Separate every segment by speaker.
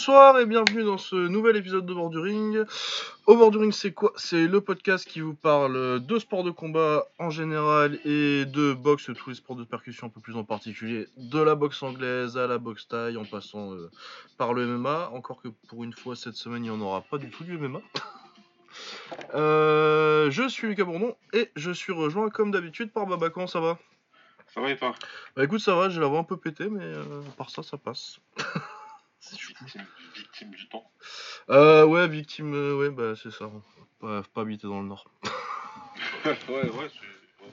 Speaker 1: Bonsoir et bienvenue dans ce nouvel épisode de Borduring. Au Borduring, c'est quoi? C'est le podcast qui vous parle de sport de combat en général et de boxe, tous les sports de percussion un peu plus en particulier, de la boxe anglaise à la boxe taille en passant euh, par le MMA. Encore que pour une fois cette semaine, il n'y en aura pas du tout du MMA. Euh, je suis Lucas Bourdon et je suis rejoint comme d'habitude par Baba. Comment ça va?
Speaker 2: Ça va et toi?
Speaker 1: Bah écoute, ça va, j'ai la voix un peu pété, mais euh, à part ça, ça passe.
Speaker 2: victime, victime du temps.
Speaker 1: Euh, ouais, victime, euh, ouais, bah c'est ça. Pas, pas habiter dans le nord.
Speaker 2: ouais, ouais, c'est. Ouais,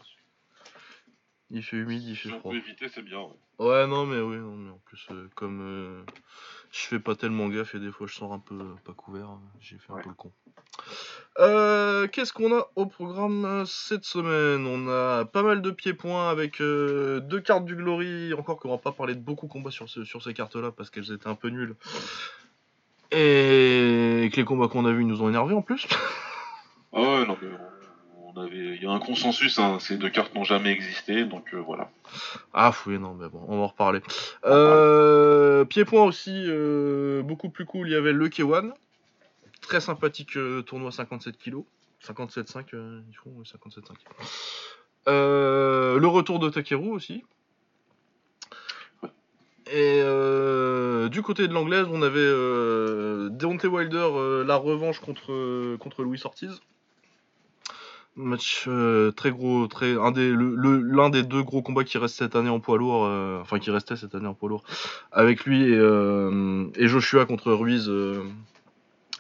Speaker 1: Il fait humide, il
Speaker 2: si
Speaker 1: fait
Speaker 2: on
Speaker 1: froid.
Speaker 2: peut éviter, c'est bien. Ouais.
Speaker 1: Ouais, non, mais oui, non, mais en plus, euh, comme euh, je fais pas tellement gaffe et des fois je sors un peu euh, pas couvert, euh, j'ai fait un
Speaker 2: Ouais.
Speaker 1: peu le con. Euh, Qu'est-ce qu'on a au programme euh, cette semaine? On a pas mal de pieds-points avec euh, deux cartes du Glory, encore qu'on va pas parler de beaucoup de combats sur, ce- sur ces cartes-là parce qu'elles étaient un peu nulles. Et que les combats qu'on a vus nous ont énervés en plus.
Speaker 2: Ah ouais, non, mais. Il y a un consensus, hein, ces deux cartes n'ont jamais existé, donc euh, voilà.
Speaker 1: Ah oui, non, mais bon, on va en reparler. Euh, Pied-point aussi, euh, beaucoup plus cool, il y avait le K1. Très sympathique euh, tournoi 57 kg. 57,5, euh, ils font oui, 57,5. Euh, le retour de Takeru aussi. Et du côté de l'anglaise, on avait Deontay Wilder, la revanche contre, Louis Ortiz. Match très gros, l'un des deux gros combats qui restent cette année en poids lourd, enfin qui restait cette année en poids lourd, avec lui et Joshua contre Ruiz.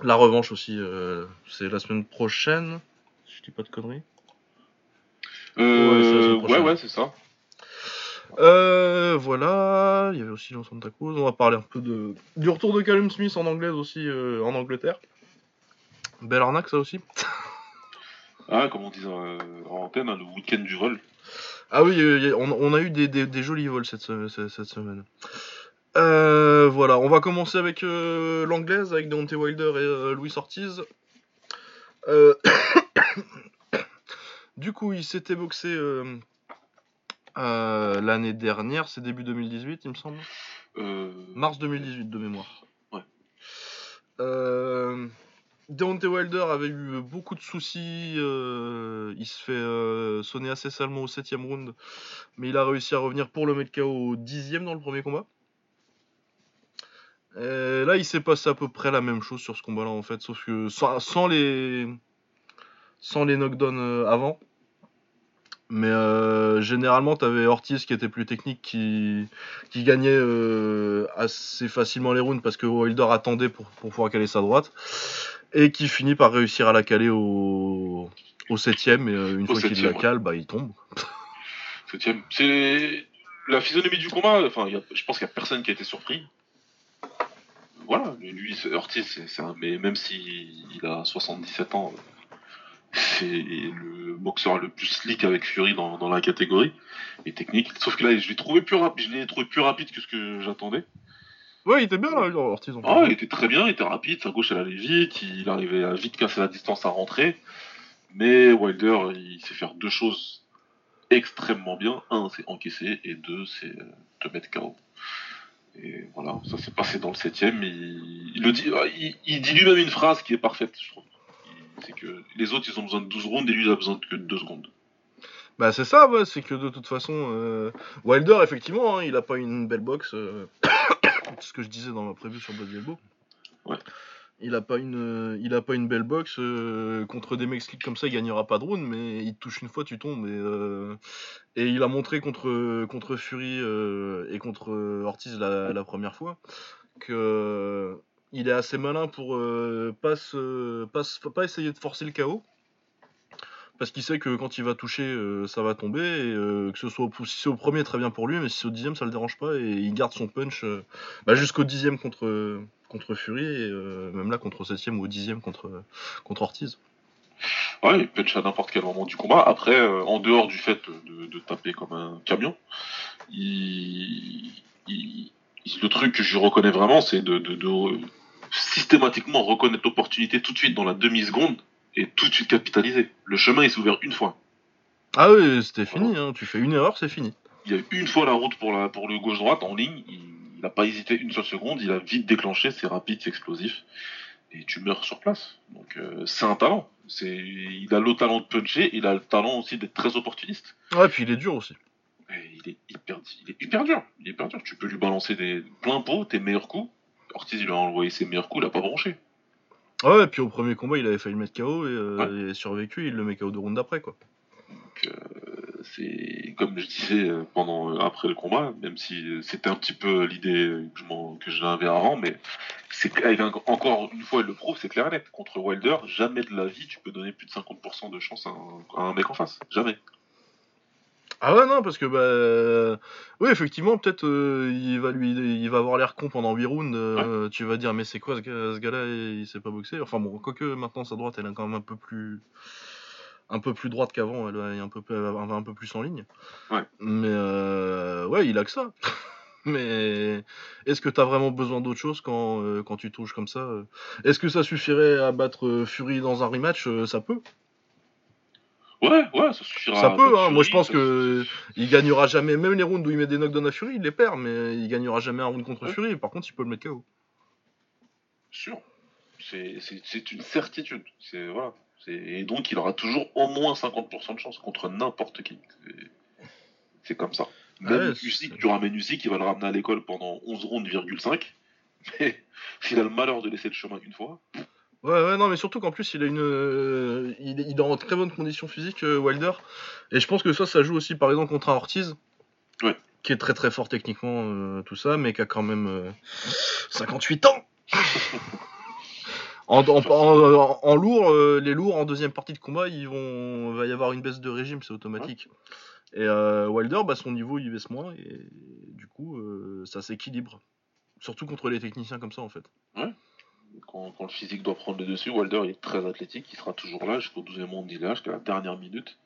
Speaker 1: La revanche aussi, euh, c'est la semaine prochaine. Je dis pas de conneries.
Speaker 2: Euh, ouais, ouais, c'est ça.
Speaker 1: Euh, voilà, il y avait aussi Los Santa Cruz. On va parler un peu de du retour de Callum Smith en anglaise aussi euh, en Angleterre. Belle arnaque ça aussi.
Speaker 2: Ah, comme on dit euh, en antenne, hein, le week-end du vol.
Speaker 1: Ah oui, on, on a eu des, des- des jolis vols cette, se- cette- cette semaine. Euh, voilà, on va commencer avec euh, l'anglaise, avec Deontay Wilder et euh, Louis Ortiz. Du coup, il s'était boxé l'année dernière, c'est début 2018, il me semble. Mars 2018 de mémoire.
Speaker 2: Ouais.
Speaker 1: Deontay Wilder avait eu beaucoup de soucis. euh, il se fait euh, sonner assez salement au 7ème round. Mais il a réussi à revenir pour le mettre KO au 10ème dans le premier combat. Et là, il s'est passé à peu près la même chose sur ce combat-là en fait. Sauf que sans, sans les, sans les knockdowns euh, avant. Mais euh, généralement, tu avais Ortiz qui était plus technique, qui, qui gagnait euh, assez facilement les rounds parce que Wilder attendait pour, pour pouvoir caler sa droite et qui finit par réussir à la caler au, au septième et euh, une
Speaker 2: Au
Speaker 1: fois qu'il la
Speaker 2: ouais.
Speaker 1: cale, bah, il tombe.
Speaker 2: septième. C'est la physionomie du combat. Enfin, il y a- je pense qu'il y a personne qui a été surpris. Voilà, lui, c'est- Ortiz, c'est un. Mais même s'il a 77 ans, c'est le boxeur le plus slick avec Fury dans, dans la catégorie et technique. Sauf que là, je l'ai trouvé plus rapide. Je l'ai trouvé plus rapide que ce que j'attendais.
Speaker 1: Ouais, il était bien là, Ortiz. en
Speaker 2: Ah, il était très bien, il était rapide, sa gauche elle allait vite, il arrivait à vite casser la distance à rentrer. Mais Wilder, il sait faire deux choses extrêmement bien. Un, c'est encaisser, et deux, c'est euh, te mettre KO. Et voilà, ça s'est passé dans le septième. Il, il le dit, il, il dit lui-même une phrase qui est parfaite, je trouve. C'est que les autres, ils ont besoin de 12 rounds, et lui, il a besoin que de 2 secondes.
Speaker 1: Bah c'est ça, ouais, c'est que de toute façon, euh, Wilder, effectivement, hein, il a pas une belle boxe. euh, ce que je disais dans ma prévue sur Blood Elbow.
Speaker 2: Ouais.
Speaker 1: Il a pas une, euh, il a pas une belle boxe euh, contre des mecs slick comme ça, il gagnera pas de round, mais il te touche une fois, tu tombes. Et, euh, il a montré contre contre Fury et contre Ortiz la, première fois que il est assez malin pour pas pas, essayer de forcer le KO. Parce qu'il sait que quand il va toucher, ça va tomber. Que ce soit si c'est au premier, très bien pour lui, mais si c'est au dixième, ça le dérange pas. Et il garde son punch bah, jusqu'au dixième contre, contre Fury. Et euh, même là, contre au septième ou au dixième contre, contre Ortiz.
Speaker 2: Ouais, il punch à n'importe quel moment du combat. Après, euh, en dehors du fait de, de taper comme un camion, il, il- il- le truc que je reconnais vraiment, c'est de, de- de, euh, systématiquement reconnaître l'opportunité tout de suite dans la demi-seconde et tout de suite capitaliser. Le chemin il s'est ouvert une fois.
Speaker 1: Ah oui, c'était fini. Hein. Tu fais une erreur, c'est fini.
Speaker 2: Il y a eu une fois la route pour, la, pour le gauche-droite en ligne, il, il n'a pas hésité une seule seconde, il a vite déclenché, c'est rapide, c'est explosif, et tu meurs sur place. Donc euh, c'est un talent. C'est, il a le talent de puncher, il a le talent aussi d'être très opportuniste.
Speaker 1: Ouais, puis il est dur aussi.
Speaker 2: Et il est hyper, il est hyper dur. Il est hyper dur. Tu peux lui balancer des plein pot, tes meilleurs coups. Ortiz, il a envoyé ses meilleurs coups, il a pas branché.
Speaker 1: Ouais, et puis au premier combat, il avait failli le mettre KO et euh, il a survécu, il le met KO de round d'après, quoi.
Speaker 2: Donc, euh, c'est comme je disais euh, pendant euh, après le combat, même si euh, c'était un petit peu l'idée que je, l'avais avant, mais c'est encore une fois, il le prouve, c'est clair et net. Contre Wilder, jamais de la vie tu peux donner plus de 50% de chance à un, à un mec en face. Jamais.
Speaker 1: Ah ouais, non, parce que, bah. Oui, effectivement, peut-être euh, il, va lui, il va avoir l'air con pendant 8 rounds. euh, Tu vas dire, mais c'est quoi ce, gars- ce gars-là Il sait pas boxer? Enfin bon, quoique maintenant sa droite, elle est quand même un peu plus. Un peu plus droite qu'avant, elle est un peu, elle va un peu plus en ligne.
Speaker 2: Ouais.
Speaker 1: Mais euh, ouais, il a que ça. Mais est-ce que t'as vraiment besoin d'autre chose quand, euh, quand tu touches comme ça euh? Est-ce que ça suffirait à battre euh, Fury dans un rematch? Ça peut.
Speaker 2: Ouais, ouais, ça suffira.
Speaker 1: Ça peut, hein. Moi, je pense
Speaker 2: ça-
Speaker 1: que il gagnera jamais, même les rounds où il met des knockdowns à Fury, il les perd, mais il gagnera jamais un round contre
Speaker 2: Ouais.
Speaker 1: Fury. Par contre, il peut le mettre KO.
Speaker 2: Sûr. C'est- c'est une certitude. C'est voilà. Et donc il aura toujours au moins 50% de chance contre n'importe qui. C'est- comme ça. Même
Speaker 1: Ouais,
Speaker 2: Usyk, tu ramènes Usyk, il va le ramener à l'école pendant 11 rounds, 5. Mais s'il a le malheur de laisser le chemin une fois,
Speaker 1: Ouais, ouais, non, mais surtout qu'en plus, il a une, euh, il, est- en très bonne condition physique, euh, Wilder. Et je pense que ça, ça joue aussi, par exemple, contre un Ortiz.
Speaker 2: Ouais.
Speaker 1: Qui est très très fort techniquement, euh, tout ça, mais qui a quand même euh, 58 ans. En, en, en- en lourd, euh, les lourds en deuxième partie de combat, ils vont, va y avoir une baisse de régime, c'est automatique. Et euh, Wilder, bah, son niveau il baisse moins et du coup euh, ça s'équilibre. Surtout contre les techniciens comme ça en fait.
Speaker 2: quand, quand le physique doit prendre le dessus, Wilder il est très athlétique, il sera toujours là jusqu'au 12e round, il est là jusqu'à la dernière minute.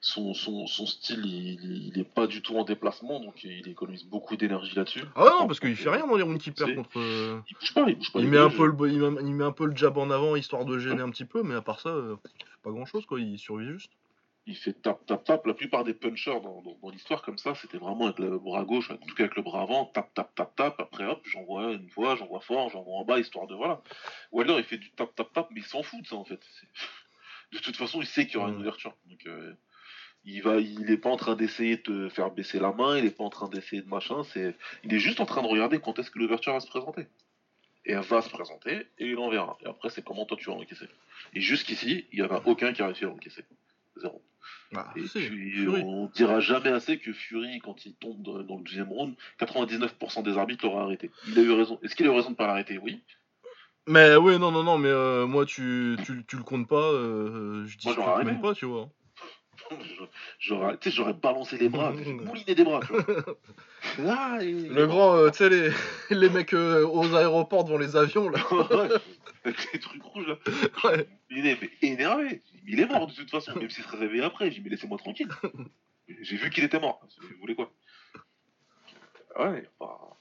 Speaker 2: Son, son, son style, il, il est pas du tout en déplacement, donc il économise beaucoup d'énergie là-dessus.
Speaker 1: Ah non, parce qu'il fait rien dans les rounds qu'il perd contre. euh,
Speaker 2: Il bouge pas, il bouge pas.
Speaker 1: Il met, un peu le, il, met, il met un peu le jab en avant histoire de gêner un petit peu, mais à part ça, euh, il fait pas grand chose quoi, il survit juste.
Speaker 2: il fait tap tap tap. La plupart des punchers dans, dans, dans l'histoire comme ça, c'était vraiment avec le bras gauche, en tout cas avec le bras avant, tap tap tap tap. Après hop, j'envoie une fois, j'envoie fort, j'envoie en bas, histoire de voilà. Wilder il fait du tap tap tap, mais il s'en fout de ça en fait. De toute façon, il sait qu'il y aura une ouverture. Donc euh, il va, il est pas en train d'essayer de te faire baisser la main, il est pas en train d'essayer de machin. C'est, il est juste en train de regarder quand est-ce que l'ouverture va se présenter. Et elle va se présenter et il en verra. Et après, c'est comment toi tu vas encaisser. Et jusqu'ici, il y en a aucun qui a réussi à encaisser. Zéro.
Speaker 1: Ah,
Speaker 2: Et puis, on dira jamais assez que Fury, quand il tombe dans, le deuxième round, 99% des arbitres l'auraient arrêté. Il a eu raison. Est-ce qu'il a eu raison de pas l'arrêter? Oui.
Speaker 1: Mais ouais, non, non, non, mais euh, moi tu, tu, tu le comptes pas, euh, je dis
Speaker 2: Moi, j'aurais
Speaker 1: le
Speaker 2: aimé.
Speaker 1: comptes pas, tu vois.
Speaker 2: J'aurais, tu sais, j'aurais balancé les bras, mouliné des bras. Tu vois. Et-
Speaker 1: Le grand, euh, tu sais, les, les mecs euh, aux aéroports devant les avions là.
Speaker 2: Avec les trucs rouges là.
Speaker 1: Ouais.
Speaker 2: Il est énervé. Il est mort de toute façon, même s'il se réveille après. J'ai dit, mais laissez-moi tranquille. J'ai vu qu'il était mort. Vous voulez quoi? Ouais, pas.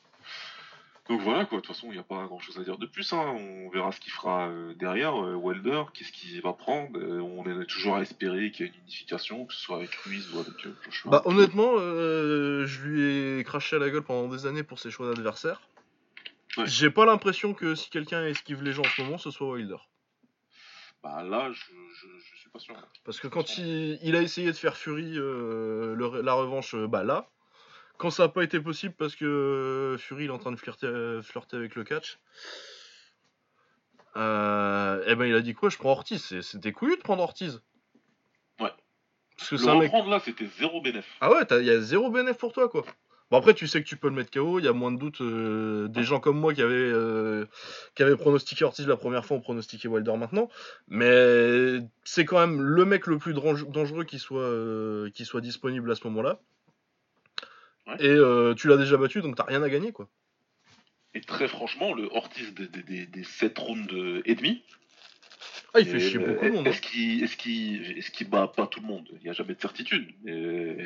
Speaker 2: Donc voilà quoi, de toute façon, il n'y a pas grand chose à dire de plus. Hein. On verra ce qu'il fera euh, derrière. euh, Wilder, qu'est-ce qu'il va prendre Euh, On est toujours à espérer qu'il y ait une unification, que ce soit avec Ruiz ou avec Joshua.
Speaker 1: Bah honnêtement, euh, je lui ai craché à la gueule pendant des années pour ses choix d'adversaire.
Speaker 2: Ouais.
Speaker 1: J'ai pas l'impression que si quelqu'un esquive les gens en ce moment, ce soit Wilder.
Speaker 2: Bah là, je, je, je suis pas sûr.
Speaker 1: Parce que quand il, il a essayé de faire Fury euh, le- la revanche, bah là, quand ça n'a pas été possible parce que euh, Fury il est en train de flirter, euh, flirter avec le catch, euh, eh ben il a dit quoi? Je prends Ortiz. C'était couillu de prendre Ortiz.
Speaker 2: Ouais.
Speaker 1: Parce que
Speaker 2: Le
Speaker 1: un mec.
Speaker 2: là, c'était zéro bénéf.
Speaker 1: Ah ouais, il y a zéro bénéf pour toi quoi. Bon après tu sais que tu peux le mettre KO, il y a moins de doute. euh, des gens comme moi qui avaient, euh, qui avaient pronostiqué Ortiz la première fois ont pronostiqué Wilder maintenant. Mais c'est quand même le mec le plus dangereux qui soit, euh, qui soit disponible à ce moment-là.
Speaker 2: Ouais.
Speaker 1: Et euh, tu l'as déjà battu donc t'as rien à gagner quoi.
Speaker 2: Et très franchement, le Ortiz des, des, des, des 7 rounds euh, et demi,
Speaker 1: Ah il fait chier
Speaker 2: euh,
Speaker 1: beaucoup de monde. hein.
Speaker 2: Est-ce qu'il est qu'il est bat pas tout le monde? Il n'y a jamais de certitude. Mais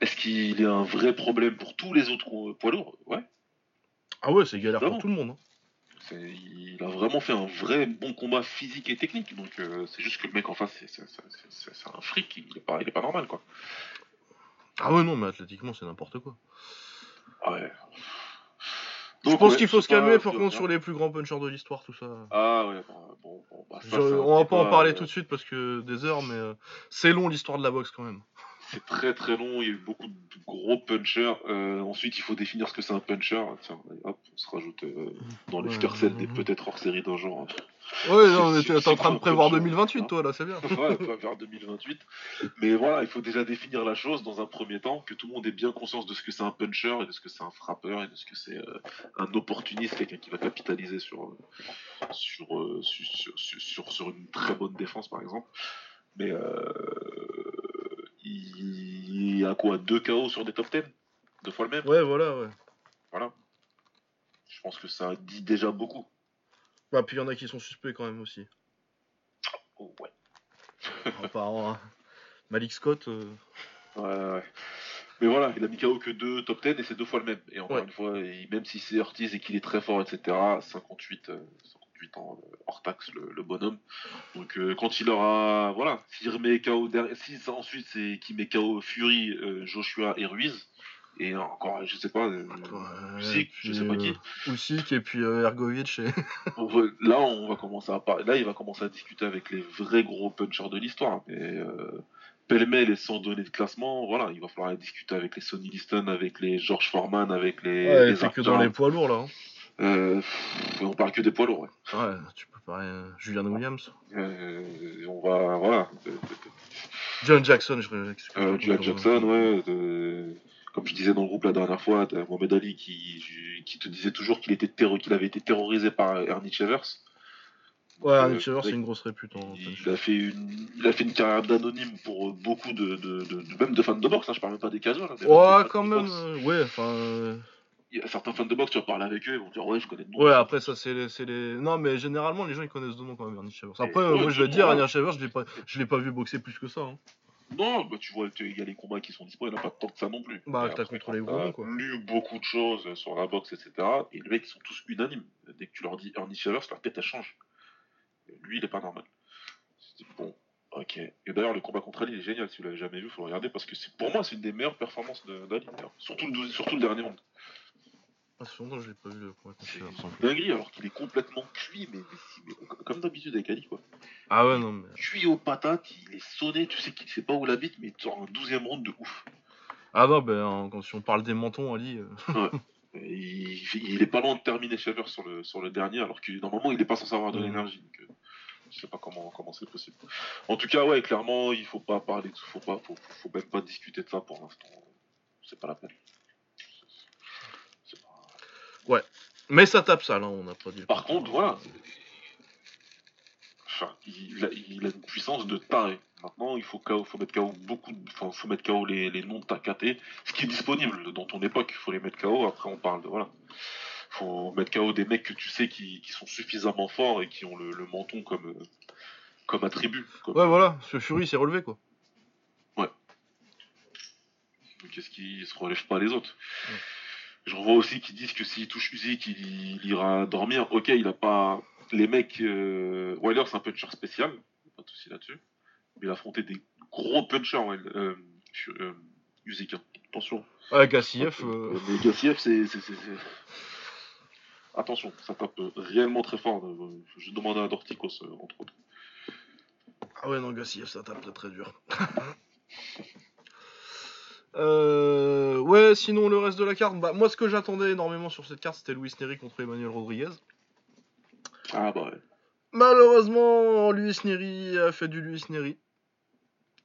Speaker 2: Est-ce qu'il est un vrai problème pour tous les autres euh, poids lourds? Ouais.
Speaker 1: Ah ouais c'est galère pour tout le monde. hein.
Speaker 2: Il a vraiment fait un vrai bon combat physique et technique. Donc euh, c'est juste que le mec en face, c'est- un fric. Il est, pas, il est pas normal quoi.
Speaker 1: Ah ouais non mais athlétiquement c'est n'importe quoi.
Speaker 2: Ah Ouais.
Speaker 1: Je pense
Speaker 2: ouais,
Speaker 1: qu'il faut se calmer par contre
Speaker 2: vois.
Speaker 1: sur les plus grands punchers de l'histoire, tout ça.
Speaker 2: Ah ouais, bah, bon, bon, bah, ça,
Speaker 1: Je- on va pas en parler
Speaker 2: euh,
Speaker 1: tout de suite parce que des heures, mais euh, c'est long l'histoire de la boxe quand même.
Speaker 2: C'est très très long, il y a eu beaucoup de gros punchers. Euh, ensuite, il faut définir ce que c'est un puncher. Tiens, hop, on se rajoute euh, dans
Speaker 1: Ouais,
Speaker 2: l'escarcelle des
Speaker 1: ouais.
Speaker 2: peut-être hors série d'un jour.
Speaker 1: Ouais, non, t'es en train de prévoir
Speaker 2: puncher,
Speaker 1: 2028
Speaker 2: hein
Speaker 1: toi là, c'est bien.
Speaker 2: ouais, on va vers 2028. Mais voilà, il faut déjà définir la chose dans un premier temps, que tout le monde ait bien conscience de ce que c'est un puncher et de ce que c'est un frappeur et de ce que c'est euh, un opportuniste, quelqu'un qui va capitaliser sur, sur, sur, sur, sur- sur- sur une très bonne défense par exemple. Mais euh, il a quoi Deux KO sur des top 10 Deux fois le même?
Speaker 1: Ouais, voilà, ouais.
Speaker 2: Voilà. Je pense que ça dit déjà beaucoup.
Speaker 1: Bah, puis il y en a qui sont suspects quand même aussi.
Speaker 2: Oh, ouais.
Speaker 1: Apparemment, hein. Malik Scott. euh,
Speaker 2: Ouais, ouais. Mais voilà, il a mis KO que deux top 10 et c'est deux fois le même. Et encore
Speaker 1: Ouais.
Speaker 2: une fois, même si c'est Ortiz et qu'il est très fort, etc., 58, euh, 58 ans euh, hors taxe, le, le bonhomme. Donc euh, quand il aura. Voilà, s'il remet KO derrière. Si ça, ensuite c'est qu'il met KO Fury, euh, Joshua et Ruiz. Et encore, je sais pas. euh,
Speaker 1: ouais,
Speaker 2: Usyk, je sais pas qui.
Speaker 1: Usyk et puis euh, Ergovic. Et...
Speaker 2: Là, on va commencer à. Là, il va commencer à discuter avec les vrais gros punchers de l'histoire. Mais euh, pêle-mêle et sans donner de classement, voilà, il va falloir discuter avec les Sonny Liston, avec les George Foreman, avec les.
Speaker 1: Ouais,
Speaker 2: les
Speaker 1: t'es que dans les poids lourds là. hein.
Speaker 2: Euh, on parle que des poids lourds. Ouais.
Speaker 1: Ouais, tu peux parler euh, Julian Williams.
Speaker 2: Euh, on va, voilà.
Speaker 1: John Jackson, je.
Speaker 2: Jack Jackson, ouais. comme je disais dans le groupe la dernière fois, Mohamed Ali qui, qui te disait toujours qu'il était terro- qu'il avait été terrorisé par Ernie Chevers.
Speaker 1: Ouais, Arnie Chevers, c'est une grosse répute. hein, en
Speaker 2: Il
Speaker 1: punch.
Speaker 2: a fait une, il a fait une carrière d'anonyme pour beaucoup de, de, même de fans de boxe. Hein, je parle même pas des casuals. hein,
Speaker 1: Ouais, quand même. ouais, enfin.
Speaker 2: Il y a certains fans de boxe, tu vas parler avec eux, ils vont dire ouais, je connais de nom.
Speaker 1: Ouais, après ça c'est les, c'est les. Non, mais généralement les gens ils connaissent de nom quand même Ernie Chevers. Après, euh,
Speaker 2: ouais,
Speaker 1: moi je vais dire, Ernie Chevers, je l'ai pas, je l'ai pas vu boxer plus que ça. Hein.
Speaker 2: Non, bah tu vois, il y a les combats qui sont disponibles, il n'y en a pas tant que ça non plus.
Speaker 1: Bah, t'as
Speaker 2: quand
Speaker 1: gros quoi.
Speaker 2: lu beaucoup de choses sur la boxe, etc. Et les mecs, ils sont tous unanimes. Dès que tu leur dis Ernie Chevers, leur tête elle change. Et lui, il est pas normal. C'est bon, ok. Et d'ailleurs, le combat contre Ali, il est génial. Si vous l'avez jamais vu, il faut le regarder parce que c'est pour moi, c'est une des meilleures performances d'Ali. Surtout, le surtout le dernier round.
Speaker 1: Ah, c'est longtemps que pas vu le combat contre
Speaker 2: C'est dinguerie alors qu'il est complètement cuit, mais, mais- mais comme d'habitude avec Ali, quoi.
Speaker 1: Ah ouais, non, mais.
Speaker 2: Cuit aux patates, il est sonné, tu sais qu'il sait pas où la bite, mais tu sors un douzième round de ouf.
Speaker 1: Ah non, ben quand si on parle des mentons, Ali. euh,
Speaker 2: Et Il, il est pas loin de terminer Shaver sur le, sur le dernier, alors que normalement il est pas censé avoir de l'énergie. Donc, euh, je sais pas comment comment c'est possible. En tout cas, ouais, clairement, il faut pas parler de faut pas, faut, faut même pas discuter de ça pour l'instant. C'est pas la peine. Pas-
Speaker 1: Mais ça tape ça là, on a pas dit.
Speaker 2: Par contre, voilà. Enfin, il a, il a une puissance de taré. Maintenant, il faut, KO, faut mettre KO beaucoup, de- enfin, faut mettre KO les, les noms de ta KT, ce qui est disponible dans ton époque. Il faut les mettre KO. Après, on parle de voilà. Faut mettre KO des mecs que tu sais qui, qui sont suffisamment forts et qui ont le, le menton comme euh, comme attribut. comme-
Speaker 1: Ouais, voilà, ce Fury s'est relevé quoi.
Speaker 2: Donc, est-ce qu'il se relève pas les autres?
Speaker 1: Ouais.
Speaker 2: J'en vois aussi qui disent que s'il touche Usyk, il, il ira dormir. Ok, il a pas. Les mecs. Euh... Wilder, c'est un puncher spécial. Pas de soucis là-dessus. Mais il a affronté des gros punchers, Wilder. Euh, euh, Usyk, hein. Attention.
Speaker 1: Ouais, Gassiev. euh,
Speaker 2: Mais Gassiev, c'est. c'est- c'est- c'est- Attention, ça tape réellement très fort. Je demandais à Dorticos, entre autres.
Speaker 1: Ah ouais, non, Gassiev, ça tape très très dur. Euh, ouais, sinon le reste de la carte, bah, moi ce que j'attendais énormément sur cette carte c'était Luis Neri contre Emmanuel Rodriguez.
Speaker 2: Ah bah ouais.
Speaker 1: Malheureusement, Luis Neri a fait du Luis Neri.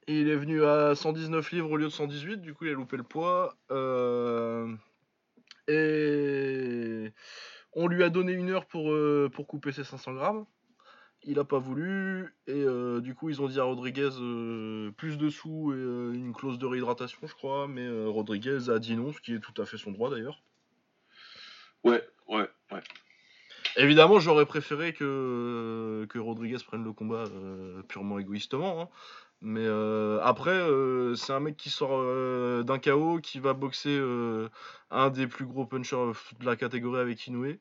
Speaker 1: Il est venu à 119 livres au lieu de 118, du coup il a loupé le poids. Euh, Et on lui a donné une heure pour, euh, pour couper ses 500 grammes. Il a pas voulu. Et du coup ils ont dit à Rodriguez euh, plus de sous et euh, une clause de réhydratation, je crois. Mais euh, Rodriguez a dit non, ce qui est tout à fait son droit d'ailleurs.
Speaker 2: Ouais, ouais, ouais.
Speaker 1: Évidemment, j'aurais préféré que, que Rodriguez prenne le combat purement égoïstement. hein. Mais euh, après, euh, c'est un mec qui sort euh, d'un KO, qui va boxer un des plus gros punchers de la catégorie avec Inoue.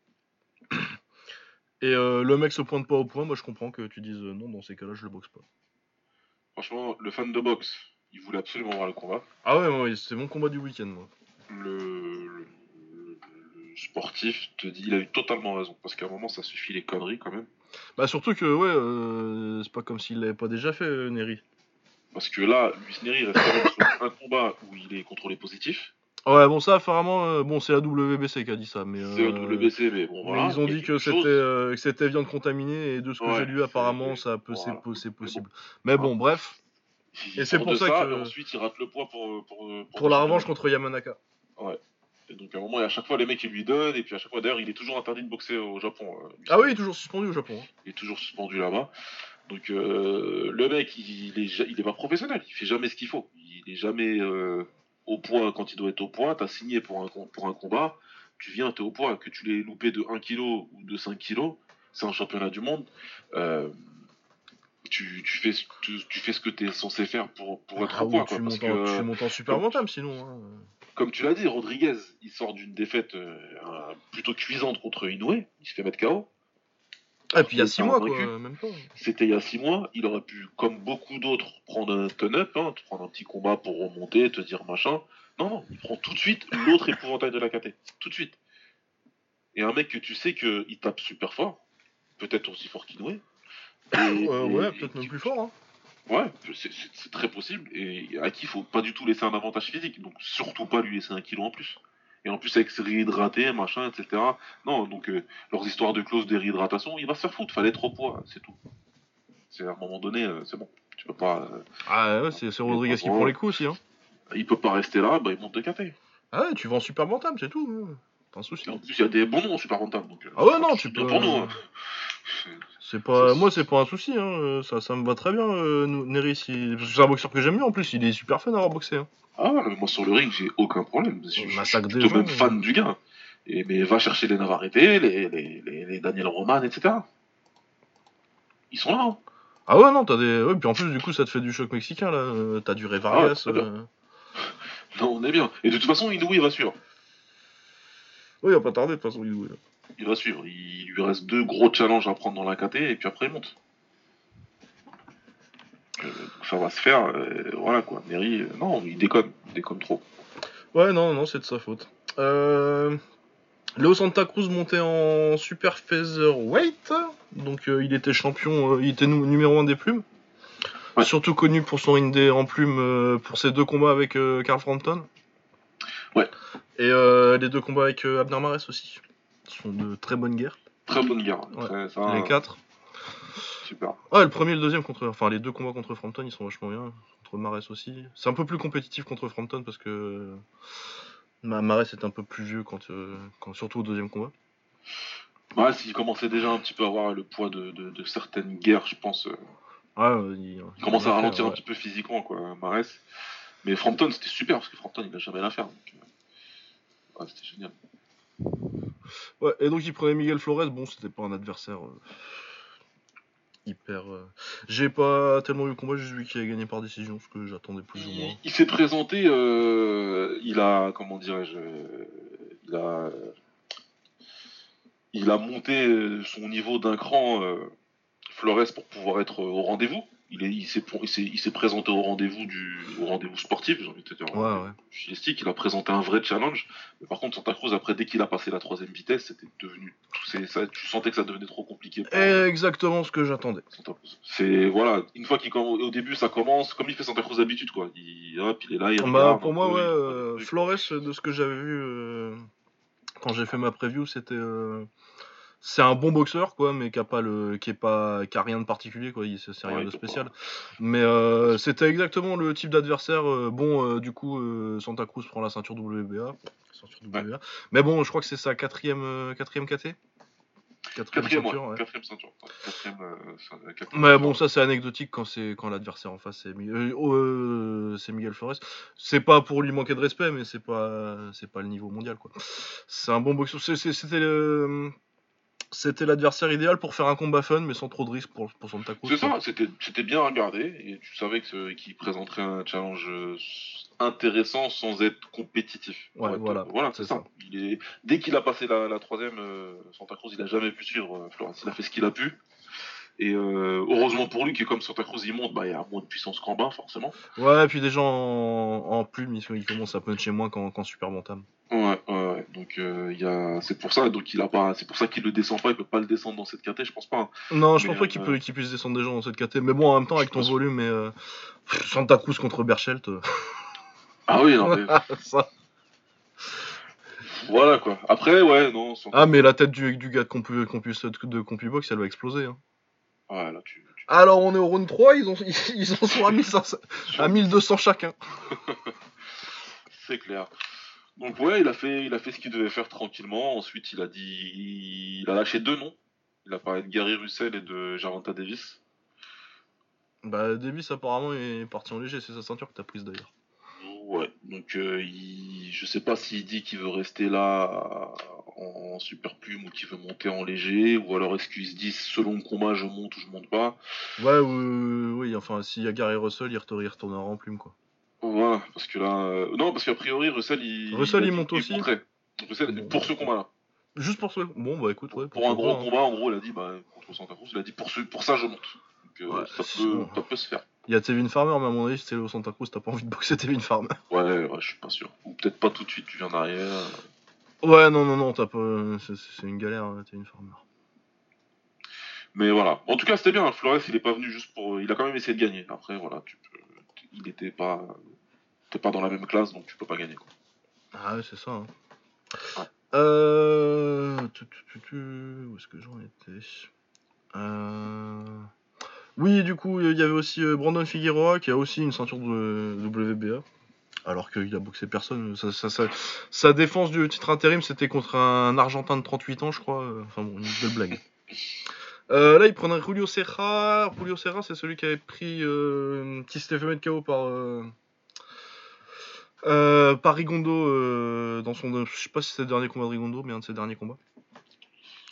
Speaker 1: Et euh, le mec se pointe pas au point, moi je comprends que tu dises euh, non, dans ces cas-là, je le boxe pas.
Speaker 2: Franchement, le fan de boxe, il voulait absolument voir le combat.
Speaker 1: Ah ouais, c'était mon combat du week-end, moi.
Speaker 2: le, le- le- sportif te dit il a eu totalement raison. Parce qu'à un moment, ça suffit les conneries quand même.
Speaker 1: Bah surtout que ouais, euh, c'est pas comme s'il l'avait pas déjà fait, Neri.
Speaker 2: Parce que là, Luis Neri reste quand même sur un combat où il est contrôlé positif.
Speaker 1: Ouais, bon ça apparemment, euh, bon c'est la WBC qui a dit ça, mais.
Speaker 2: C'est
Speaker 1: euh,
Speaker 2: un WBC, mais bon
Speaker 1: mais
Speaker 2: voilà.
Speaker 1: ils ont dit que c'était euh, que c'était viande contaminée et de ce que
Speaker 2: Ouais,
Speaker 1: j'ai lu apparemment ça peut c'est
Speaker 2: voilà.
Speaker 1: possible. Mais bon bref, Et c'est pour
Speaker 2: de
Speaker 1: ça que-
Speaker 2: ensuite il rate le poids pour, pour, pour,
Speaker 1: pour la revanche contre Yamanaka.
Speaker 2: Et donc à un moment, à chaque fois, les mecs ils lui donnent, et puis à chaque fois, d'ailleurs, il est toujours interdit de boxer au Japon. euh,
Speaker 1: Ah oui, il est toujours suspendu au Japon. hein.
Speaker 2: il est toujours suspendu là-bas. Donc euh, le mec, il, il est, il est pas professionnel, il fait jamais ce qu'il faut. Il est jamais euh, au point quand il doit être au point. T'as signé pour un, pour un combat, tu viens, t'es au point. Que tu l'aies loupé de 1 kg ou de 5 kg, c'est un championnat du monde. Euh, tu, tu, fais, ce- tu, tu fais ce que tu es censé faire pour, pour être
Speaker 1: Ah
Speaker 2: au
Speaker 1: oui,
Speaker 2: point.
Speaker 1: tu,
Speaker 2: Quoi, parce
Speaker 1: montes en,
Speaker 2: que,
Speaker 1: tu montes en super bantam sinon. hein.
Speaker 2: comme tu l'as dit, Rodriguez, il sort d'une défaite euh, plutôt cuisante contre Inoue, il se fait mettre KO.
Speaker 1: Ah, et puis il y a
Speaker 2: Il
Speaker 1: 6
Speaker 2: est
Speaker 1: mois
Speaker 2: invaincu.
Speaker 1: quoi, même pas.
Speaker 2: C'était il y a six mois, il aurait pu, comme beaucoup d'autres, prendre un turn-up, hein, te prendre un petit combat pour remonter, te dire machin. Non, non, il prend tout de suite l'autre épouvantail de la KT. Tout de suite. Et un mec que tu sais qu'il tape super fort, peut-être aussi fort
Speaker 1: Euh,
Speaker 2: et-
Speaker 1: ouais, peut-être même plus fort. Hein.
Speaker 2: Ouais, c'est très possible. Et à qui il faut pas du tout laisser un avantage physique. Donc surtout pas lui laisser un kilo en plus. Et en plus avec ses réhydratés, machin, etc. Non, donc euh, leurs histoires de clause de réhydratation, il va se faire foutre. Fallait trop poids, c'est tout. C'est à un moment donné, euh, c'est bon. Tu peux pas. euh,
Speaker 1: Ah ouais, c'est Rodriguez qui prend les coups aussi. Hein.
Speaker 2: il peut pas rester là, bah il monte de KT.
Speaker 1: Ah ouais, tu en super bantam, c'est tout. hein. Pas un souci.
Speaker 2: Et en plus, il y a des bons noms super. Donc, euh,
Speaker 1: Ah ouais, non, tu peux-
Speaker 2: pour nous. hein.
Speaker 1: C'est pas, moi
Speaker 2: c'est-
Speaker 1: pas un souci, hein. ça, ça me va très bien. Neri, c'est un boxeur que j'aime bien en plus, il est super fun à avoir boxé. Hein.
Speaker 2: Ah ouais, mais moi sur le ring, j'ai aucun problème. Je suis je
Speaker 1: massacre
Speaker 2: suis
Speaker 1: des
Speaker 2: plutôt
Speaker 1: gens,
Speaker 2: même fan du gars. Et, mais va chercher les Navarrete, les, les, les, les Daniel Roman, etc. Ils sont là. hein.
Speaker 1: Ah ouais, non, t'as des. Ouais, puis en plus, du coup, ça te fait du choc mexicain là. euh, T'as du
Speaker 2: très bien.
Speaker 1: euh,
Speaker 2: Non, on est bien. Et de toute façon, Inoue, il va suivre.
Speaker 1: Oui, il va pas tarder de toute façon, est-
Speaker 2: Il va suivre. Il lui reste deux gros challenges à prendre dans la KT et puis après il monte. Ça va se faire. euh, voilà quoi. Neri, euh, non, il déconne. Il déconne trop.
Speaker 1: Ouais, non, non, c'est de sa faute. Euh... Léo Santa Cruz montait en super featherweight, donc euh, il était champion, euh, il était numéro 1 des plumes.
Speaker 2: Ouais.
Speaker 1: Surtout connu pour son indé en plume euh, pour ses deux combats avec Carl Frampton.
Speaker 2: Ouais.
Speaker 1: Et les deux combats avec Abner Mares aussi. Ce sont de très bonnes guerres,
Speaker 2: Très bonne guerre.
Speaker 1: Ouais.
Speaker 2: Très- ça,
Speaker 1: les quatre.
Speaker 2: Super.
Speaker 1: Ouais, le premier et le deuxième contre. Enfin, les deux combats contre Frampton, ils sont vachement bien. Contre Mares aussi. C'est un peu plus compétitif contre Frampton parce que. Ma- Mares est un peu plus vieux, quand, euh, quand, surtout au deuxième combat.
Speaker 2: Ouais, s'il commençait déjà un petit peu à avoir le poids de, de- de certaines guerres, je pense. euh,
Speaker 1: Ouais, il,
Speaker 2: il commence à ralentir un petit peu physiquement, quoi, Mares. Mais Frampton, c'était super parce que Frampton, il a jamais l'affaire. Donc, euh, ouais, c'était génial.
Speaker 1: Ouais, et donc il prenait Miguel Flores. Bon, c'était pas un adversaire hyper. euh, J'ai pas tellement vu le combat, j'ai juste vu qu'il a gagné par décision, ce que j'attendais plus ou moins.
Speaker 2: Il, il s'est présenté, euh, il a, comment dirais-je, il a, il a monté son niveau d'un cran, euh, Flores, pour pouvoir être au rendez-vous. Il, est, il, s'est, il, présenté au rendez-vous du, au rendez-vous sportif, j'ai envie de te dire.
Speaker 1: Ouais, ouais.
Speaker 2: Stylistique, il a présenté un vrai challenge. Mais par contre, Santa Cruz, après, dès qu'il a passé la troisième vitesse, c'était devenu, c'est, ça, tu sentais que ça devenait trop compliqué. pour-
Speaker 1: Exactement ce que j'attendais.
Speaker 2: Santa Cruz. C'est voilà, une fois qu'il au début ça commence comme il fait Santa Cruz d'habitude quoi. Il hop, il est là, il
Speaker 1: Bah,
Speaker 2: regarde
Speaker 1: pour moi,
Speaker 2: peu,
Speaker 1: ouais, euh, Flores, de ce que j'avais vu euh, quand j'ai fait ma preview, c'était. euh, c'est un bon boxeur, quoi, mais qui a pas le, qui est pas, qui a rien de particulier, quoi. il- C'est rien de spécial. Mais euh, c'était exactement le type d'adversaire. euh, bon, euh, du coup, euh, Santa Cruz prend la ceinture WBA. Ceinture WBA. Mais bon, je crois que c'est sa quatrième, euh, quatrième KT. Quatrième,
Speaker 2: Quatrième,
Speaker 1: ceinture,
Speaker 2: ouais,
Speaker 1: ouais.
Speaker 2: quatrième ceinture. Quatrième, euh,
Speaker 1: Mais bon, ça c'est anecdotique quand c'est quand l'adversaire en face c'est Miguel, euh, oh, euh, c'est Miguel Flores. C'est pas pour lui manquer de respect, mais c'est pas c'est pas le niveau mondial quoi. C'est un bon boxeur. C'était le- c'était l'adversaire idéal pour faire un combat fun, mais sans trop de risques pour pour Santa Cruz.
Speaker 2: C'est ça, c'était bien regardé et tu savais qu'il présenterait un challenge euh, intéressant sans être compétitif.
Speaker 1: Ouais,
Speaker 2: être-
Speaker 1: voilà,
Speaker 2: voilà,
Speaker 1: c'est
Speaker 2: ça. Il est dès qu'il a passé la, la troisième, euh, Santa Cruz, il a jamais pu suivre euh, Florence. Il a fait ce qu'il a pu Et euh, heureusement pour lui, qui est comme Santa Cruz, il monte, bah, il y a moins de puissance qu'en bas, forcément.
Speaker 1: Ouais, et puis déjà en, en plume, il, commence à puncher moins qu'en qu'en super bantam.
Speaker 2: Ouais, ouais, ouais. Donc euh, c'est pour ça, donc il a pas, c'est pour ça qu'il le descend pas, il peut pas le descendre dans cette caté, je pense pas.
Speaker 1: Non, je
Speaker 2: Mais,
Speaker 1: pense pas qu'il
Speaker 2: euh,
Speaker 1: qu'il puisse descendre des gens dans cette KT. Mais bon, en même temps, avec ton volume et euh, pff, Santa Cruz contre Berchelt, euh,
Speaker 2: Ah oui, non, mais
Speaker 1: ça.
Speaker 2: voilà quoi. Après, ouais, non.
Speaker 1: Ah, mais la tête du, du gars de Compu, Compus- de CompuBox, elle va exploser. hein.
Speaker 2: Ouais, là, tu, tu-
Speaker 1: Alors, on est au round 3, ils, ont, ils en sont à, 1500 à 1200 chacun.
Speaker 2: C'est clair. Donc ouais, il a fait, il a fait ce qu'il devait faire tranquillement. Ensuite, il a dit, il a lâché deux noms. Il a parlé de Gary Russell et de Jarvanta Davis.
Speaker 1: Bah, Davis, apparemment, est parti en léger. C'est sa ceinture que t'as prise d'ailleurs.
Speaker 2: Ouais. Donc euh, il, je sais pas s'il dit qu'il veut rester là en, super plume ou qu'il veut monter en léger, ou alors est-ce qu'il se dit selon le combat je monte ou je monte pas?
Speaker 1: Ouais, oui, oui, enfin, s'il y a Gary Russell, il retourne- il retournera en plume, quoi.
Speaker 2: Voilà, parce que là, euh, non, parce qu'a priori Russell il,
Speaker 1: Russell, il monte aussi
Speaker 2: monterait. Russell,
Speaker 1: Bon.
Speaker 2: pour ce combat-là.
Speaker 1: Juste pour ce. Bon, bah écoute, ouais.
Speaker 2: Pour un gros
Speaker 1: hein.
Speaker 2: combat, en gros, il a dit, bah, contre Santa Cruz, il a dit pour, ce, pour ça je monte. Donc, euh,
Speaker 1: Ouais,
Speaker 2: ça, peut,
Speaker 1: bon.
Speaker 2: ça peut se faire.
Speaker 1: Il y a Tevin Farmer, mais à mon avis, si c'est le Santa Cruz, t'as pas envie de boxer Tevin Farmer.
Speaker 2: Ouais, ouais, je suis pas sûr. Ou peut-être pas tout de suite, tu viens derrière.
Speaker 1: Ouais, non, non, non, t'as pas. c'est- une galère, hein, Tevin Farmer.
Speaker 2: Mais voilà. En tout cas, c'était bien. Flores, il est pas venu juste pour. Il a quand même essayé de gagner. Après, voilà, tu peux... il était pas. T'es pas dans la même classe, donc tu peux pas gagner. Quoi.
Speaker 1: Ah ouais, c'est ça. Hein.
Speaker 2: Ouais.
Speaker 1: Euh... Où est-ce que j'en étais? Euh... Oui, du coup, il y avait aussi euh, Brandon Figueroa qui a aussi une ceinture de WBA. Alors qu'il a boxé personne. Sa, défense du titre intérim, c'était contre un Argentin de 38 ans, je crois. Euh, Enfin bon, une belle blague. Euh, là, il prenait Julio Serra. Julio Serra, c'est celui qui avait pris. Euh, qui s'était fait mettre KO par. Euh, par Rigondo dans son. Je sais pas si c'était le dernier combat de Rigondo, mais un de ses derniers combats.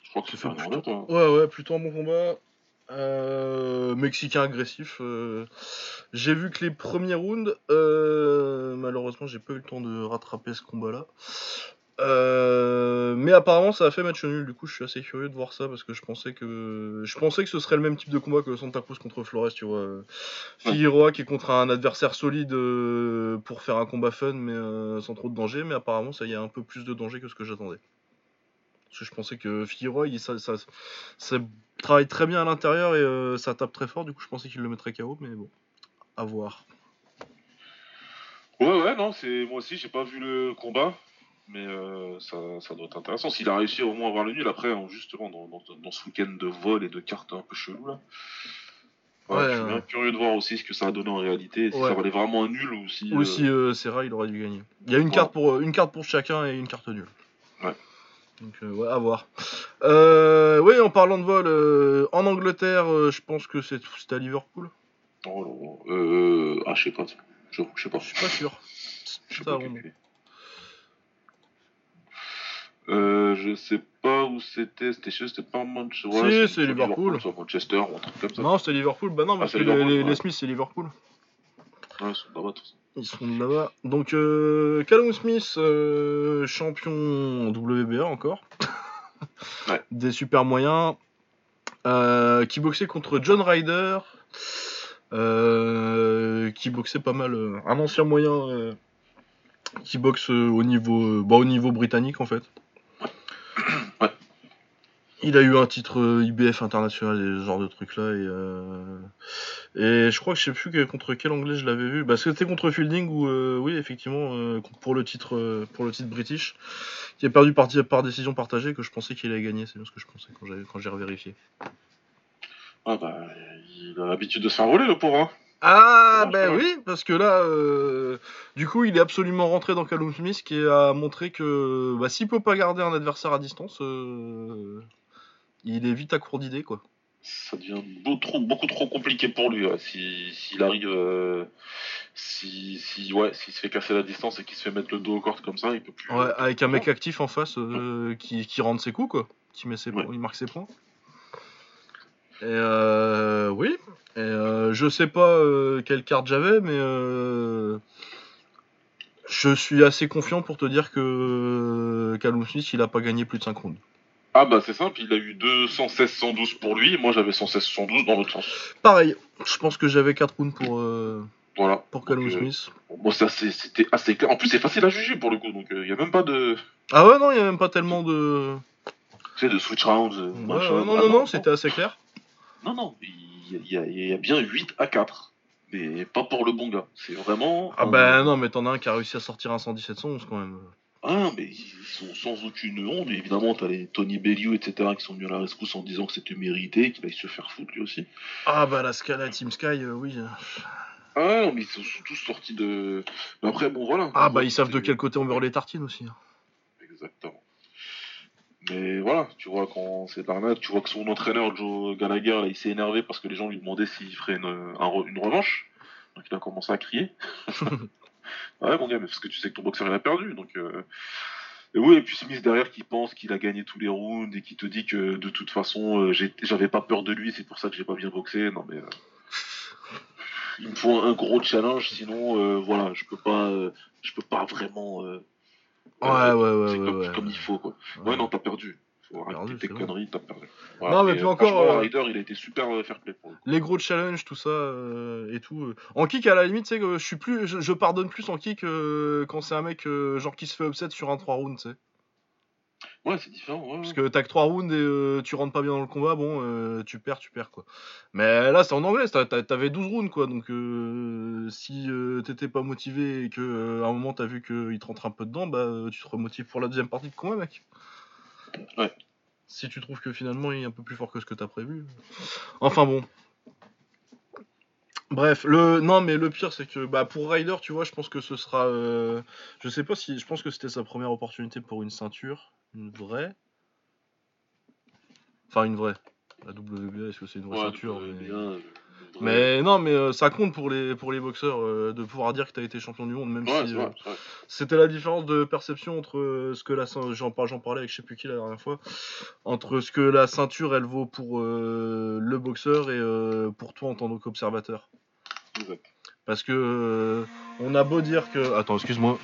Speaker 2: Je crois que c'est
Speaker 1: C'est
Speaker 2: Fernandez, toi.
Speaker 1: Ouais, ouais, plutôt un bon combat. Euh, Mexicain agressif. euh, J'ai vu que les premiers rounds, euh, malheureusement, j'ai pas eu le temps de rattraper ce combat-là. Mais apparemment, ça a fait match nul. Du coup, je suis assez curieux de voir ça parce que je pensais que je pensais que ce serait le même type de combat que Santa Cruz contre Flores, tu vois. Figueroa qui est contre un adversaire solide pour faire un combat fun, mais sans trop de danger. Mais apparemment, ça y a un peu plus de danger que ce que j'attendais. Parce que je pensais que Figueroa, ça, ça, ça travaille très bien à l'intérieur et euh, ça tape très fort. Du coup, je pensais qu'il le mettrait KO, mais bon, à voir.
Speaker 2: Ouais, ouais, non, c'est moi aussi, j'ai pas vu le combat. Mais euh, ça, ça doit être intéressant. S'il a réussi au moins à avoir le nul, après, hein, justement, dans, dans, dans ce week-end de vol et de cartes un peu chelou, là. Ouais,
Speaker 1: Ouais,
Speaker 2: je suis bien curieux de voir aussi ce que ça a donné en réalité. Si
Speaker 1: Ouais.
Speaker 2: ça valait vraiment un nul ou si.
Speaker 1: Ou
Speaker 2: euh,
Speaker 1: si Serra, il aurait dû gagner. Il y a une carte pour une carte pour chacun et une carte nulle.
Speaker 2: Ouais.
Speaker 1: Donc euh, ouais, à voir. Euh, oui, en parlant de vol, euh, en Angleterre, euh, je pense que c'est- c'était à Liverpool.
Speaker 2: Oh là là. Euh, ah, je sais pas. Je, je sais pas.
Speaker 1: Je suis pas sûr.
Speaker 2: Je sais pas. Euh, je sais pas où c'était. C'était chez c'était pas Manchester.
Speaker 1: Si, c'est Liverpool.
Speaker 2: Manchester ou un truc comme ça.
Speaker 1: Non, c'était Liverpool. Bah non, parce
Speaker 2: c'est
Speaker 1: que les,
Speaker 2: Liverpool,
Speaker 1: les- les
Speaker 2: ouais.
Speaker 1: Smiths, c'est Liverpool.
Speaker 2: Ouais, ils sont là-bas, tout ça.
Speaker 1: Ils sont là-bas. Donc, euh, Callum Smith, euh, champion WBA encore.
Speaker 2: Ouais.
Speaker 1: Des super moyens. Euh, qui boxait contre John Ryder. euh, qui boxait pas mal. un ancien moyen qui boxe au niveau, bah, au niveau britannique en fait. Il a eu un titre euh, IBF international et ce genre de trucs là et, euh, et je crois que je sais plus que- contre quel anglais je l'avais vu. Bah c'était contre Fielding ou oui effectivement euh, pour le titre euh, pour le titre british qui a perdu par, par décision partagée que je pensais qu'il allait gagner c'est bien ce que je pensais quand j'ai quand j'ai revérifié.
Speaker 2: Ah bah, il a l'habitude de se faire voler, le pauvre. Hein.
Speaker 1: Ah ben oui parce que là euh, du coup il est absolument rentré dans Callum Smith qui a montré que bah, s'il peut pas garder un adversaire à distance euh, il est vite à court d'idées quoi.
Speaker 2: Ça devient beaucoup trop, beaucoup trop compliqué pour lui. ouais. Si- S'il arrive. euh, si, si, ouais, s'il se fait casser la distance et qu'il se fait mettre le dos aux cordes comme ça, il peut plus.
Speaker 1: Ouais, avec un mec actif en face euh, qui, qui rentre ses coups, quoi. Qui met ses
Speaker 2: Ouais.
Speaker 1: points, il marque ses points. Et euh, oui. Et euh, je sais pas euh, quelle carte j'avais, mais euh, je suis assez confiant pour te dire que Callum Smith, il a pas gagné plus de 5 rounds.
Speaker 2: Ah bah c'est simple, il a eu 216-112 pour lui, moi j'avais 116-112 dans l'autre sens.
Speaker 1: Pareil, je pense que j'avais 4 rounds pour, euh,
Speaker 2: Voilà.
Speaker 1: pour Callum
Speaker 2: Donc, euh,
Speaker 1: Smith.
Speaker 2: Bon, ça, c'est- c'était assez clair. En plus, c'est facile à juger pour le coup, donc il n'y a même pas de,
Speaker 1: Ah ouais, non, il n'y a même pas tellement de.
Speaker 2: tu sais, de switch rounds. euh,
Speaker 1: Ouais,
Speaker 2: machin.
Speaker 1: ouais, non,
Speaker 2: Ah
Speaker 1: non, non, c'était assez clair.
Speaker 2: Non, non, il y, a- y y bien 8 à 4. Mais pas pour le bon gars. C'est vraiment.
Speaker 1: Ah bah non, mais t'en as un qui a réussi à sortir un 117-111 quand même.
Speaker 2: Ah, mais ils sont sans aucune honte. Évidemment, t'as les Tony Bellew, etc., qui sont venus à la rescousse en disant que c'était mérité, qu'il aille se faire foutre lui aussi.
Speaker 1: Ah bah la Scala Team Sky, euh, oui.
Speaker 2: Ah, non, mais ils sont tous sortis de. Mais après, bon, voilà.
Speaker 1: Ah bah ils savent de quel côté on beurre les tartines aussi. hein.
Speaker 2: Exactement. Mais voilà, tu vois, quand c'est de l'arnaque, tu vois que son entraîneur, Joe Gallagher, là, il s'est énervé parce que les gens lui demandaient s'il ferait une, un re- une revanche. Donc il a commencé à crier. ouais, mon gars, mais parce que tu sais que ton boxeur il a perdu. Donc, euh, Et oui, et puis Smith derrière qui pense qu'il a gagné tous les rounds et qui te dit que de toute façon, euh, j'avais pas peur de lui, c'est pour ça que j'ai pas bien boxé. Non, mais. euh, Il me faut un gros challenge, sinon, euh, voilà, je peux pas, je peux pas vraiment.
Speaker 1: Ouais, ouais, ouais,
Speaker 2: c'est
Speaker 1: ouais,
Speaker 2: comme,
Speaker 1: ouais.
Speaker 2: comme il faut, quoi. Ouais, non, t'as perdu. Faut
Speaker 1: Perdu,
Speaker 2: arrêter tes
Speaker 1: c'est
Speaker 2: conneries, t'as perdu.
Speaker 1: Non, mais puis
Speaker 2: euh,
Speaker 1: encore,
Speaker 2: franchement,
Speaker 1: euh,
Speaker 2: il a été super euh, fair play pour le coup.
Speaker 1: Les gros challenges, tout ça euh, et tout. En kick, à la limite, sais que je suis plus, je, je pardonne plus en kick quand c'est un mec genre qui se fait upset sur un 3 rounds, tu sais.
Speaker 2: Ouais, c'est différent. Ouais,
Speaker 1: Parce
Speaker 2: ouais.
Speaker 1: que t'as que 3 rounds et tu rentres pas bien dans le combat, bon, tu perds, tu perds quoi. Mais là, c'est en anglais, t'avais 12 rounds quoi, donc si t'étais pas motivé et que euh, à un moment t'as vu qu'il te rentre un peu dedans, bah tu te remotives pour la deuxième partie de combat, mec.
Speaker 2: Ouais.
Speaker 1: Si tu trouves que finalement il est un peu plus fort que ce que t'as prévu. Enfin bon. Bref, le non mais le pire c'est que bah pour Ryder, tu vois, je pense que ce sera euh, je sais pas si je pense que c'était sa première opportunité pour une ceinture, une vraie. Enfin une vraie. La WBA, est-ce que c'est une vraie
Speaker 2: Ouais,
Speaker 1: ceinture mais...
Speaker 2: bien.
Speaker 1: Mais non, mais euh, ça compte pour les pour les boxeurs euh, de pouvoir dire que t'as été champion du monde, même
Speaker 2: Ouais,
Speaker 1: si euh, c'était la différence de perception entre ce que la j'en j'en parlais avec je sais plus qui la dernière fois entre ce que la ceinture elle vaut pour le boxeur et pour toi en tant qu'observateur. Parce que on a beau dire que attends excuse-moi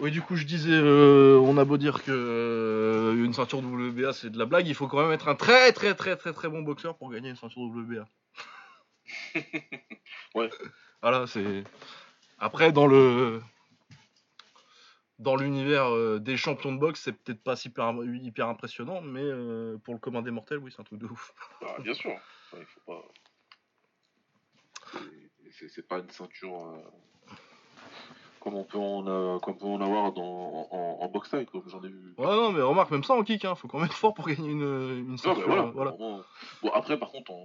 Speaker 1: oui du coup je disais euh, on a beau dire que euh, une ceinture WBA c'est de la blague il faut quand même être un très très très très très bon boxeur pour gagner une ceinture WBA
Speaker 2: Ouais.
Speaker 1: voilà c'est après dans le dans l'univers euh, des champions de boxe, c'est peut-être pas super, hyper impressionnant, mais euh, pour le commun des mortels, oui, c'est un truc de ouf.
Speaker 2: Bah, bien sûr. Enfin, il faut pas. c'est- pas une ceinture euh, comme on peut en, euh, comme on peut en avoir dans, en, en boxe comme j'en ai vu.
Speaker 1: Ouais, non, mais remarque, même ça en kick, hein, faut quand même être fort pour gagner une, une
Speaker 2: Non,
Speaker 1: ceinture.
Speaker 2: mais voilà,
Speaker 1: euh, voilà.
Speaker 2: vraiment. Bon, après, par contre, en,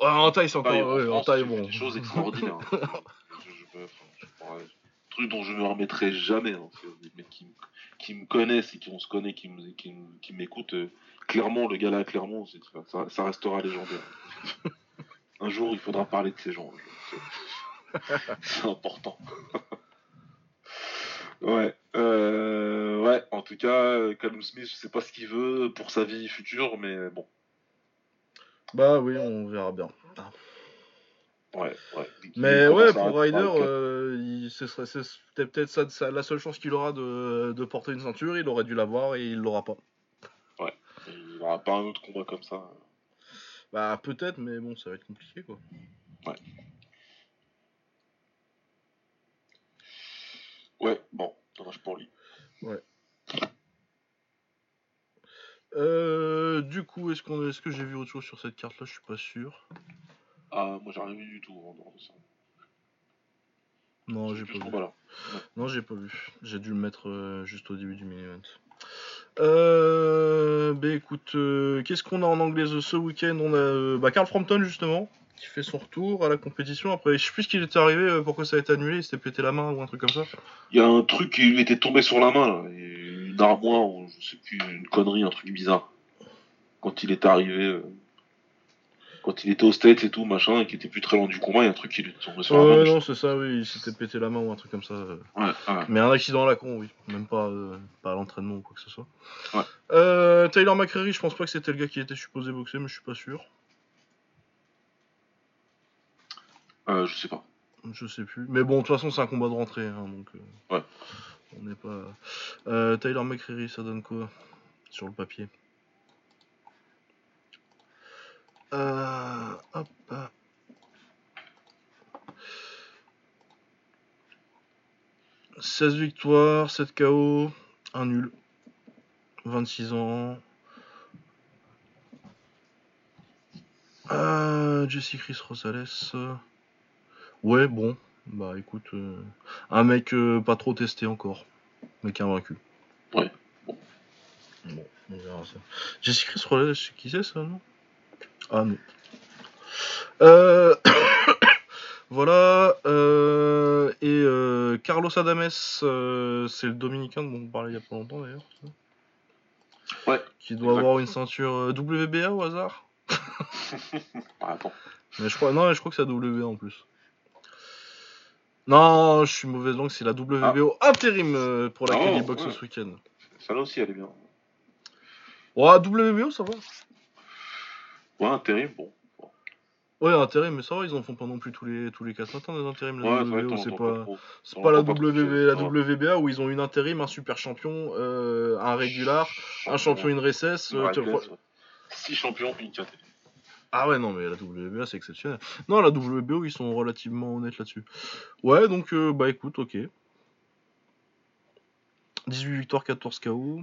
Speaker 1: Ouais, en taille, c'est encore.
Speaker 2: en
Speaker 1: ouais, en
Speaker 2: France,
Speaker 1: taille, bon.
Speaker 2: des choses extraordinaires. je, je peux- enfin, je pourrais- truc dont je me remettrai jamais. Hein, des mecs qui, me- qui me connaissent et qui on se connaît, qui me- qui me- qui m'écoutent. euh, clairement, le gars là à Clermont, c'est- ça, ça restera légendaire. Un jour, il faudra parler de ces gens. C'est important. ouais. euh, ouais. En tout cas, euh, Callum Smith, je sais pas ce qu'il veut pour sa vie future, mais bon.
Speaker 1: Bah oui, on verra bien.
Speaker 2: Ouais, ouais.
Speaker 1: Mais ouais, pour Ryder, euh, c'était peut-être ça, ça- la seule chance qu'il aura de, de porter une ceinture. Il aurait dû l'avoir et il l'aura pas.
Speaker 2: Il n'aura pas un autre combat comme ça.
Speaker 1: Bah peut-être, mais bon, ça va être compliqué quoi.
Speaker 2: Ouais, bon, dommage pour lui.
Speaker 1: Euh, du coup, est-ce qu'on est-ce que j'ai vu autre chose sur cette carte-là? Je suis pas sûr.
Speaker 2: Ah, moi j'ai rien vu du tout en dehors de ça.
Speaker 1: Non, j'ai pas vu. Non, j'ai pas vu. J'ai dû le mettre euh, juste au début du mini-event. Euh, bah écoute, euh, qu'est-ce qu'on a en anglais? Ce week-end On a bah, Carl Frampton justement, qui fait son retour à la compétition. Après, je sais plus ce qu'il était arrivé, euh, pourquoi ça a été annulé, il s'était pété la main ou un truc comme ça.
Speaker 2: Il y a un truc qui lui était tombé sur la main, là, une armoire, ou je sais plus, une connerie, un truc bizarre. Quand il est arrivé, euh, quand il était au States et tout, machin, et qui était plus très loin du combat, il y a un truc qui lui est tombé sur la main.
Speaker 1: Non, c'est ça, oui, il s'était pété la main ou un truc comme ça. euh.
Speaker 2: Ouais, ouais.
Speaker 1: Mais un accident à la con, oui. Même pas, euh, pas à l'entraînement ou quoi que ce soit. Euh, Tyler McCreary, je pense pas que c'était le gars qui était supposé boxer, mais je suis pas sûr.
Speaker 2: Euh, je sais pas.
Speaker 1: Je sais plus. Mais bon, de toute façon, c'est un combat de rentrée. hein, donc, euh,
Speaker 2: Ouais.
Speaker 1: On n'est pas. Euh, Tyler McCreary, ça donne quoi Sur le papier? Hop. 16 victoires, 7 KO, 1 nul. 26 ans. Jesse Chris Rosales. Ouais, bon. Bah écoute, euh, un mec euh, pas trop testé encore, mais qui est invaincu.
Speaker 2: Ouais, bon.
Speaker 1: Bon, on verra ça. Jesse Chris Rosales, je sais qui c'est ça, non? Ah non. Euh... voilà. euh, Et Carlos Adames, c'est le Dominicain dont on parlait il y a pas longtemps d'ailleurs.
Speaker 2: Ouais.
Speaker 1: Qui doit avoir une ceinture WBA au hasard
Speaker 2: Ah, attends.
Speaker 1: Mais je crois, non, je crois que c'est WBA en plus. Non, je suis mauvaise langue, c'est la WBO intérim euh, pour laquelle
Speaker 2: Ah. Oh,
Speaker 1: il boxe ce week-end.
Speaker 2: Celle-là aussi, elle est bien.
Speaker 1: Ouais, WBO, ça va.
Speaker 2: Ouais, intérim, bon.
Speaker 1: Ouais, intérim, mais ça va, ils en font pas non plus tous les, tous les 4 matins des intérims. La
Speaker 2: Ouais, c'est
Speaker 1: WBO, pas, c'est la,
Speaker 2: entends pas trop,
Speaker 1: WB, la. WBA où ils ont une intérim, un super champion, euh, un régular, un champion, une récesse. euh,
Speaker 2: Ouais,
Speaker 1: tu-
Speaker 2: Glaze, ouais. Six champions, une KT.
Speaker 1: Ah ouais, non, mais la WBA, c'est exceptionnel. Non, la WBO, ils sont relativement honnêtes là-dessus. Ouais, donc, euh, bah écoute, ok. 18 victoires, 14 KO.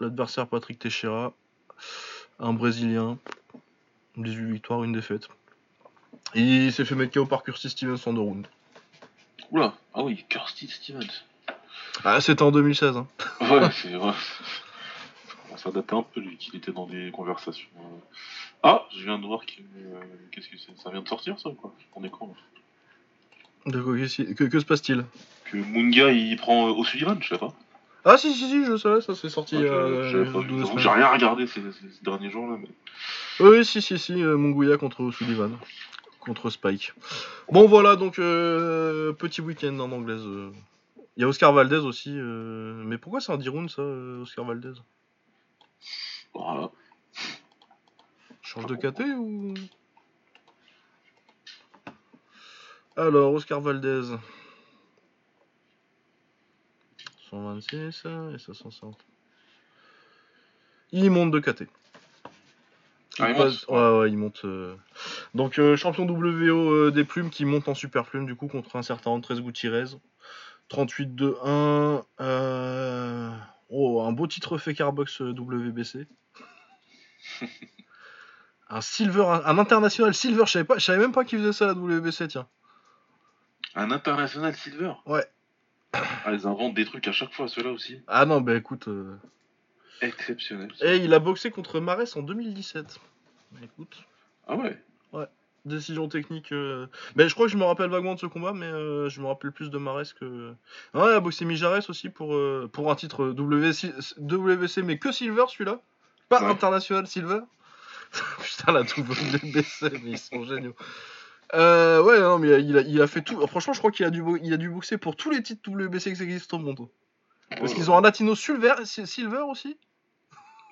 Speaker 1: L'adversaire, Patrick Teixeira. Un Brésilien. 18 victoires, une défaite. Il s'est fait mettre KO par Kirsty Stevens en deux rounds.
Speaker 2: Oula, ah oui, Kirsty Stevens.
Speaker 1: Ah, c'était en 2016. Hein.
Speaker 2: Ouais, c'est vrai. Ça datait un peu, lui, qu'il était dans des conversations. euh. Ah, je viens de voir euh, Qu'est-ce que c'est Ça vient de sortir, ça, ou quoi? On écran, là.
Speaker 1: De quoi, que, que se passe-t-il?
Speaker 2: Que Munga, il prend euh, O'Sullivan, je sais pas.
Speaker 1: Ah, si, si, si, je savais, ça c'est sorti
Speaker 2: Ouais, je-
Speaker 1: euh,
Speaker 2: que J'ai rien regardé ces, derniers jours, là. Mais...
Speaker 1: Oui, si, si, si, Munguia contre Sullivan. Contre Spike. Bon, voilà, donc, euh, petit week-end en anglaise. Il y a Oscar Valdez aussi. euh, Mais pourquoi c'est un 10 rounds, ça, Oscar Valdez?
Speaker 2: Voilà.
Speaker 1: Change de KT ou? Alors, Oscar Valdez. 126 et 550. Il monte de KT.
Speaker 2: Ah, il
Speaker 1: passe-
Speaker 2: monte,
Speaker 1: Ouais, ouais, il monte. euh. Donc, euh, champion WO euh, des plumes qui monte en super plume, du coup, contre un certain Andrés Gutiérrez. 38-2-1. Oh, un beau titre fait Carbox euh, WBC. un silver, un, un international silver, je savais pas, je savais même pas qu'il faisait ça à la WBC, tiens.
Speaker 2: Un international silver
Speaker 1: Ouais.
Speaker 2: Ah, ils inventent des trucs à chaque fois, ceux-là aussi.
Speaker 1: Ah non, bah écoute. euh,
Speaker 2: Exceptionnel.
Speaker 1: Et il a boxé contre Marès en 2017. Écoute.
Speaker 2: Ah ouais
Speaker 1: Décision technique. euh, Ben, je crois que je me rappelle vaguement de ce combat, mais euh, je me rappelle plus de Marès que. Ouais, il a boxé Mijares aussi pour, euh, pour un titre WC, WC, mais que Silver celui-là. Pas
Speaker 2: Ouais.
Speaker 1: International Silver. Putain, la WBC, mais ils sont géniaux. Euh, ouais, non, mais il a, il a fait tout. Franchement, je crois qu'il a, dû il a dû boxer pour tous les titres WBC qui existent au monde. Parce qu'ils ont un Latino Silver, Silver aussi.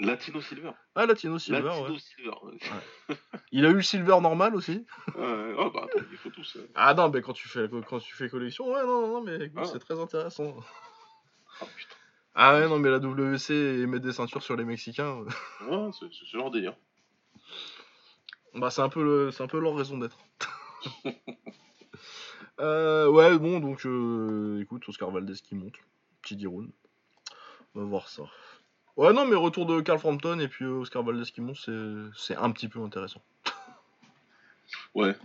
Speaker 2: Latino silver.
Speaker 1: Ah, Latino Silver,
Speaker 2: Latino
Speaker 1: ouais.
Speaker 2: silver. ouais.
Speaker 1: Il a eu le Silver normal aussi.
Speaker 2: Oh bah attends, il faut tous. euh.
Speaker 1: Ah non, mais quand tu fais, quand tu fais collection, ouais, non, non, non, mais écoute,
Speaker 2: Ah.
Speaker 1: c'est très intéressant.
Speaker 2: Ah putain.
Speaker 1: Ah ouais, non, mais la WC et mettre des ceintures sur les Mexicains, euh,
Speaker 2: Ouais, c'est ce genre délire.
Speaker 1: bah c'est un peu, le, c'est un peu leur raison d'être. euh, ouais, bon, donc, euh, écoute, Oscar Valdez qui monte, petit Diroun. On va voir ça. Ouais, non, mais retour de Carl Frampton et puis euh, Oscar Valdez qui monte, c'est, c'est un petit peu intéressant.
Speaker 2: Ouais.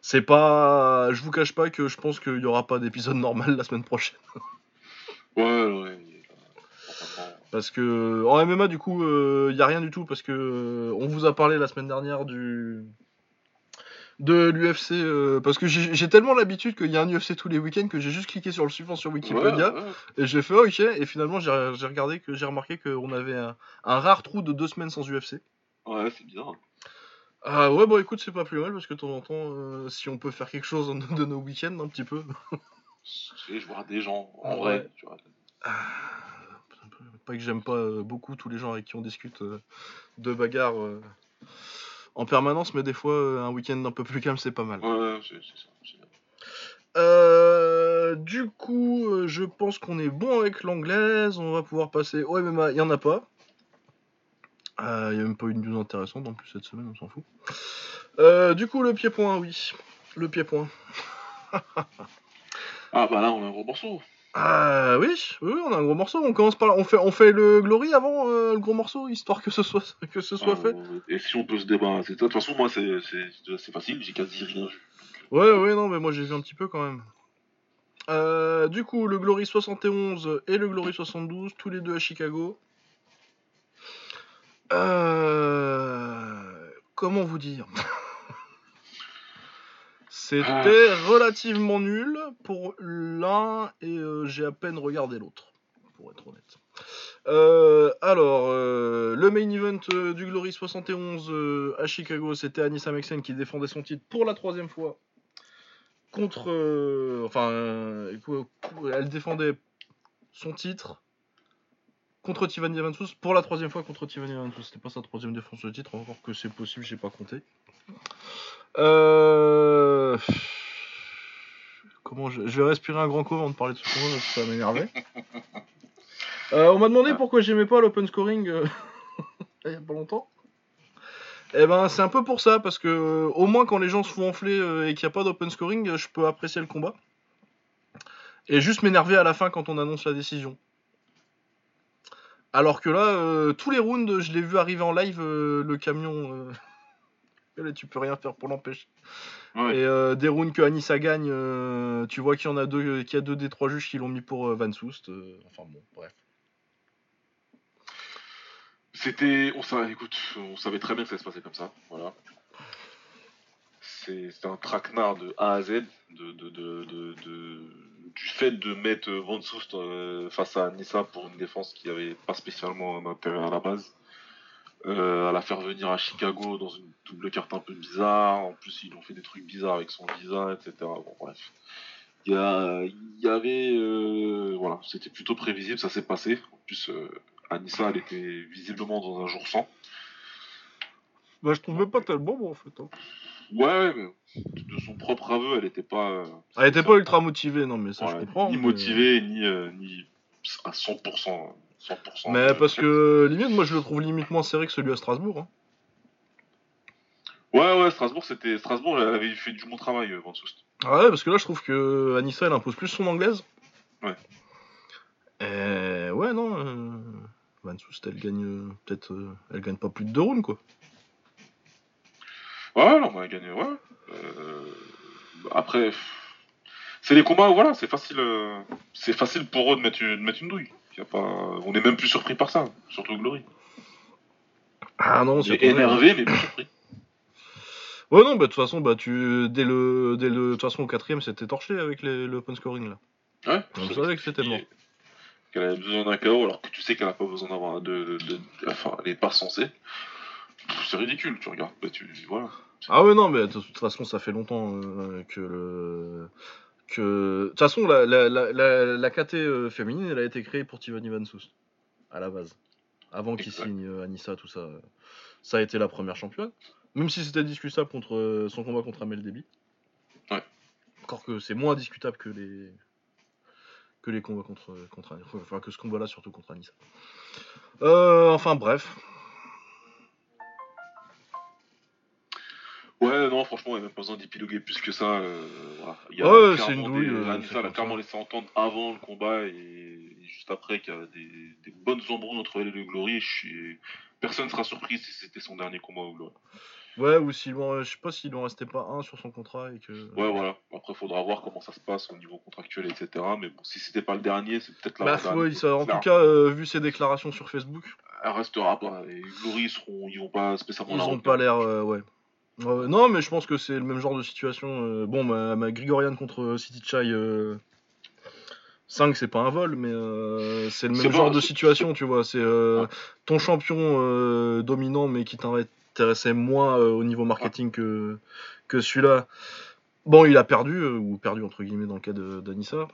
Speaker 1: C'est pas. Je vous cache pas que je pense qu'il y aura pas d'épisode normal la semaine prochaine.
Speaker 2: Ouais, ouais.
Speaker 1: Parce que en MMA du coup il y a rien du tout parce que euh, on vous a parlé la semaine dernière du de l'UFC euh, parce que j'ai tellement l'habitude qu'il y a un UFC tous les week-ends que j'ai juste cliqué sur le suivant sur Wikipédia
Speaker 2: Ouais, ouais.
Speaker 1: et j'ai fait ok et finalement j'ai regardé que j'ai remarqué qu'on avait un, un rare trou de deux semaines sans UFC.
Speaker 2: Ouais, c'est bizarre.
Speaker 1: Ah ouais bon écoute c'est pas plus mal parce que de temps en temps euh, si on peut faire quelque chose de nos week-ends un petit peu.
Speaker 2: Je vois des gens en
Speaker 1: Ah,
Speaker 2: vrai.
Speaker 1: ouais.
Speaker 2: Tu vois.
Speaker 1: Ah, Pas que j'aime pas euh, beaucoup tous les gens avec qui on discute de bagarre en permanence, mais des fois, euh, un week-end un peu plus calme, c'est pas mal.
Speaker 2: Ouais, c'est ça.
Speaker 1: Euh, du coup, euh, je pense qu'on est bon avec l'anglaise. On va pouvoir passer au MMA. Il y en a pas. Euh, Il y a même pas une news intéressante en plus cette semaine, on s'en fout. Du coup, le pied-point, oui. Le pied-point.
Speaker 2: Ah bah là, on a un gros morceau.
Speaker 1: Ah oui, oui, on a un gros morceau. On commence par là. On fait, on fait le Glory avant euh, le gros morceau, histoire que ce soit, que ce soit fait.
Speaker 2: Euh, et si on peut se débarrasser de toute façon, moi, c'est c'est- c'est facile, j'ai quasi rien vu.
Speaker 1: Ouais, ouais, non, mais moi j'ai vu un petit peu quand même. Euh, du coup, le Glory 71 et le Glory 72, tous les deux à Chicago. Euh, comment vous dire? C'était relativement nul pour l'un et euh, j'ai à peine regardé l'autre, pour être honnête. Euh, alors, euh, le main event du Glory 71 euh, à Chicago, c'était Anissa Mexen qui défendait son titre pour la troisième fois contre. enfin, elle défendait son titre contre Tiffany Vansus pour la troisième fois contre Tiffany Vansus. C'était pas sa troisième défense de titre, encore que c'est possible, j'ai pas compté. Euh... Comment je... je vais respirer un grand coup avant de parler de ce combat parce que ça va m'énerver. Euh, on m'a demandé pourquoi j'aimais pas l'open scoring euh, il y a pas longtemps. Eh ben c'est un peu pour ça parce que euh, au moins quand les gens se font enfler euh, et qu'il n'y a pas d'open scoring, euh, je peux apprécier le combat. Et juste m'énerver à la fin quand on annonce la décision. Alors que là, euh, tous les rounds, je l'ai vu arriver en live, euh, le camion. euh, là, tu peux rien faire pour l'empêcher.
Speaker 2: Ouais.
Speaker 1: Et des rounds que Anissa gagne, tu vois qu'il y en a deux, qu'il y a deux des trois juges qui l'ont mis pour Van Soest. euh, enfin bon, bref.
Speaker 2: C'était, on savait, écoute, on savait très bien que ça se passait comme ça, voilà. C'est c'était un traquenard de A à Z, de, de, de, de- de- du fait de mettre Van Soest euh, face à Nissa pour une défense qui avait pas spécialement un intérêt à la base. Euh, à la faire venir à Chicago dans une double carte un peu bizarre. En plus, ils ont fait des trucs bizarres avec son visa, etc. Bon, bref. Il y, avait. euh, voilà, c'était plutôt prévisible, ça s'est passé. En plus, euh, Anissa, elle était visiblement dans un jour sans.
Speaker 1: Bah, je trouvais pas tellement bon en fait. hein.
Speaker 2: Ouais, mais de son propre aveu, elle était pas. euh,
Speaker 1: Elle était pas ultra motivée, non, mais ça je
Speaker 2: ouais,
Speaker 1: comprends.
Speaker 2: Ni
Speaker 1: mais-
Speaker 2: motivée, ni, euh, ni à 100%. 100%
Speaker 1: Mais
Speaker 2: euh,
Speaker 1: parce que limite, moi je le trouve limite moins serré que celui à Strasbourg. hein.
Speaker 2: Ouais, ouais, Strasbourg, c'était. Strasbourg, elle avait fait du bon travail, euh, Van.
Speaker 1: Ah ouais, parce que là je trouve que Anissa elle impose plus son anglaise.
Speaker 2: Ouais.
Speaker 1: Et ouais, non. Euh... Van Soest elle gagne euh, peut-être. euh, Elle gagne pas plus de deux rounds quoi.
Speaker 2: Ouais, non, on a gagné, ouais. Euh, Après, c'est les combats où voilà, c'est facile, euh, c'est facile pour eux de mettre une, de mettre une douille. Y a pas, on est même plus surpris par ça, surtout Glory.
Speaker 1: Ah non,
Speaker 2: On
Speaker 1: c'est
Speaker 2: énervé, mais plus surpris.
Speaker 1: Ouais, non, bah de toute façon, bah tu. Dès le. Dès le. De toute façon, au quatrième, c'était torché avec les... le open scoring là.
Speaker 2: Ouais.
Speaker 1: On savait que c'était mort.
Speaker 2: Qu'elle avait besoin d'un KO alors que tu sais qu'elle a pas besoin d'avoir de, de, de- enfin, elle est pas censée. C'est ridicule, tu regardes, bah, tu voilà.
Speaker 1: Ah ouais, non, mais de toute façon, ça fait longtemps euh, que le. Que... De toute façon, la, la, la, la, la KT euh, féminine, elle a été créée pour Tiffany Van Soest, à la base. Avant qu'il signe euh, Anissa, tout ça. Ça a été la première championne. Même si c'était discutable contre son combat contre Amel Déby.
Speaker 2: Ouais.
Speaker 1: Encore que c'est moins discutable que les que les combats contre, contre enfin que ce combat-là surtout contre Anissa. Euh, enfin bref.
Speaker 2: Ouais, non, franchement, il n'y a même pas besoin d'épiloguer plus que ça. euh, voilà. Il y a
Speaker 1: Ouais,
Speaker 2: clairement
Speaker 1: c'est une douille,
Speaker 2: des- a clairement laissé entendre avant le combat et, et juste après qu'il y a des, des bonnes embrouilles entre elle et le Glory. Suis... Personne ne sera surpris si c'était son dernier combat au Glory.
Speaker 1: Ouais, ou s'il en- je sais pas s'il en restait pas un sur son contrat et que.
Speaker 2: Ouais, voilà. Après, faudra voir comment ça se passe au niveau contractuel, etc. Mais bon, si c'était pas le dernier, c'est peut-être la
Speaker 1: Bah, ouais, ça- en tout cas, euh, vu ses déclarations sur Facebook,
Speaker 2: Elle restera pas. Les Glory seront, ils vont pas spécialement
Speaker 1: ils
Speaker 2: la
Speaker 1: ont
Speaker 2: retenir.
Speaker 1: pas l'air. euh, ouais. Ouais, non, mais je pense que c'est le même genre de situation. euh, bon, ma, ma Grigorian contre euh, City Chai euh, 5, c'est pas un vol, mais euh, c'est le même genre de situation, tu vois. C'est euh,
Speaker 2: Ouais.
Speaker 1: ton champion euh, dominant, mais qui t'intéressait moins euh, au niveau marketing que, que celui-là. Bon, il a perdu, euh, ou perdu entre guillemets dans le cas d'Anissa.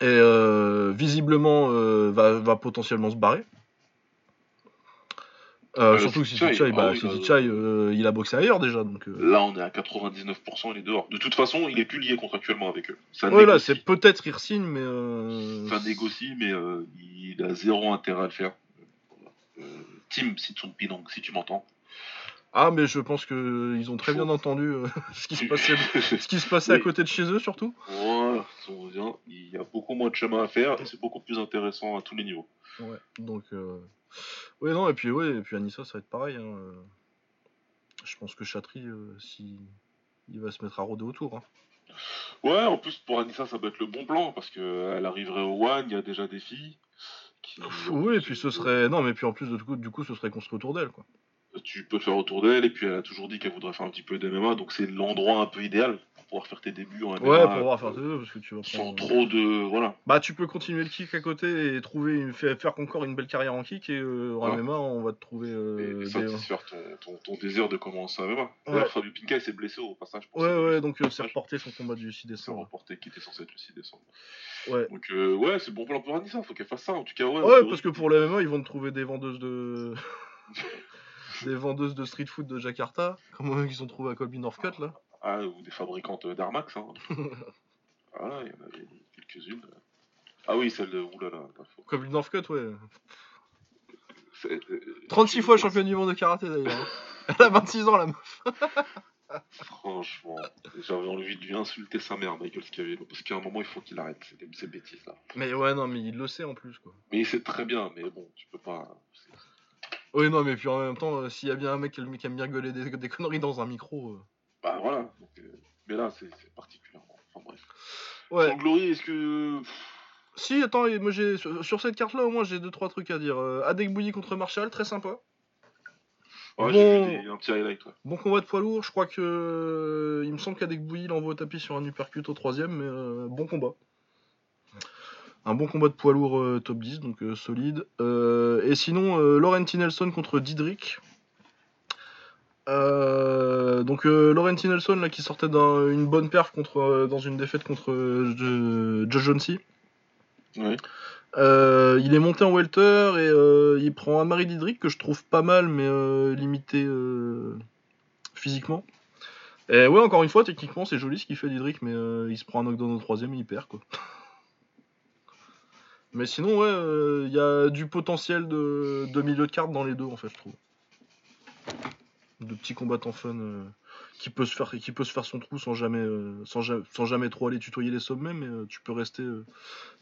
Speaker 1: Et euh, visiblement, euh, va, va potentiellement se barrer. Euh,
Speaker 2: Euh,
Speaker 1: surtout que
Speaker 2: Chai,
Speaker 1: Chai, bah,
Speaker 2: ah oui,
Speaker 1: Chai, euh, il a boxé ailleurs déjà. Donc, euh,
Speaker 2: Là, on est à 99%, il est dehors. De toute façon, il est plus lié contractuellement avec eux. Ça
Speaker 1: Ouais, là, c'est peut-être il signe, mais.
Speaker 2: Ça négocie, mais il a zéro intérêt à le faire. Tim Sitsung Pinong, si tu m'entends.
Speaker 1: Ah, mais je pense que ils ont très bien entendu ce qui se passait, ce qui se passait à côté de chez eux, surtout.
Speaker 2: Voilà, si il y a beaucoup moins de chemin à faire et c'est beaucoup plus intéressant à tous les niveaux.
Speaker 1: Ouais. Donc, ouais, non, et puis, ouais, et puis Anissa, ça va être pareil. hein, euh. Je pense que Chatry, euh, si il va se mettre à rôder autour. hein.
Speaker 2: Ouais, en plus pour Anissa, ça peut être le bon plan parce qu'elle arriverait au One, il y a déjà des filles. Qui,
Speaker 1: Oui, et puis ce serait. Non, mais puis en plus, de coup, du coup, ce serait construit autour d'elle, quoi.
Speaker 2: Tu peux faire autour d'elle et puis elle a toujours dit qu'elle voudrait faire un petit peu d'MMA, donc c'est l'endroit un peu idéal pouvoir faire tes débuts en MMA.
Speaker 1: Ouais, pour pouvoir faire tes deux, parce que tu vas
Speaker 2: Sans
Speaker 1: prendre-
Speaker 2: trop de. Voilà.
Speaker 1: Bah, tu peux continuer le kick à côté et trouver une... faire encore une belle carrière en kick, et euh, en
Speaker 2: Ouais.
Speaker 1: MMA, on va te trouver. euh,
Speaker 2: et
Speaker 1: des-
Speaker 2: satisfaire ton, ton, ton désir de commencer en MMA. D'ailleurs, Fabio Pinca s'est blessé au passage. pour
Speaker 1: Ouais, ouais, donc euh, c'est reporté son combat du 6
Speaker 2: C'est
Speaker 1: décembre.
Speaker 2: remporté qui était censé être le 6 décembre.
Speaker 1: Ouais.
Speaker 2: Donc, euh, ouais, c'est bon plan pour Anissa, faut qu'elle fasse ça en tout cas. Ouais,
Speaker 1: Ouais, parce que pour le MMA, ils vont te trouver des vendeuses de. des vendeuses de street food de Jakarta, comme euh, qu'ils ont trouvé à Colby Northcutt, là?
Speaker 2: Ah, ou des fabricantes d'Armax. Hein. ah, il y en avait quelques-unes. Ah oui, celle de. Oulala. faut-
Speaker 1: Colby Northcutt, ouais.
Speaker 2: c'est- euh,
Speaker 1: 36 fois championne du monde de karaté, d'ailleurs. Elle a 26 ans, la meuf.
Speaker 2: Franchement, j'avais envie de lui insulter sa mère, Michael Scavello, parce qu'à un moment, il faut qu'il arrête ces, ces bêtises-là.
Speaker 1: Mais ouais, non, mais il le sait en plus, quoi.
Speaker 2: Mais il sait très bien, mais bon, tu peux pas. c'est-
Speaker 1: Oui, non, mais puis en même temps, euh, s'il y a bien un mec qui qui aime bien gueuler des, des conneries dans un micro. euh,
Speaker 2: Bah voilà. donc, euh, Mais là, c'est particulièrement. Enfin bref.
Speaker 1: Ouais.
Speaker 2: Sans Glory, est-ce que.
Speaker 1: Si, attends, moi j'ai sur, cette carte-là, au moins j'ai deux trois trucs à dire. Euh, Adek contre Marshall, très sympa.
Speaker 2: Ouais,
Speaker 1: Bon.
Speaker 2: j'ai vu des- un petit highlight, ouais.
Speaker 1: Bon combat de poids lourd, je crois que. euh, il me semble qu'Adek Bouilly l'envoie au tapis sur un uppercut au troisième, mais euh, bon combat. Un bon combat de poids lourd euh, top 10, donc solide. Et sinon, Laurenti Nelson contre Didrik. Euh, donc euh, Laurenti Nelson là qui sortait d'une bonne perf contre euh, dans une défaite contre Jo- Josh Jonesy. Euh, il est monté en welter et il prend un Marie Didrik que je trouve pas mal mais limité physiquement. Et ouais, encore une fois, techniquement c'est joli ce qu'il fait Didrik, mais il se prend un knockdown au troisième et il perd quoi. Mais sinon, ouais, il y a du potentiel de, de milieu de carte dans les deux en fait, je trouve. De petits combattants fun euh, qui, peut se faire, qui peut se faire son trou sans jamais, euh, sans, ja- sans jamais trop aller tutoyer les sommets, mais euh, tu peux rester.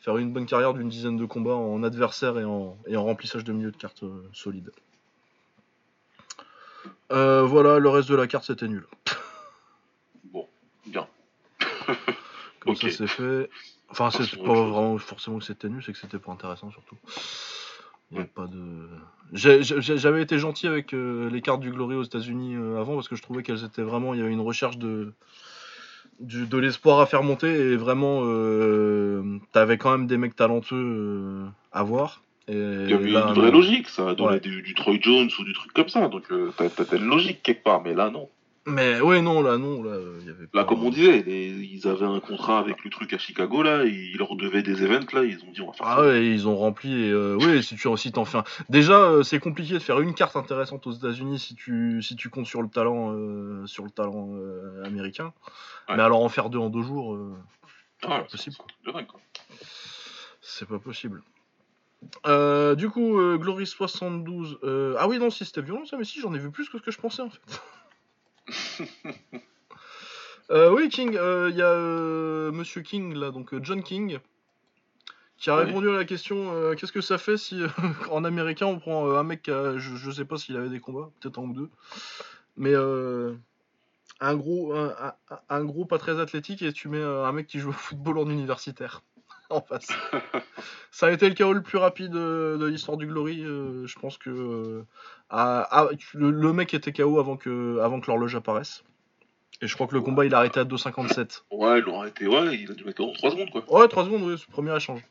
Speaker 1: faire une bonne carrière d'une dizaine de combats en adversaire et en, et en remplissage de milieu de carte solide. Voilà, le reste de la carte c'était nul.
Speaker 2: Bon, bien.
Speaker 1: Comme ça c'est fait. Enfin, c'est pas vraiment forcément que c'était nul, c'est que c'était pas intéressant surtout. Il y a
Speaker 2: Ouais.
Speaker 1: pas de. J'avais été gentil avec euh, les cartes du Glory aux États-Unis euh, avant parce que je trouvais qu'elles étaient vraiment. Il y avait une recherche de du- de l'espoir à faire monter et vraiment euh, t'avais quand même des mecs talentueux à voir. Et
Speaker 2: Il y avait
Speaker 1: là,
Speaker 2: une vraie logique, ça donnait
Speaker 1: Ouais.
Speaker 2: du, du Troy Jones ou du truc comme ça, donc t'as t'as- t'as une logique quelque part, mais là non.
Speaker 1: Mais ouais, non, là, non, là, il y avait
Speaker 2: Là,
Speaker 1: pas-
Speaker 2: comme on disait, les- ils avaient un contrat avec le truc à Chicago, là, ils leur devaient des events, là, ils ont dit on va faire
Speaker 1: Ah
Speaker 2: ça.
Speaker 1: ouais, ils ont rempli. Et, euh, oui, si tu si t'en fais un. Déjà, euh, c'est compliqué de faire une carte intéressante aux États-Unis si tu si tu comptes sur le talent euh, sur le talent américain.
Speaker 2: Ouais.
Speaker 1: Mais alors en faire deux en deux jours,
Speaker 2: Ah,
Speaker 1: possible,
Speaker 2: c'est de dingue, quoi.
Speaker 1: c'est pas possible. Du coup, Glory 72. euh, Ah oui, non, si c'était violent ça, mais si j'en ai vu plus que ce que je pensais en fait. Euh, oui, King, euh, il y a euh, Monsieur King là, donc euh, John King, qui a répondu à la question euh, qu'est-ce que ça fait si euh, en américain on prend euh, un mec qui a, je, je sais pas s'il avait des combats, peut-être un ou deux, mais euh, un gros, un, un- un gros pas très athlétique et tu mets euh, un mec qui joue au football en universitaire en face. ça a été le KO le plus rapide euh, de l'histoire du Glory, euh, je pense que euh, à- à- le, le mec était KO avant que, avant que l'horloge apparaisse. Et je crois que le combat il a arrêté à 2,57.
Speaker 2: Ouais, arrêté, ouais, il a dû mettre en 3 secondes, quoi.
Speaker 1: Ouais, 3 secondes, oui, c'est le premier échange.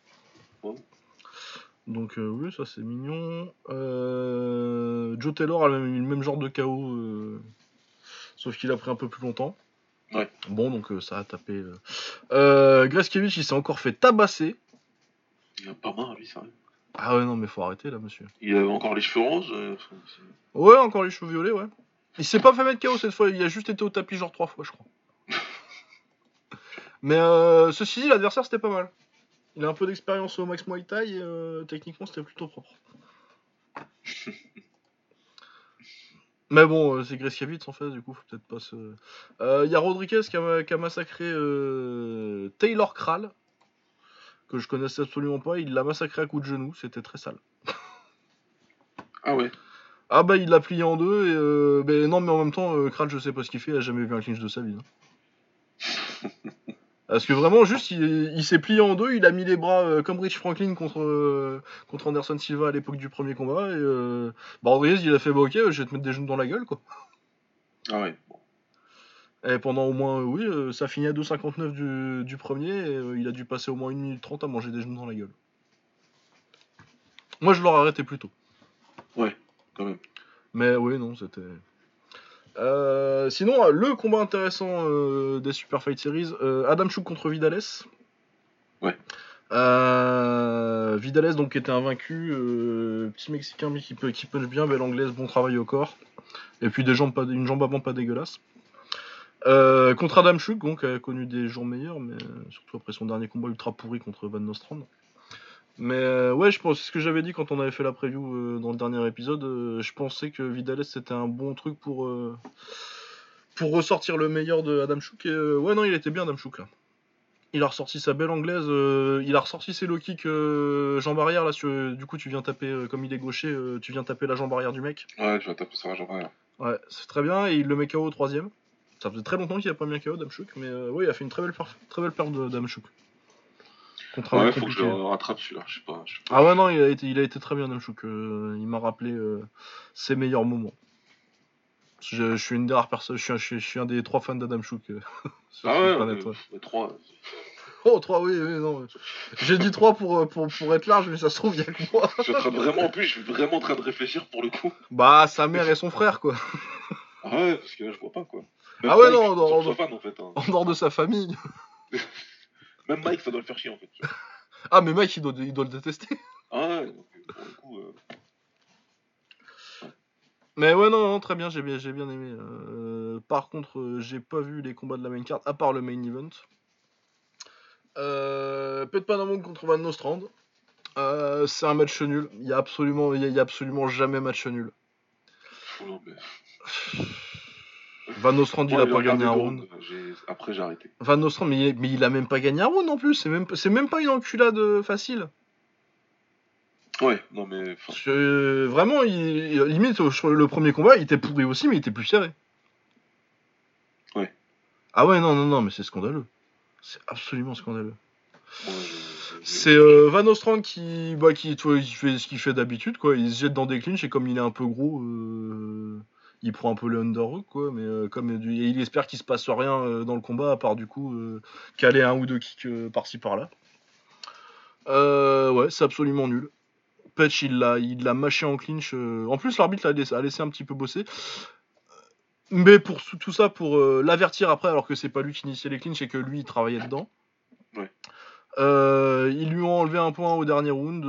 Speaker 2: Ouais.
Speaker 1: Donc, euh, oui, ça c'est mignon. Euh, Joe Taylor a même eu le même genre de KO, euh, sauf qu'il a pris un peu plus longtemps.
Speaker 2: Ouais.
Speaker 1: Bon, donc euh, ça a tapé. Euh... Euh, Greskevich, il s'est encore fait tabasser.
Speaker 2: Il a pas main, lui, sérieux.
Speaker 1: Ah ouais, non, mais faut arrêter là, monsieur.
Speaker 2: Il avait encore les cheveux roses. euh,
Speaker 1: Ouais, encore les cheveux violets, ouais. Il s'est pas fait mettre KO cette fois, il a juste été au tapis genre trois fois, je crois. Mais ceci dit, l'adversaire c'était pas mal. Il a un peu d'expérience au Max Muay Thai et techniquement c'était plutôt propre. Mais bon, euh, c'est Greskavitz en fait, du coup, faut peut-être pas se. Euh, Il y a Rodriguez qui a, qui a massacré euh, Taylor Kral, que je connaissais absolument pas. Il l'a massacré à coups de genou, c'était très sale.
Speaker 2: Ah ouais.
Speaker 1: Ah bah il l'a plié en deux et euh, ben non mais en même temps Kral je sais pas ce qu'il fait, il a jamais vu un clinch de sa vie. hein. Parce que vraiment juste il, il s'est plié en deux, il a mis les bras euh, comme Rich Franklin contre, euh, contre Anderson Silva à l'époque du premier combat et euh, bah Rodriguez il a fait bah ok je vais te mettre des genoux dans la gueule quoi.
Speaker 2: Ah ouais.
Speaker 1: Et pendant au moins oui euh, ça finit à 2,59 du, du premier et il a dû passer au moins 1 minute 30 à manger des genoux dans la gueule. Moi je l'aurais arrêté plus tôt.
Speaker 2: Quand même.
Speaker 1: Mais oui, non, c'était. Euh, sinon, euh, le combat intéressant euh, des Super Fight Series, euh, Adam Chouk contre Vidales.
Speaker 2: Ouais.
Speaker 1: Vidales, donc, était invaincu. petit Mexicain, mais qui, qui punch bien, belle anglaise, bon travail au corps. Et puis des jambes pas, une jambe avant pas dégueulasse. Contre Adam Chouk, donc, qui a connu des jours meilleurs, mais surtout après son dernier combat ultra pourri contre Van Nostrand. Mais euh, ouais, je pense, ce que j'avais dit quand on avait fait la preview euh, dans le dernier épisode. euh, je pensais que Vidales c'était un bon truc pour, pour ressortir le meilleur de Adam Chouk. Et ouais, non, il était bien Adam Chouk là. Il a ressorti sa belle anglaise, il a ressorti ses low kicks jambe arrière là. sur- du coup, tu viens taper, comme il est gaucher, tu viens taper la jambe arrière du mec.
Speaker 2: Ouais, tu vas taper sur la jambe arrière.
Speaker 1: Ouais, c'est très bien. Et il le met KO au troisième. Ça faisait très longtemps qu'il a pas mis un KO Adam Chouk, mais ouais, il a fait une très belle, perf- très belle perte de Adam Un
Speaker 2: Ouais, faut que je rattrape celui-là. Je sais pas. je sais pas.
Speaker 1: Ah ouais non il a été, il a été très bien Namchouk, euh, il m'a rappelé euh, ses meilleurs moments. Je, je suis une des rares personnes, je suis un, je suis- je suis un des trois fans d'Adam Chouk. euh, sur
Speaker 2: Ah ouais,
Speaker 1: planète, ouais.
Speaker 2: mais trois.
Speaker 1: Oh 3 oui, oui non. J'ai dit 3 pour, euh, pour, pour être large mais ça se trouve il y a que moi.
Speaker 2: Je suis en train de vraiment, en plus, je suis vraiment en train de réfléchir pour le coup.
Speaker 1: Bah sa mère et son frère quoi.
Speaker 2: Ah ouais, parce que là, je vois pas quoi. Même
Speaker 1: Ah ouais, non,
Speaker 2: hein.
Speaker 1: En dehors de sa famille.
Speaker 2: Même Mike, ça doit le faire chier en fait.
Speaker 1: Ah mais Mike il doit, il doit le détester.
Speaker 2: Ah ouais, donc, euh, pour le coup. euh,
Speaker 1: Mais ouais non, non très bien j'ai bien, j'ai bien aimé. Euh, par contre euh, j'ai pas vu les combats de la main card à part le main event. Euh, Pet Panamon contre Van Nostrand. Euh, c'est un match nul. Il y a absolument, il y a, y a absolument jamais match nul.
Speaker 2: fou, non, mais...
Speaker 1: Van Nostrand il a pas gagné un round.
Speaker 2: Après, j'ai arrêté.
Speaker 1: Van Nostrand mais il, mais il a même pas gagné un round en plus. C'est même, pas une enculade facile.
Speaker 2: Ouais, non mais.
Speaker 1: que, euh, vraiment, il, limite le premier combat, il était pourri aussi, mais il était plus serré.
Speaker 2: Ouais.
Speaker 1: Ah ouais non non non mais c'est scandaleux. C'est absolument scandaleux. C'est euh, Van Ostrand qui, bah, qui, il fait ce qu'il fait d'habitude, quoi. Il se jette dans des clinches et comme il est un peu gros, euh, il prend un peu le underhook, quoi. Mais euh, comme du- et il espère qu'il se passe rien euh, dans le combat, à part du coup euh, caler un ou deux kicks par-ci par-là. Ouais, c'est absolument nul. Patch, il l'a, il l'a mâché en clinch. En plus, l'arbitre l'a laissé, a laissé un petit peu bosser. Mais pour tout ça, pour l'avertir après, alors que c'est pas lui qui initiait les clinches et que lui il travaillait dedans.
Speaker 2: Ouais.
Speaker 1: Ils lui ont enlevé un point au dernier round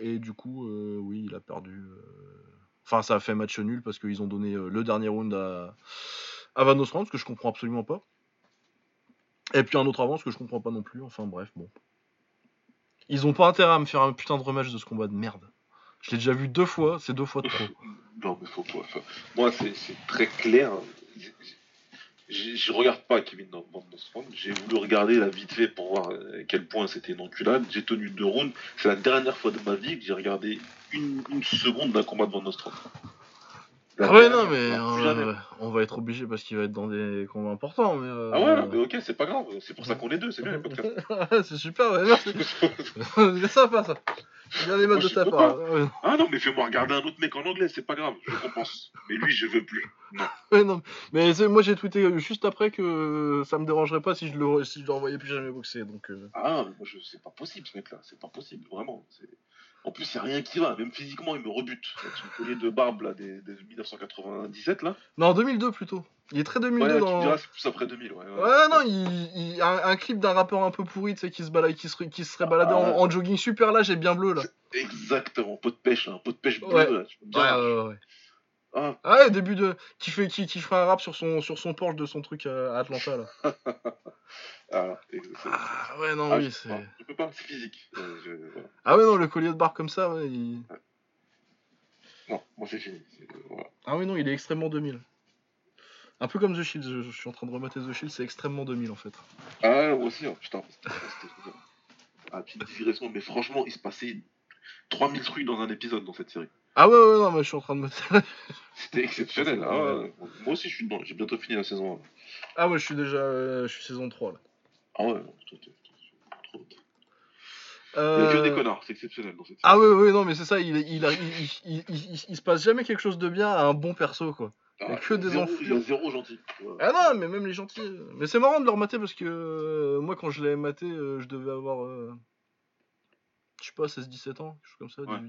Speaker 1: et du coup, oui, il a perdu. Enfin, ça a fait match nul parce qu'ils ont donné euh, le dernier round à, à Van ce que je comprends absolument pas. Et puis un autre avant, ce que je comprends pas non plus. Enfin bref, bon. Ils ont pas intérêt à me faire un putain de rematch de ce combat de merde. Je l'ai déjà vu deux fois, c'est deux fois de trop.
Speaker 2: Non, mais faut pas. enfin, moi, c'est c'est très clair. Je, regarde pas Kevin Nostrand. J'ai voulu regarder la vite fait pour voir euh, à quel point c'était une enculade. J'ai tenu deux rounds. C'est la dernière fois de ma vie que j'ai regardé une, seconde d'un combat de Van.
Speaker 1: Ah ouais,
Speaker 2: dernière
Speaker 1: non, mais
Speaker 2: jamais.
Speaker 1: euh, on va être obligé parce qu'il va être dans des combats importants. Mais, euh,
Speaker 2: Ah ouais, mais ok, c'est pas grave. C'est pour ça qu'on est deux. C'est bien le podcast.
Speaker 1: c'est super, ouais, merci. c'est sympa ça. Bien les de ta part. Ouais,
Speaker 2: ah non, mais fais-moi regarder un autre mec en anglais. C'est pas grave. Je compense. mais lui, je veux plus.
Speaker 1: ouais, non. Mais moi j'ai tweeté juste après que ça me dérangerait pas si je le, si je le revoyais plus jamais boxer. Donc, euh,
Speaker 2: Ah, mais moi, je... c'est pas possible ce mec-là, c'est pas possible, vraiment. c'est- En plus, il a rien qui va, même physiquement, il me rebute. Avec son collier de barbe là, des, des 1997 là.
Speaker 1: Non, 2002 plutôt. Il est très 2002
Speaker 2: Ouais, tu
Speaker 1: dans.
Speaker 2: me diras, c'est plus après 2000. Ouais, ouais.
Speaker 1: Ouais, non, il, il- un, un clip d'un rappeur un peu pourri, tu sais, qui se balade, qui serait, qui serait baladé
Speaker 2: Ah.
Speaker 1: en, en jogging super large et bien bleu là.
Speaker 2: Exactement, pot de pêche, un pot de pêche bleu,
Speaker 1: Ouais.
Speaker 2: là, tu peux me
Speaker 1: Ouais,
Speaker 2: dire.
Speaker 1: ouais, ouais.
Speaker 2: Ah,
Speaker 1: Ah ouais, début de. Qui, fait, qui, qui fera un rap sur son, sur son Porsche de son truc à Atlanta là.
Speaker 2: ah,
Speaker 1: Ah ouais, non,
Speaker 2: ah,
Speaker 1: oui, c'est.
Speaker 2: je peux pas, c'est physique. Euh, je- voilà.
Speaker 1: Ah ouais, non, le collier de barre comme ça, ouais. il-
Speaker 2: Non, moi c'est fini. voilà.
Speaker 1: Ah oui, non, il est extrêmement 2000. Un peu comme The Shield, je, je suis en train de remater The Shield, c'est extrêmement 2000 en fait.
Speaker 2: Ah, moi aussi, hein, putain. c'était- Ah, petite digression, mais franchement, il se passait 3000 trucs dans un épisode dans cette série.
Speaker 1: Ah ouais, ouais, non, mais je suis en train de me.
Speaker 2: C'était exceptionnel. Ah, ouais. Moi aussi, je suis dedans. J'ai bientôt fini la saison. un.
Speaker 1: ah ouais, je suis déjà. euh, je suis saison 3 là.
Speaker 2: Ah ouais, trop. Il y a
Speaker 1: Euh,
Speaker 2: que des connards, c'est exceptionnel dans cette série.
Speaker 1: Ah ouais, ouais, non, mais c'est ça, il, il, il, il, se passe jamais quelque chose de bien à un bon perso quoi. il a que des enflures.
Speaker 2: Il y a zéro gentil.
Speaker 1: Ah non, mais même les gentils. euh, Mais c'est marrant de leur mater parce que euh, moi quand je l'avais maté, euh, je devais avoir. Euh, je sais pas, 16-17 ans, quelque chose comme ça.
Speaker 2: Ouais.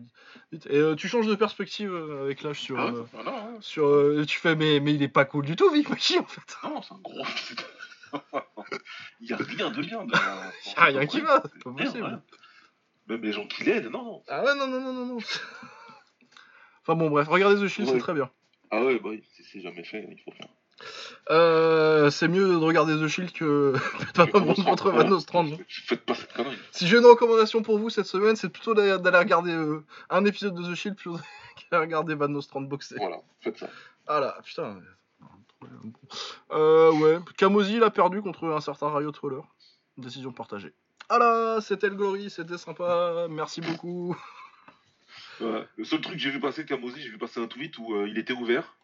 Speaker 1: 18. Et euh, tu changes de perspective euh, avec l'âge sur.
Speaker 2: Ah,
Speaker 1: euh,
Speaker 2: ah non, hein.
Speaker 1: sur euh, tu fais, mais, mais il est pas cool du tout, Vic Machi en fait.
Speaker 2: non, c'est un gros. il y a rien de bien. De...
Speaker 1: Y a rien qui va, c'est pas possible.
Speaker 2: Même les gens qui l'aident, non, non.
Speaker 1: Ah ouais, non, non, non, non, non. enfin bon, bref, regardez The Shield,
Speaker 2: Ouais.
Speaker 1: c'est très bien.
Speaker 2: Ah ouais, bah c'est jamais fait, il faut faire.
Speaker 1: Euh, c'est mieux de regarder The Shield que Batman
Speaker 2: Contre
Speaker 1: contre. Van Nostrand.
Speaker 2: Faites pas cette connerie.
Speaker 1: Si j'ai une recommandation pour vous cette semaine, c'est plutôt d'aller regarder euh, un épisode de The Shield plutôt qu'à regarder Van Nostrand boxer.
Speaker 2: Voilà, faites ça.
Speaker 1: Ah là, putain. Euh, ouais, Kamosi il a perdu contre un certain Riot Roller. Décision partagée. Ah là, c'était le Glory, c'était sympa, merci beaucoup.
Speaker 2: Ouais. Le seul truc que j'ai vu passer de Kamosi, j'ai vu passer un tweet où euh, il était ouvert.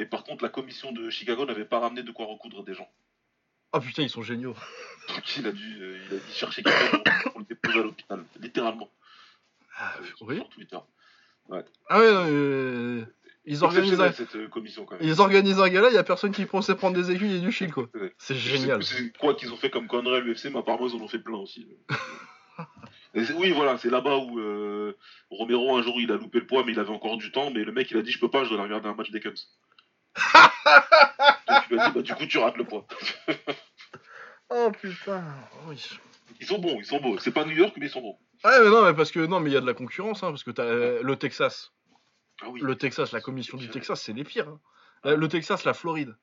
Speaker 2: Et par contre, la commission de Chicago n'avait pas ramené de quoi recoudre des gens.
Speaker 1: Ah putain, ils sont géniaux.
Speaker 2: Donc il a dû, euh, il a dit chercher quelqu'un pour, pour le déposer à l'hôpital, littéralement.
Speaker 1: Ah,
Speaker 2: euh,
Speaker 1: oui.
Speaker 2: Sur Twitter.
Speaker 1: Ah ouais, euh, ils organisent un,
Speaker 2: cette commission quand même.
Speaker 1: ils organisent un gala, il y a personne qui pensait prendre des aiguilles et du shield quoi. C'est génial.
Speaker 2: C'est quoi qu'ils ont fait comme connerie à l'UFC, mais apparemment ils en ont fait plein aussi. Oui, voilà, c'est là-bas où Romero un jour il a loupé le poids, mais il avait encore du temps, mais le mec il a dit je peux pas, je dois aller regarder un match des Cubs. Lui dit bah du coup tu rates le poids.
Speaker 1: Oh putain. Oui.
Speaker 2: Ils sont bons, ils sont beaux. C'est pas New York, mais ils sont bons.
Speaker 1: Ouais, mais non, mais parce que non, mais il y a de la concurrence, hein, parce que t'as euh, le Texas,
Speaker 2: Ah oui.
Speaker 1: le Texas, la commission du Texas, c'est les pires. hein. Euh, Le Texas, la Floride.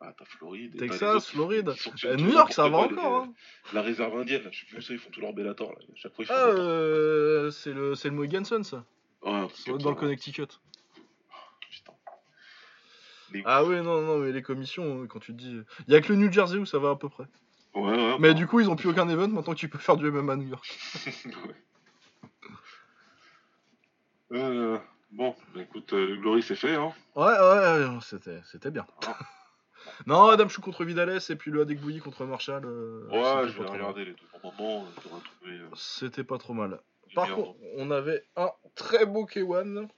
Speaker 2: Ah, t'as Floride.
Speaker 1: Texas,
Speaker 2: autres
Speaker 1: Floride. Euh,
Speaker 2: tu
Speaker 1: New York, ça va encore. hein.
Speaker 2: La réserve indienne, là, je sais plus où c'est, ils font tout leur Bellator. Là. Chaque fois ils font
Speaker 1: Ah, euh, c'est le, le Mohegan Sun, ça.
Speaker 2: Ouais, comme
Speaker 1: dans le. Connecticut.
Speaker 2: Les-
Speaker 1: Ah oui, non, non, mais les commissions, euh, quand tu te dis. Il y a que le New Jersey où ça va à peu près.
Speaker 2: Ouais, ouais.
Speaker 1: Mais
Speaker 2: bah,
Speaker 1: du coup, ils ont plus aucun event maintenant que tu peux faire du MMA à New York.
Speaker 2: ouais. Euh, bon, bah, écoute, euh, le Glory c'est fait, hein.
Speaker 1: Ouais, ouais, ouais, c'était, c'était bien.
Speaker 2: Ah.
Speaker 1: non, Adam Chou contre Vidales et puis le Adek Bouilly contre Marshall. euh,
Speaker 2: Ouais,
Speaker 1: c'était
Speaker 2: je
Speaker 1: pas
Speaker 2: vais
Speaker 1: trop
Speaker 2: regarder les deux. Moment, euh,
Speaker 1: C'était pas trop mal. Par contre, on avait un très beau K1.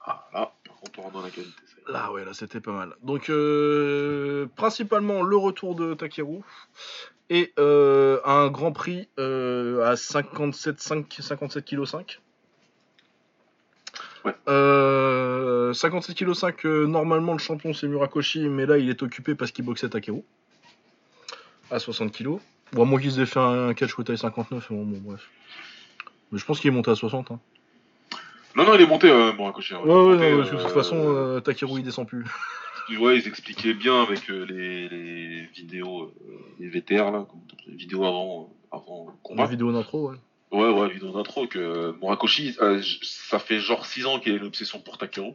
Speaker 2: Ah, là, on rentre dans la qualité.
Speaker 1: Là, ouais, là, c'était pas mal. Donc, euh, principalement le retour de Takeru et euh, un grand prix euh, à 57, 5, 57 kg 5.
Speaker 2: Ouais.
Speaker 1: Euh, 57 kg 5, euh, normalement le champion c'est Murakoshi, mais là il est occupé parce qu'il boxait Takeru à 60 kg. Bon, à moins qu'il se ait fait un catch taille 59, mais bon, bon, bref. Mais je pense qu'il est monté à 60. Hein.
Speaker 2: Non, non, il est monté, euh, bon, accroché.
Speaker 1: Ouais, ouais, non, parce que de toute façon, euh, Takeru il descend plus.
Speaker 2: Ouais, ils expliquaient bien avec euh, les, les vidéos, euh, les VTR, là, les vidéos avant, euh, avant combat.
Speaker 1: vidéo d'intro, ouais.
Speaker 2: Ouais, ouais, vidéo d'intro, que euh, Murakoshi, euh, ça fait genre 6 ans qu'il a une obsession pour Takeru.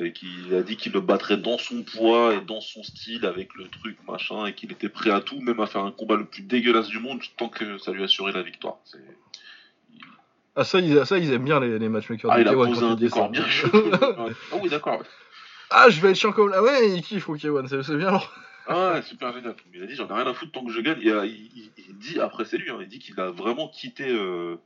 Speaker 2: Et qu'il a dit qu'il le battrait dans son poids et dans son style, avec le truc, machin, et qu'il était prêt à tout, même à faire un combat le plus dégueulasse du monde, tant que ça lui assurait la victoire. C'est-
Speaker 1: Ah, ça, ils, ça, ils aiment bien les, les matchmakers.
Speaker 2: Ah,
Speaker 1: de
Speaker 2: il a
Speaker 1: K1
Speaker 2: posé un décor bien chaud. ah oui, d'accord.
Speaker 1: Ah, je vais être chiant comme là. Ouais, il kiffe au K1, c'est bien. alors.
Speaker 2: Ah ouais, super génial. Il a dit j'en ai rien à foutre tant que je gagne. Et, euh, il, il- dit après c'est lui, hein, il dit qu'il a vraiment quitté euh,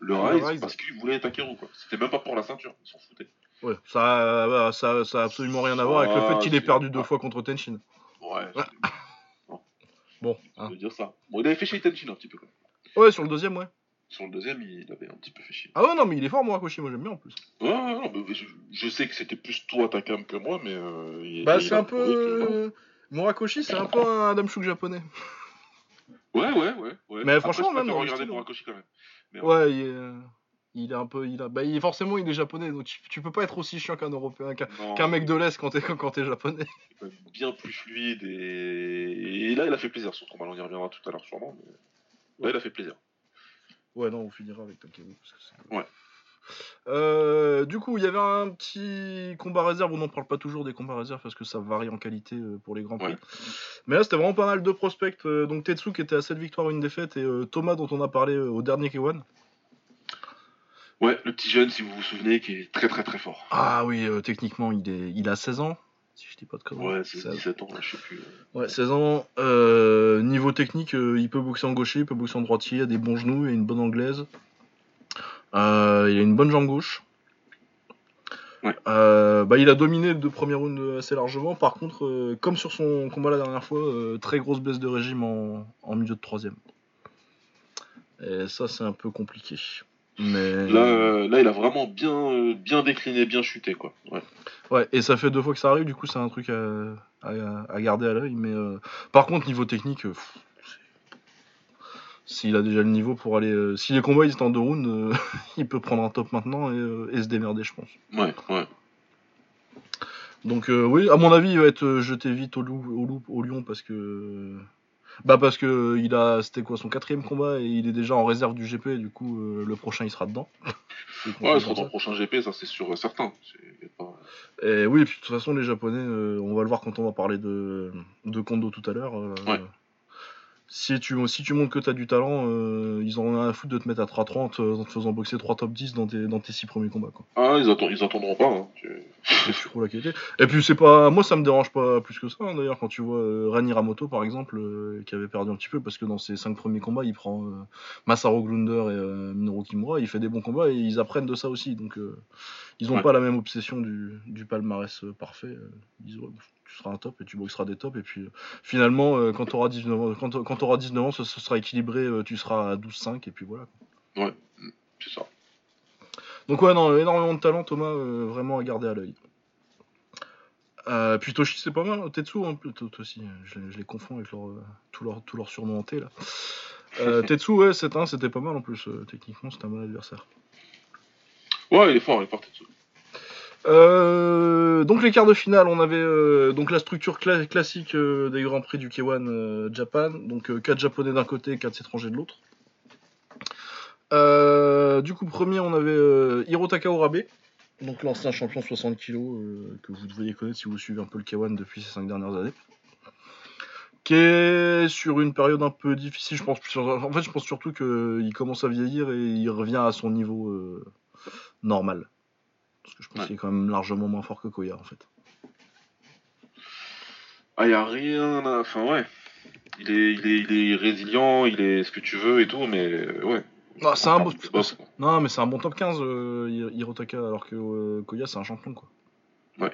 Speaker 2: le Rise,
Speaker 1: Rise.
Speaker 2: parce qu'il voulait Takeru quoi. C'était même pas pour la ceinture, il s'en foutait.
Speaker 1: Ouais, ça, euh, ça, ça a absolument rien à voir avec le
Speaker 2: Ah,
Speaker 1: fait qu'il ait perdu deux
Speaker 2: ah.
Speaker 1: fois contre Tenshin.
Speaker 2: Ouais,
Speaker 1: Ouais.
Speaker 2: je
Speaker 1: Bon, hein.
Speaker 2: veux dire ça. Bon, il avait fait chez Tenchin un petit peu. Quoi.
Speaker 1: Ouais, sur le deuxième, ouais.
Speaker 2: Sur le deuxième, il avait un petit peu fait chier.
Speaker 1: Ah ouais, non, mais il est fort, Murakoshi, moi j'aime bien en plus.
Speaker 2: Ouais, ouais, non, mais je, je sais que c'était plus toi ta cam que moi, mais. euh, il-
Speaker 1: Bah, c'est un peu.
Speaker 2: que-
Speaker 1: euh, Murakoshi, c'est un peu un Adam Shook japonais.
Speaker 2: Ouais, ouais, ouais. ouais.
Speaker 1: Mais
Speaker 2: Après,
Speaker 1: franchement, même
Speaker 2: regarder Murakoshi quand même. Mais
Speaker 1: Ouais, il est, euh, il est un peu. Il a... bah, il forcément, il est japonais, donc tu, tu peux pas être aussi chiant qu'un Européen, qu'un mec de l'Est quand t'es quand t'es japonais.
Speaker 2: bien plus fluide et... et là, il a fait plaisir sur combat. On y reviendra tout à l'heure sûrement, mais là, il a fait plaisir.
Speaker 1: Ouais, non, on finira avec Takeru. Parce que c'est-
Speaker 2: Ouais.
Speaker 1: Euh, du coup, il y avait un petit combat réserve. On n'en parle pas toujours des combats réserves parce que ça varie en qualité euh, pour les grands prix.
Speaker 2: Ouais.
Speaker 1: Mais là, c'était vraiment pas mal de prospects. Euh, donc Tetsu qui était à 7 victoires, une défaite, et euh, Thomas dont on a parlé au dernier K1.
Speaker 2: Ouais, le petit jeune, si vous vous souvenez, qui est très très très fort.
Speaker 1: Ah oui, euh, techniquement, il, est, il a 16 ans. Si je dis pas de conneries.
Speaker 2: Ouais, c'est
Speaker 1: 16.
Speaker 2: 17 ans, là, je sais plus.
Speaker 1: Ouais, 16 ans. Euh, niveau technique, euh, il peut boxer en gaucher, il peut boxer en droitier, il a des bons genoux, il a une bonne anglaise. Euh, il a une bonne jambe gauche.
Speaker 2: Ouais.
Speaker 1: Euh, bah, il a dominé le deux premiers rounds assez largement. Par contre, euh, comme sur son combat la dernière fois, euh, très grosse baisse de régime en, en milieu de troisième. Et ça, c'est un peu compliqué. Mais
Speaker 2: Là, euh, là, il a vraiment bien, euh, bien décliné, bien chuté, quoi. Ouais.
Speaker 1: ouais, et ça fait deux fois que ça arrive. Du coup, c'est un truc à, à- à garder à l'œil. Mais euh, par contre, niveau technique, s'il a déjà le niveau pour aller, euh, si les combats ils étaient en deux rounds, euh, il peut prendre un top maintenant et, euh, et se démerder, je pense.
Speaker 2: Ouais, ouais.
Speaker 1: Donc euh, oui, à mon avis, il va être jeté vite au, loup, au, loup, au lion parce que bah parce que euh, il a c'était quoi son quatrième combat et il est déjà en réserve du GP. Du coup, euh, le prochain il sera dedans.
Speaker 2: Ouais,
Speaker 1: comme
Speaker 2: sur
Speaker 1: ça.
Speaker 2: ton prochain GP, ça c'est sûr certain. Pas-
Speaker 1: Et oui, et puis de toute façon, les Japonais, euh, on va le voir quand on va parler de, de Kondo tout à l'heure. euh,
Speaker 2: Ouais.
Speaker 1: Si tu, si tu montres que tu as du talent, euh, ils en ont rien à foutre de te mettre à 3-30 euh, en te faisant boxer 3 top 10 dans tes, dans tes 6 premiers combats. Quoi.
Speaker 2: Ah, ils, attendent, ils attendront pas. Hein. Tu-
Speaker 1: C'est trop la qualité. Et puis, c'est pas. Moi, ça me dérange pas plus que ça. hein, D'ailleurs, quand tu vois euh, Ren Hiramoto, par exemple, euh, qui avait perdu un petit peu parce que dans ses 5 premiers combats, il prend euh, Masaru Glunder et Minoru Kimura. Il fait des bons combats et ils apprennent de ça aussi. Donc, ils ont
Speaker 2: Ouais.
Speaker 1: pas la même obsession du, du palmarès parfait. Ils disent, ouais, tu seras un top et tu boxeras des tops. Et puis, euh, finalement, euh, quand tu auras 19 ans, quand, quand t'auras 19 ans, ce, ce sera équilibré. euh, tu seras à 12-5 et puis voilà.
Speaker 2: C'est ça.
Speaker 1: Donc ouais, non, énormément de talent, Thomas, vraiment à garder à l'œil. Euh, puis Toshi, c'est pas mal, Tetsu un peu, toi aussi, je, les- je les confonds avec leur, euh, tous leurs leurs surnoms hantés, là. Euh, Tetsu, ouais, 7-1, c'était pas mal en plus, techniquement, c'était un bon adversaire.
Speaker 2: Ouais, il est fort, il est fort. Tetsu.
Speaker 1: Euh, donc les quarts de finale, on avait euh, donc la structure cla- classique euh, des grands prix du K1 euh, Japan, donc 4 japonais d'un côté, 4 étrangers de l'autre. Du coup, premier, on avait Hirotaka Orabe, donc l'ancien champion 60 kg que vous devriez connaître si vous suivez un peu le K1 depuis ces 5 dernières années. Qui est sur une période un peu difficile, je pense. En fait, je pense surtout qu'il commence à vieillir et il revient à son niveau normal. Parce que je pense
Speaker 2: Ouais.
Speaker 1: qu'il est quand même largement moins fort que Koya en fait.
Speaker 2: Ah, y a rien à... Enfin, ouais. Il est, il, est, il est résilient, il est ce que tu veux et tout, mais euh, ouais.
Speaker 1: Non, c'est un bon-
Speaker 2: boss.
Speaker 1: Non, mais c'est un bon top 15, euh, Hir- Hirotaka, alors que euh, Koya, c'est un champion, quoi.
Speaker 2: Ouais.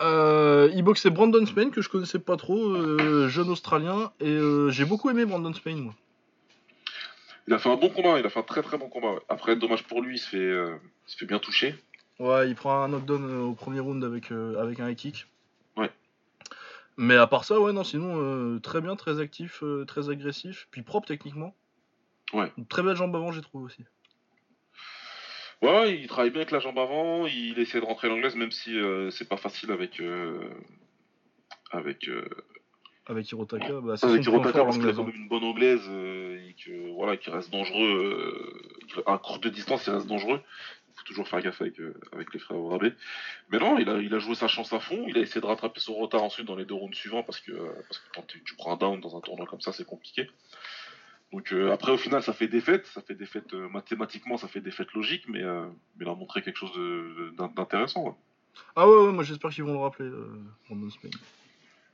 Speaker 1: Euh, il boxait Brandon Spain, que je connaissais pas trop, euh, jeune australien, et euh, j'ai beaucoup aimé Brandon Spain, moi.
Speaker 2: Il a fait un bon combat, il a fait un très très bon combat. Après, dommage pour lui, il se fait, euh, il se fait bien toucher.
Speaker 1: Ouais, il prend un knockdown euh, au premier round avec, euh, avec un high kick.
Speaker 2: Ouais.
Speaker 1: Mais à part ça, ouais, non, sinon, euh, très bien, très actif, très agressif, puis propre techniquement.
Speaker 2: Ouais.
Speaker 1: Une très belle jambe avant, j'ai trouvé aussi.
Speaker 2: Ouais, il travaille bien avec la jambe avant, il essaie de rentrer l'anglaise, même si c'est pas facile avec. avec. Euh,
Speaker 1: Avec Hirotaka, bah,
Speaker 2: avec Hirotaka, parce qu'il a quand
Speaker 1: hein.
Speaker 2: même une bonne anglaise et que, voilà, qui reste dangereux. euh, à courte distance, il reste dangereux. faut toujours faire gaffe avec, euh, avec les frères Orabe. Mais non, il a, il a joué sa chance à fond. Il a essayé de rattraper son retard ensuite dans les deux rounds suivants parce que, euh, parce que quand tu, tu prends un down dans un tournoi comme ça, c'est compliqué. Donc euh, après, au final, ça fait défaite. Ça fait défaite euh, mathématiquement, ça fait défaite logique, mais, euh, mais il a montré quelque chose d'intéressant. ouais.
Speaker 1: Ah ouais, ouais, moi j'espère qu'ils vont le rappeler, euh, Spain.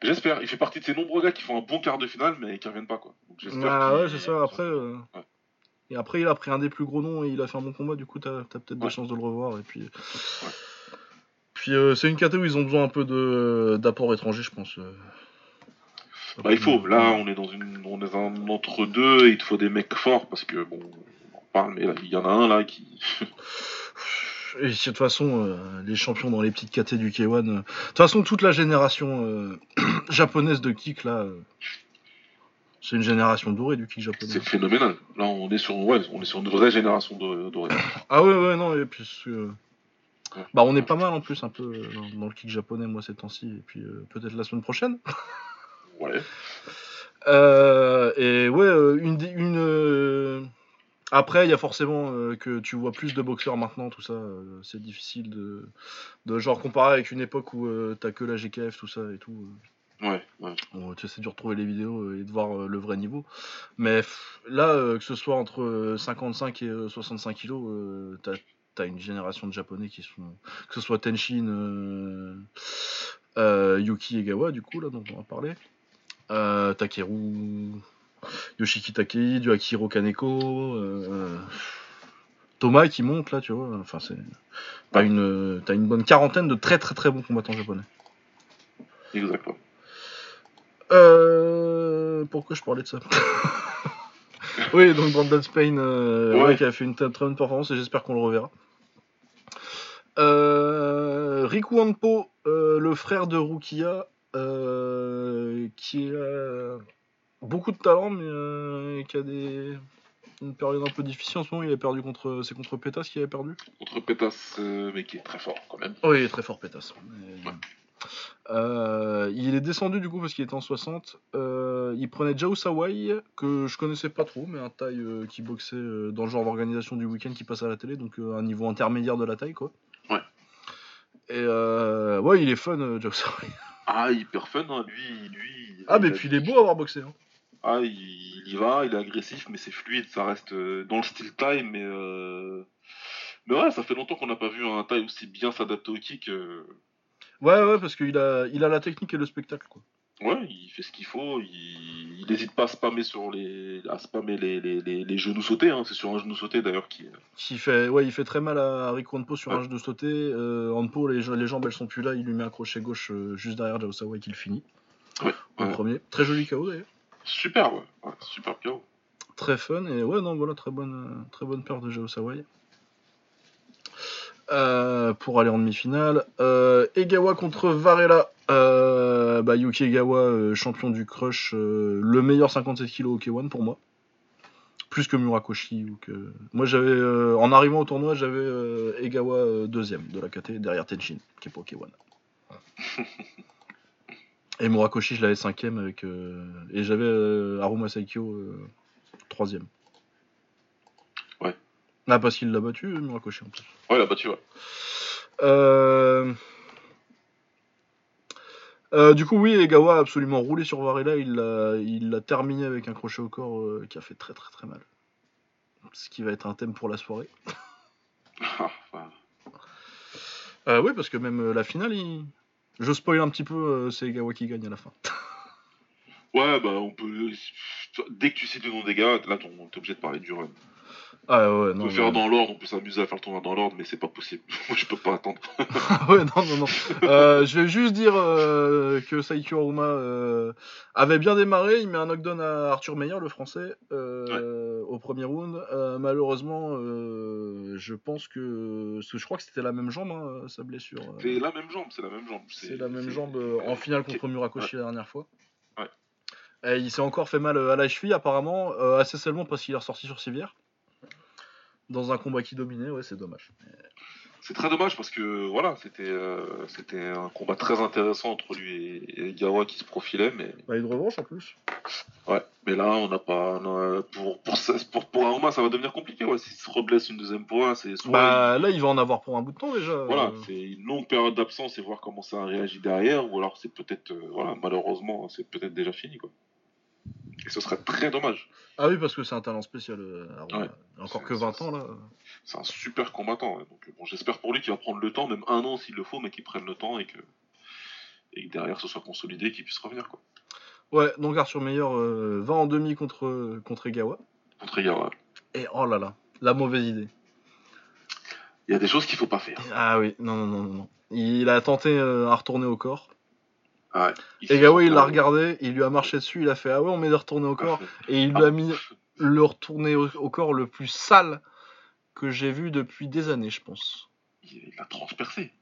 Speaker 2: J'espère. Il fait partie de ces nombreux gars qui font un bon quart de finale, mais qui reviennent pas. quoi. Donc,
Speaker 1: Ah ouais, c'est ça, après. euh,
Speaker 2: Ouais.
Speaker 1: Et après, il a pris un des plus gros noms et il a fait un bon combat, du coup, t'as as, peut-être des chances de le revoir. Et puis, puis euh, c'est une catégorie où ils ont besoin un peu de- d'apport étranger, je pense. euh.
Speaker 2: Bah, il faut. Là, on est dans une, on est un entre deux. Il te faut des mecs forts parce que bon, on en parle, mais il y en a un là qui.
Speaker 1: Et de toute façon, euh, les champions dans les petites KT du K1. euh, De toute façon, toute la génération euh, japonaise de kick, là, c'est une génération dorée du kick japonais.
Speaker 2: c'est phénoménal. Là, on est sur, ouais, on est sur une vraie génération dorée.
Speaker 1: Ah ouais, ouais, non, et puis... Bah, on est pas mal en plus, un peu, dans, le kick japonais, moi, ces temps-ci. Et puis, euh, peut-être la semaine prochaine.
Speaker 2: Ouais.
Speaker 1: Euh, et ouais, une, une après, il y a forcément euh, que tu vois plus de boxeurs maintenant, tout ça. euh, c'est difficile de, de genre comparer avec une époque où euh, t'as que la GKF, tout ça et tout.
Speaker 2: Ouais, ouais.
Speaker 1: Bon, tu essaies de retrouver les vidéos et de voir le vrai niveau. Mais là, que ce soit entre euh, 55 et euh, 65 kilos, t'as as une génération de japonais qui sont. Que ce soit Tenshin, euh, euh, Yuki Egawa, du coup, là, dont on va parler. Euh, Takeru, Yoshiki Takei, du Akiro Kaneko. euh, Thomas qui monte là, tu vois. Enfin, c'est. T'as une, t'as une bonne quarantaine de très très très bons combattants japonais.
Speaker 2: Exactement.
Speaker 1: Euh, pourquoi je parlais de ça? Oui, donc Brandon Spain, euh,
Speaker 2: Ouais.
Speaker 1: ouais, qui a fait une très bonne performance et j'espère qu'on le reverra. Euh, Riku Anpo, le frère de Rukia, qui a beaucoup de talent, mais euh, qui a des une période un peu difficile en ce moment. Il a perdu contre, c'est contre Pétas qu'il avait perdu.
Speaker 2: Contre Pétas, euh, mais qui est très fort quand même.
Speaker 1: Oui, il est très fort Pétas. Mais- Euh, il est descendu du coup parce qu'il était en 60. Euh, il prenait Jao Sawai, que je connaissais pas trop, mais un taille qui boxait dans le genre d'organisation du week-end qui passe à la télé, donc un niveau intermédiaire de la taille quoi.
Speaker 2: Ouais.
Speaker 1: Et ouais, il est fun, Jao Sawai.
Speaker 2: Ah, hyper fun, hein. lui, lui.
Speaker 1: Ah, mais puis il est beau à avoir boxé. Hein.
Speaker 2: Ah, il, il y va, il est agressif, mais c'est fluide, ça reste euh, dans le style time, mais euh... mais ouais, ça fait longtemps qu'on n'a pas vu un taille aussi bien s'adapter au kick. euh.
Speaker 1: Ouais, ouais, parce qu'il a, il a la technique et le spectacle quoi.
Speaker 2: Ouais, il fait ce qu'il faut, il n'hésite pas à spammer sur les, à spammer les, les, les, les genoux sautés. Hein. C'est sur un genou sauté d'ailleurs qui.
Speaker 1: Qui fait, ouais, il fait très mal à Rico Anpo sur un genou sauté. Euh, Anpo, les, les jambes elles sont plus là, il lui met un crochet gauche euh, juste derrière Jao Sawai qui le finit.
Speaker 2: Ouais,
Speaker 1: En
Speaker 2: ouais.
Speaker 1: premier. Très joli KO d'ailleurs.
Speaker 2: Super, ouais, ouais super bien.
Speaker 1: Très fun et ouais non voilà très bonne très bonne paire de Jao Sawai. Euh, pour aller en demi-finale. Euh, Egawa contre Varela. Euh, bah, Yuki Egawa, champion du crush, le meilleur 57 kg au K1 pour moi. Plus que Murakoshi ou que. Moi j'avais en arrivant au tournoi j'avais Egawa deuxième de la KT derrière Tenshin qui est pas au K1. Et Murakoshi je l'avais cinquième avec euh, et j'avais euh, Aruma Saikyo euh, troisième.
Speaker 2: Ouais.
Speaker 1: Ah parce qu'il l'a battu Murakoshi en plus.
Speaker 2: Ouais, là, bah tu vois.
Speaker 1: Euh, euh, du coup, oui, Egawa a absolument roulé sur Varela. Il l'a il l'a terminé avec un crochet au corps euh, qui a fait très très très mal. Ce qui va être un thème pour la soirée.
Speaker 2: Ah.
Speaker 1: Euh, oui, parce que même euh, la finale, il... je spoil un petit peu, euh, c'est Egawa qui gagne à la fin.
Speaker 2: Ouais, bah on peut. Dès que tu cites le nom des gars, là, t'es obligé de parler du run.
Speaker 1: Ah ouais,
Speaker 2: On peut faire dans l'ordre, on peut s'amuser à faire le tournoi dans l'ordre, mais c'est pas possible. Moi, je peux pas attendre.
Speaker 1: ouais, non, non, non. Euh, je vais juste dire euh, que Saikyo Aruma euh, avait bien démarré. Il met un knockdown à Arthur Meyer, le français, au premier round. Malheureusement, je pense que. parce que je crois que c'était la même jambe, hein, sa blessure.
Speaker 2: C'est la même jambe, c'est la même jambe.
Speaker 1: C'est la même jambe en finale contre Murakoshi la dernière fois.
Speaker 2: Ouais.
Speaker 1: Et il s'est encore fait mal à la cheville, apparemment, assez seulement parce qu'il est ressorti sur civière. Dans un combat qui dominait, ouais, c'est dommage.
Speaker 2: C'est très dommage parce que voilà, c'était euh, c'était un combat très intéressant entre lui et, et Gawa qui se profilait, mais
Speaker 1: Bah, une revanche en plus.
Speaker 2: ouais, mais là on n'a pas on a- pour pour ça- pour pour Aruma ça va devenir compliqué. Ouais, s'il se reblesse une deuxième fois, c'est soit
Speaker 1: Bah là, il va en avoir pour un bout de temps déjà.
Speaker 2: il- voilà,
Speaker 1: Euh,
Speaker 2: c'est une longue période d'absence et voir comment ça réagit derrière, ou alors c'est peut-être euh, voilà malheureusement c'est peut-être déjà fini quoi. Et ce serait très dommage.
Speaker 1: Ah oui, parce que c'est un talent spécial. euh, Aruma.
Speaker 2: Ouais.
Speaker 1: Il a Encore que 20
Speaker 2: c'est-
Speaker 1: ans là.
Speaker 2: C'est un super combattant. Donc bon, j'espère pour lui qu'il va prendre le temps, même un an s'il le faut, mais qu'il prenne le temps et que et que derrière ce soit consolidé, qu'il puisse revenir quoi.
Speaker 1: Ouais, donc Arthur Meyer euh, va en demi contre, contre Egawa.
Speaker 2: Contre Gawa.
Speaker 1: Et oh là là, la mauvaise idée.
Speaker 2: Il y a des choses qu'il faut pas faire.
Speaker 1: Ah oui, non, non, non, non. Il a tenté euh, un retourné au corps.
Speaker 2: Ah ouais. S'est
Speaker 1: Egawa, il l'a regardé, il lui a marché dessus, il a fait Ah ouais, on met des retournés au corps. Et il
Speaker 2: Ah.
Speaker 1: lui a mis le retourné au, au corps le plus sale que j'ai vu depuis des années, je pense.
Speaker 2: Il l'a transpercé.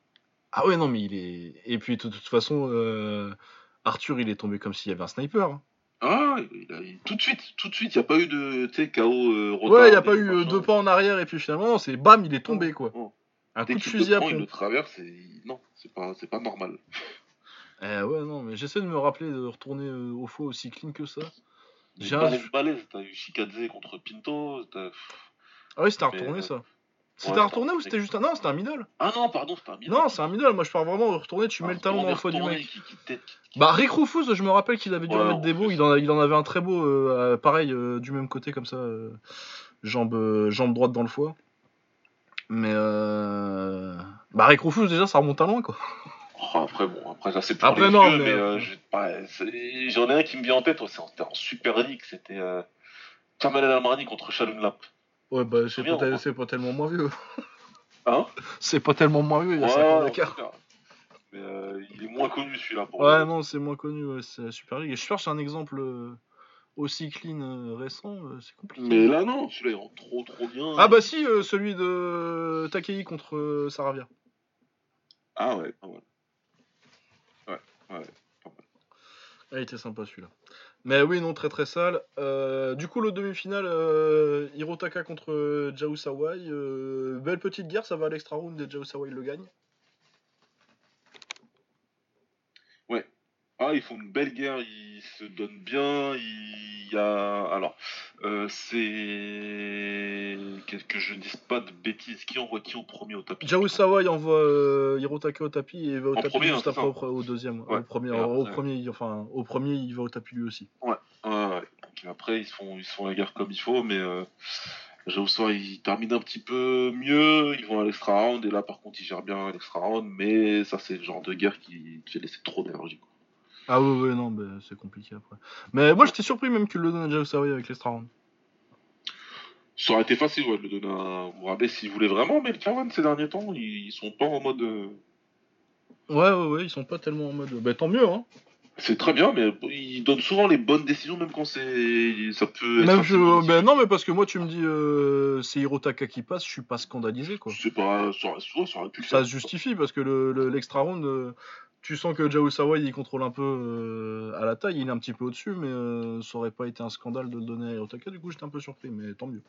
Speaker 1: Ah ouais, non, mais il est. Et puis, de toute façon, euh, Arthur, il est tombé comme s'il y avait un sniper. hein.
Speaker 2: Ah, il a- il- tout de suite, tout de suite, il n'y a pas eu de KO euh, retard,
Speaker 1: Ouais, il n'y a pas eu euh, deux pas en arrière, et puis finalement, c'est bam, il est tombé, quoi.
Speaker 2: Non.
Speaker 1: Un
Speaker 2: Dès
Speaker 1: coup de fusil à
Speaker 2: prend, il le traverse et non, c'est pas, c'est pas normal.
Speaker 1: Eh ouais, non, mais j'essaie de me rappeler de retourner euh, au faux aussi clean que ça.
Speaker 2: J'ai
Speaker 1: un-
Speaker 2: balèze, t'as eu Shikadze contre Pinto.
Speaker 1: Ah oui, c'était un
Speaker 2: Mais,
Speaker 1: retourné,
Speaker 2: euh,
Speaker 1: ça. C'était
Speaker 2: ouais,
Speaker 1: un retourné ou c'était juste un. Non, c'était un middle.
Speaker 2: Ah non, pardon, c'était un middle.
Speaker 1: Non, c'est un middle. Moi, je parle vraiment de retourner, tu
Speaker 2: Un
Speaker 1: mets le talon dans le foie du mec.
Speaker 2: Qui, qui tête, qui-
Speaker 1: Bah, Rick Rufus, je me rappelle qu'il avait dû
Speaker 2: Ouais,
Speaker 1: mettre des beaux. Il en, a- il en avait un très beau, euh, euh, pareil, euh, du même côté, comme ça. euh, jambe, euh, jambe droite dans le foie. Mais. Euh... Bah, Rick Rufus, déjà, ça remonte à loin, quoi.
Speaker 2: Oh, après, bon, après, ça c'est pour
Speaker 1: Après,
Speaker 2: les
Speaker 1: non,
Speaker 2: vieux,
Speaker 1: mais-
Speaker 2: mais, euh, c'est- j'en ai un qui me vient en tête, ouais, c'était en Super League, c'était euh, Kamal El Amarni contre Shalom Lap.
Speaker 1: Ouais, bah, c'est pas, tel- c'est pas tellement moins vieux.
Speaker 2: Hein
Speaker 1: C'est pas tellement moins vieux, il y a
Speaker 2: Ouais,
Speaker 1: 5 ans
Speaker 2: ouais,
Speaker 1: d'écart.
Speaker 2: c'est clair. Mais euh, il est moins connu celui-là pour
Speaker 1: Ouais,
Speaker 2: le-
Speaker 1: non, c'est moins connu, ouais, c'est Super League. Et je cherche un exemple euh, aussi clean euh, récent, euh, c'est compliqué.
Speaker 2: Mais là, non, celui-là il rentre trop trop bien.
Speaker 1: Ah bah si, euh, celui de Takei contre euh, Saravia.
Speaker 2: Ah ouais, ah ouais.
Speaker 1: Ah, il était sympa celui-là. Mais oui, non, très très sale. Euh, du coup, le demi-finale, euh, Hirotaka contre euh, Jao Sawai. belle petite guerre, ça va à l'extra round et Jao Sawai le gagne.
Speaker 2: Ah, ils font une belle guerre, ils se donnent bien. Il y a. Alors, euh, c'est. Que, que je dise pas de bêtises. Qui envoie qui au premier au tapis?
Speaker 1: Jao Sawai envoie euh, Hirotaka au tapis et il va au
Speaker 2: En
Speaker 1: tapis
Speaker 2: premier,
Speaker 1: juste
Speaker 2: hein,
Speaker 1: après au, au deuxième.
Speaker 2: Ouais.
Speaker 1: Au, premier, au, premier, il- enfin, au premier, il va au tapis lui aussi.
Speaker 2: Ouais. Donc après, ils se font, ils se font la guerre comme il faut, mais euh, Jao Soa, ils terminent un petit peu mieux. Ils vont à l'extra round, et là, par contre, ils gèrent bien l'extra round, mais ça, c'est le genre de guerre qui, qui fait laisser trop d'énergie. quoi.
Speaker 1: Ah ouais, ouais, non, mais c'est compliqué après. Mais moi, j'étais surpris même qu'il le donne à Jao Sawai avec l'extra round.
Speaker 2: Ça aurait été facile, ouais, de le donner à rappelez s'ils voulaient vraiment, mais le Kawan, ces derniers temps, ils, ils sont pas en mode. euh,
Speaker 1: Ouais, ouais, ouais, ils sont pas tellement en mode. Bah tant mieux, hein.
Speaker 2: C'est très bien, mais ils donnent souvent les bonnes décisions, même quand c'est. Ça peut être.
Speaker 1: Même je... bah non, mais parce que moi, tu me dis, euh, c'est Hirotaka qui passe, je suis pas scandalisé, quoi.
Speaker 2: C'est pas. Ça ça aurait pu le
Speaker 1: Ça se justifie parce que le, le- l'extra round, euh, tu sens que Jao Sawai il contrôle un peu euh, à la taille, il est un petit peu au-dessus, mais ça aurait pas été un scandale de le donner à Hirotaka. Du coup, j'étais un peu surpris, mais tant mieux.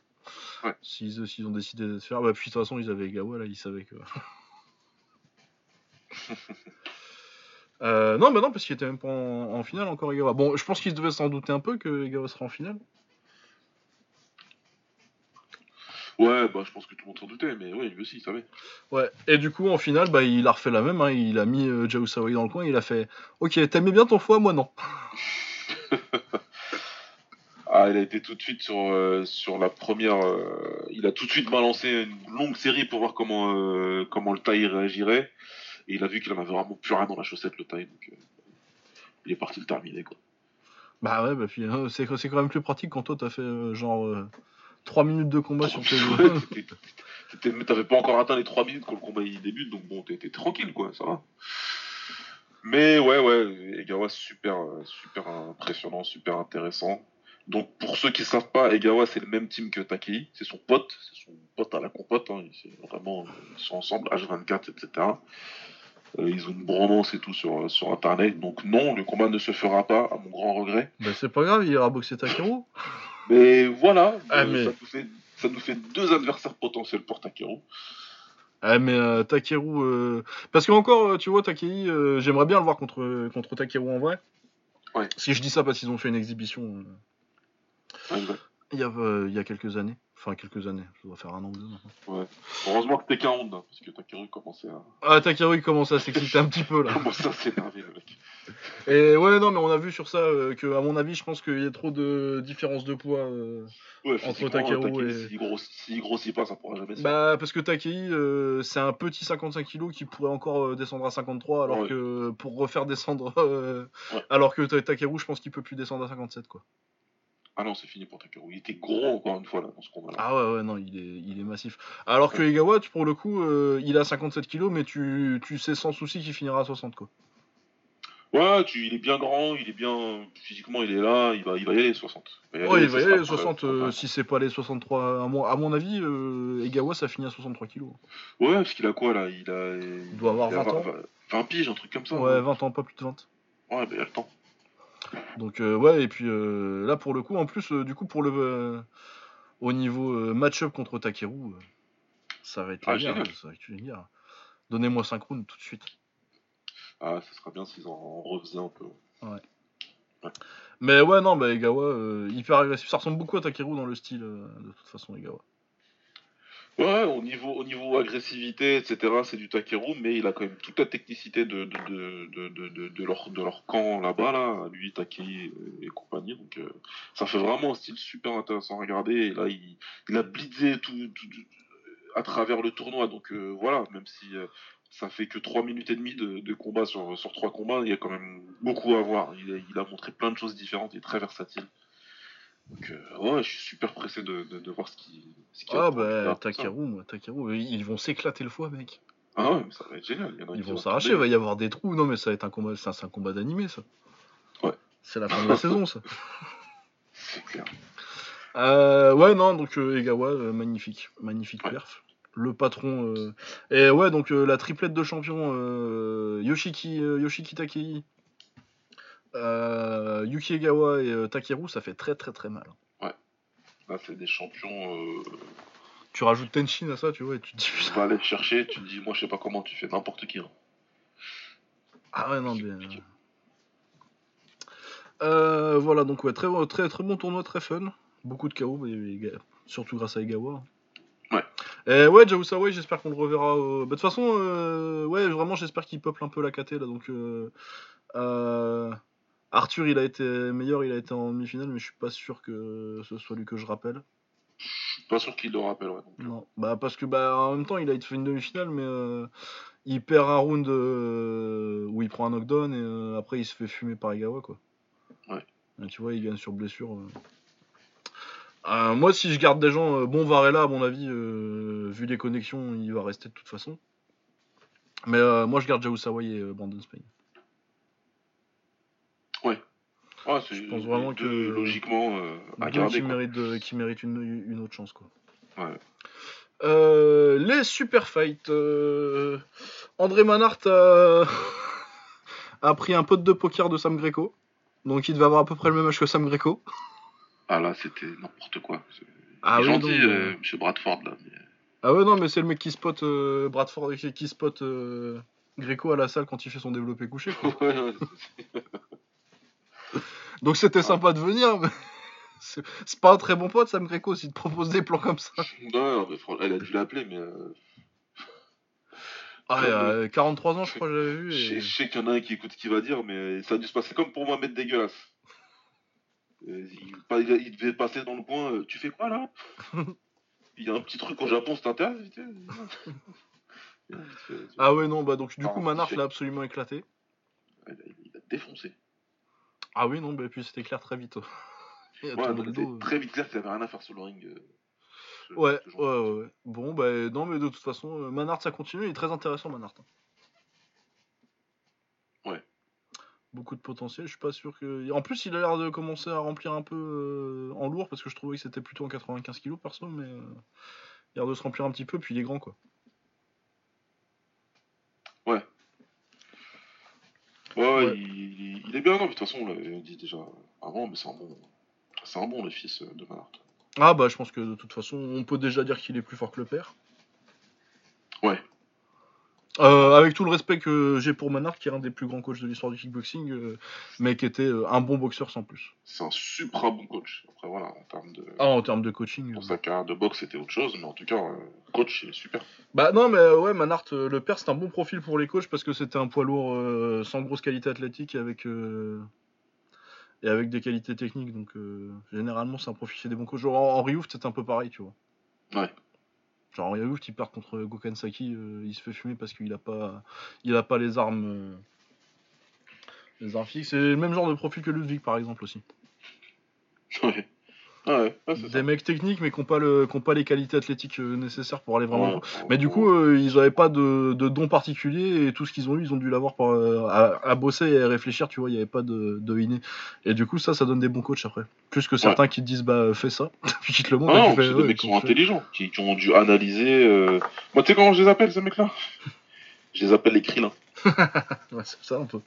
Speaker 2: Ouais.
Speaker 1: S'ils ont décidé de se faire, bah puis de toute façon, ils avaient Egawa là, ils savaient que. Euh, non, bah non, parce qu'il était même pas en, en finale encore Egawa. Bon, je pense qu'ils devaient s'en douter un peu que Egawa serait en finale.
Speaker 2: Ouais, bah je pense que tout le monde s'en doutait, mais ouais, lui aussi, il savait.
Speaker 1: Ouais, et du coup, en finale, bah, il a refait la même. hein. Il a mis euh, Jao Sawai dans le coin. Il a fait Ok, t'aimais bien ton foie, moi non.
Speaker 2: Ah, il a été tout de suite sur, euh, sur la première. euh, il a tout de suite balancé une longue série pour voir comment, comment le taille réagirait. Et il a vu qu'il en avait vraiment plus rien dans la chaussette, le taille. Donc, euh, il est parti le terminer, quoi.
Speaker 1: Bah ouais, bah puis euh, c'est c'est quand même plus pratique quand toi t'as fait euh, genre 3 minutes de combat sur tes
Speaker 2: mais T'avais pas encore atteint les 3 minutes quand le combat il débute, donc bon, t'étais tranquille, quoi, ça va. Mais ouais, ouais, Egawa, super, euh, super impressionnant, super intéressant. Donc pour ceux qui savent pas, Egawa c'est le même team que Takei, c'est son pote, c'est son pote à la compote, hein, vraiment, ils sont ensemble, H24, etc. Euh, ils ont une bromance et tout sur, sur internet, donc non, le combat ne se fera pas, à mon grand regret.
Speaker 1: Bah c'est pas grave, il ira boxer Takeru.
Speaker 2: Mais voilà,
Speaker 1: Ah, mais-
Speaker 2: ça, nous fait, ça nous fait deux adversaires potentiels pour Takeru.
Speaker 1: Ah mais euh, Takeru... euh, Parce que encore, euh, tu vois, Takei, j'aimerais bien le voir contre, contre Takeru en vrai.
Speaker 2: Ouais.
Speaker 1: Si je dis ça parce qu'ils ont fait une exhibition. Il, y a, euh, il y a quelques années. Enfin, quelques années, ça doit faire un an ou deux maintenant.
Speaker 2: Heureusement que t'es qu'un honte, hein, parce que Takeru commençait à,
Speaker 1: Ah, Takeru il commence à s'exciter un petit peu là.
Speaker 2: commençait à s'énerver, le mec.
Speaker 1: Et ouais, non, mais on a vu sur ça euh, que, à mon avis, je pense qu'il y a trop de différence de poids. euh,
Speaker 2: Ouais,
Speaker 1: Entre Takeru et-
Speaker 2: S'il grossit, pas, ça pourra jamais se faire.
Speaker 1: Bah, parce que Takei, euh, c'est un petit 55 kg qui pourrait encore descendre à 53, alors
Speaker 2: Ouais.
Speaker 1: que pour refaire descendre. Alors que Ta- Takeru, je pense qu'il peut plus descendre à 57, quoi.
Speaker 2: Ah non, c'est fini pour Takeru. Il était gros, encore une fois, là, dans ce combat-là.
Speaker 1: Ah ouais, ouais, non, il est, il est massif. Alors que Egawa, pour le coup, euh, il a 57 kg, mais tu, tu sais sans souci qu'il finira à 60, quoi.
Speaker 2: Ouais, tu, il est bien grand, il est bien. Physiquement, il est là, il va, il va y aller 60.
Speaker 1: Ouais, il va y aller
Speaker 2: sera-
Speaker 1: 60, euh, si c'est pas les 63. À mon, à mon avis, euh, Egawa, ça finit à 63 kilos.
Speaker 2: Ouais, parce qu'il a quoi là? Il a. Il
Speaker 1: doit avoir 20 ans.
Speaker 2: 20 piges, un truc comme ça.
Speaker 1: Ouais,
Speaker 2: non
Speaker 1: 20 ans, pas plus de 20.
Speaker 2: Ouais, bah, il y a le temps.
Speaker 1: Donc, euh, ouais, et puis euh, là, pour le coup, en plus, euh, du coup, pour le. au niveau match-up contre Takeru, ça va être
Speaker 2: Ah,
Speaker 1: la guerre.
Speaker 2: génial.
Speaker 1: Ça va être une guerre. Donnez-moi 5 rounds tout de suite.
Speaker 2: Ah, ce serait bien s'ils en refaisaient un peu.
Speaker 1: Mais ouais, non, bah Egawa, euh, hyper agressif. Ça ressemble beaucoup à Takeru dans le style, euh, de toute façon, Egawa.
Speaker 2: Ouais, au niveau, au niveau agressivité, etc., c'est du Takeru, mais il a quand même toute la technicité de, de, de, de, leur, de leur camp là-bas, là, lui, Takei et compagnie. Donc, euh, ça fait vraiment un style super intéressant à regarder. Et là, il, il a blitzé tout, à travers le tournoi. Donc, euh, voilà, même si euh, ça fait que 3 minutes et demie de, de combat sur, sur 3 combats, il y a quand même beaucoup à voir. Il a, montré plein de choses différentes, il est très versatile. Donc, euh, ouais, je suis super pressé de, de, voir ce qui ce qu'il
Speaker 1: Ah bah. Takeru, moi, Takeru, ils vont s'éclater le foie, mec.
Speaker 2: Ah ouais, mais ça va être génial. Il y en a
Speaker 1: Ils vont s'arracher, il va y avoir des trous. Non, mais ça va être un combat, c'est un combat d'animé, ça.
Speaker 2: Ouais.
Speaker 1: C'est la fin de la saison, ça.
Speaker 2: C'est clair.
Speaker 1: Euh, ouais, non, donc euh, Egawa, euh, magnifique, magnifique
Speaker 2: Ouais.
Speaker 1: perf. Le patron. Et ouais, donc la triplette de champions euh, Yoshiki, Yoshiki Takei, Yuki Egawa et Takeru, ça fait très très très mal.
Speaker 2: Là, c'est des champions. Euh...
Speaker 1: Tu rajoutes Tenshin à ça, tu vois, et tu te dis
Speaker 2: Tu vas aller chercher, tu te dis, moi, je sais pas comment tu fais n'importe qui. hein.
Speaker 1: Ah ouais, non, mais.
Speaker 2: compliqué.
Speaker 1: Euh, voilà, donc ouais, très, très, très bon tournoi, très fun. Beaucoup de mais, surtout grâce à Egawa.
Speaker 2: Ouais.
Speaker 1: Et ouais, Jaousawa, j'espère qu'on le reverra. Bah, De toute façon, euh, ouais, vraiment, j'espère qu'il peuple un peu la KT là. Donc, euh, euh, Arthur, il a été meilleur, il a été en demi-finale, mais je suis pas sûr que ce soit lui que je rappelle.
Speaker 2: Je suis pas sûr qu'il le rappelle, ouais. donc.
Speaker 1: Non, bah parce que bah en même temps, il a fait une demi-finale, mais euh, il perd un round euh, où il prend un knockdown et euh, après il se fait fumer par Egawa quoi.
Speaker 2: Ouais.
Speaker 1: Et tu vois, il gagne sur blessure. euh. Euh, moi, si je garde des gens, euh, bon Varela, à mon avis, euh, vu les connexions, il va rester de toute façon. Mais euh, moi, je garde Jaousawa et euh, Brandon Spain.
Speaker 2: C'est
Speaker 1: Je pense vraiment que-
Speaker 2: logiquement euh, à garder.
Speaker 1: qui de- qui méritent une, une autre chance quoi.
Speaker 2: Ouais.
Speaker 1: Euh, les super fights. euh, André Manhart a... a pris un pote de poker de Sam Greco. Donc il devait avoir à peu près le même âge que Sam Greco.
Speaker 2: Ah là, c'était n'importe quoi.
Speaker 1: Ah oui,
Speaker 2: gentil,
Speaker 1: non,
Speaker 2: euh, monsieur Bradford, là. mais-
Speaker 1: Ah ouais non mais c'est le mec qui spot Bradford qui, qui spot Greco à la salle quand il fait son développé couché. quoi.
Speaker 2: Ouais, ouais,
Speaker 1: Donc c'était sympa de venir. Mais... c'est pas un très bon pote Sam Greco s'il te propose des plans comme ça.
Speaker 2: non, non, mais fran- elle a dû l'appeler, mais euh,
Speaker 1: Ah, il a euh, 43 ans je crois que j'avais vu.
Speaker 2: je sais-
Speaker 1: Et...
Speaker 2: je sais qu'il y en a un qui écoute ce qu'il va dire, mais ça a dû se passer comme pour moi, mettre dégueulasse. Euh, Il, il- devait passer dans le coin, euh, tu fais quoi là? Il y a un petit truc au Japon, c'est intéressant.
Speaker 1: Ah ouais non bah donc du
Speaker 2: Ah,
Speaker 1: coup
Speaker 2: c'est-
Speaker 1: l'a absolument éclaté.
Speaker 2: Il a défoncé.
Speaker 1: Ah oui, non, bah, et puis c'était clair très vite. A
Speaker 2: Ouais, donc
Speaker 1: dos,
Speaker 2: très vite clair qu'il avait rien à faire sur le ring. euh,
Speaker 1: Ouais, ouais, ouais, ouais. Bon, bah non, mais de toute façon, euh, Manhart ça continue, il est très intéressant, Manhart.
Speaker 2: Ouais.
Speaker 1: Beaucoup de potentiel, je suis pas sûr que. En plus, il a l'air de commencer à remplir un peu euh, en lourd parce que je trouvais que c'était plutôt en 95 kg perso, mais il a l'air de se remplir un petit peu, puis il est grand quoi.
Speaker 2: Ouais,
Speaker 1: Ouais.
Speaker 2: Il, est bien, non, mais de toute façon, on l'avait dit déjà avant, mais c'est un bon. C'est un bon, le fils de Manhart.
Speaker 1: Ah bah je pense que de toute façon, on peut déjà dire qu'il est plus fort que le père.
Speaker 2: Ouais.
Speaker 1: Euh, avec tout le respect que j'ai pour Manhart, qui est un des plus grands coachs de l'histoire du kickboxing, euh, mais qui était euh, un bon boxeur sans plus.
Speaker 2: C'est un super bon coach. Après, voilà, en termes de.
Speaker 1: Ah, en termes de coaching.
Speaker 2: Pour sa carrière de boxe, c'était autre chose, mais en tout cas, euh, coach, il est super.
Speaker 1: Bah non, mais ouais, Manhart, euh, le père, c'est un bon profil pour les coachs parce que c'était un poids lourd sans grosse qualité athlétique et avec, et avec des qualités techniques. Donc généralement, c'est un profil chez des bons coachs. Genre, Henri Hooft, c'est un peu pareil, tu vois.
Speaker 2: Ouais.
Speaker 1: Genre Henri Hooft, il part contre Gokhan Saki, euh, il se fait fumer parce qu'il a pas, il a pas les armes, euh, les armes fixes. C'est le même genre de profil que Ludwig, par exemple aussi.
Speaker 2: Ah ouais, ouais, c'est ça.
Speaker 1: Des mecs techniques, mais qui n'ont pas, le, qui ont pas les qualités athlétiques euh, nécessaires pour aller vraiment.
Speaker 2: Ouais,
Speaker 1: Mais du coup, euh, ils n'avaient pas de, de dons particuliers et tout ce qu'ils ont eu, ils ont dû l'avoir euh, à, à bosser et à réfléchir, tu vois, il n'y avait pas de, de inné. Et du coup, ça, ça donne des bons coachs après. Plus que certains qui te disent, bah, fais ça, puis qui te le montrent.
Speaker 2: Ah non,
Speaker 1: fais,
Speaker 2: des mecs qui sont intelligents, qui, qui ont dû analyser. euh, Moi, tu sais comment je les appelle, ces mecs-là? Je les appelle les krillins.
Speaker 1: Ouais, c'est ça un peu.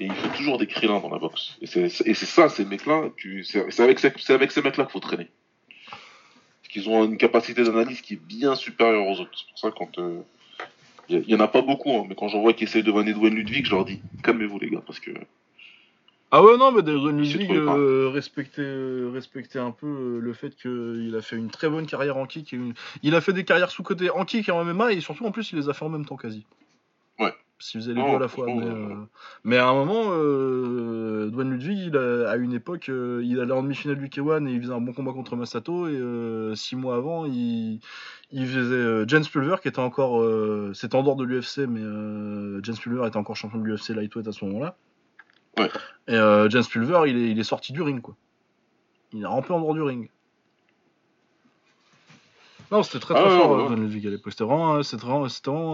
Speaker 2: Et il faut toujours des krillins dans la boxe. Et c'est ça, ces mecs-là, c'est avec, ces- c'est avec ces mecs-là qu'il faut traîner. Parce qu'ils ont une capacité d'analyse qui est bien supérieure aux autres. C'est pour ça quand. euh, Il y, y en a pas beaucoup, hein, mais quand j'en vois qui essayent de vanner Edwin Ludwig, je leur dis calmez-vous, les gars, parce que.
Speaker 1: Ah ouais, non, mais
Speaker 2: C'est
Speaker 1: Ludwig euh, respectait, euh, respectait un peu euh, le fait qu'il a fait une très bonne carrière en kick. et une- Il a fait des carrières sous-côté en kick et en MMA, et surtout, en plus, il les a fait en même temps quasi. Faisait les
Speaker 2: Non,
Speaker 1: deux à la fois. Mais,
Speaker 2: euh,
Speaker 1: euh, mais à un moment, euh, Dwayne Ludwig, il a- à une époque, euh, il allait en demi-finale du K1 et il faisait un bon combat contre Masato. Et six mois avant, il, il faisait Jens Pulver, qui était encore. C'était en dehors de l'UFC, mais Jens Pulver était encore champion de l'UFC lightweight à ce moment-là.
Speaker 2: Ouais.
Speaker 1: Et Jens Pulver, il est, il est sorti du ring, quoi. Il est rampé en dehors du ring. Non, c'était très très
Speaker 2: Ah,
Speaker 1: fort,
Speaker 2: ouais, ouais.
Speaker 1: Dwayne Ludwig à l'époque. C'était vraiment, vraiment,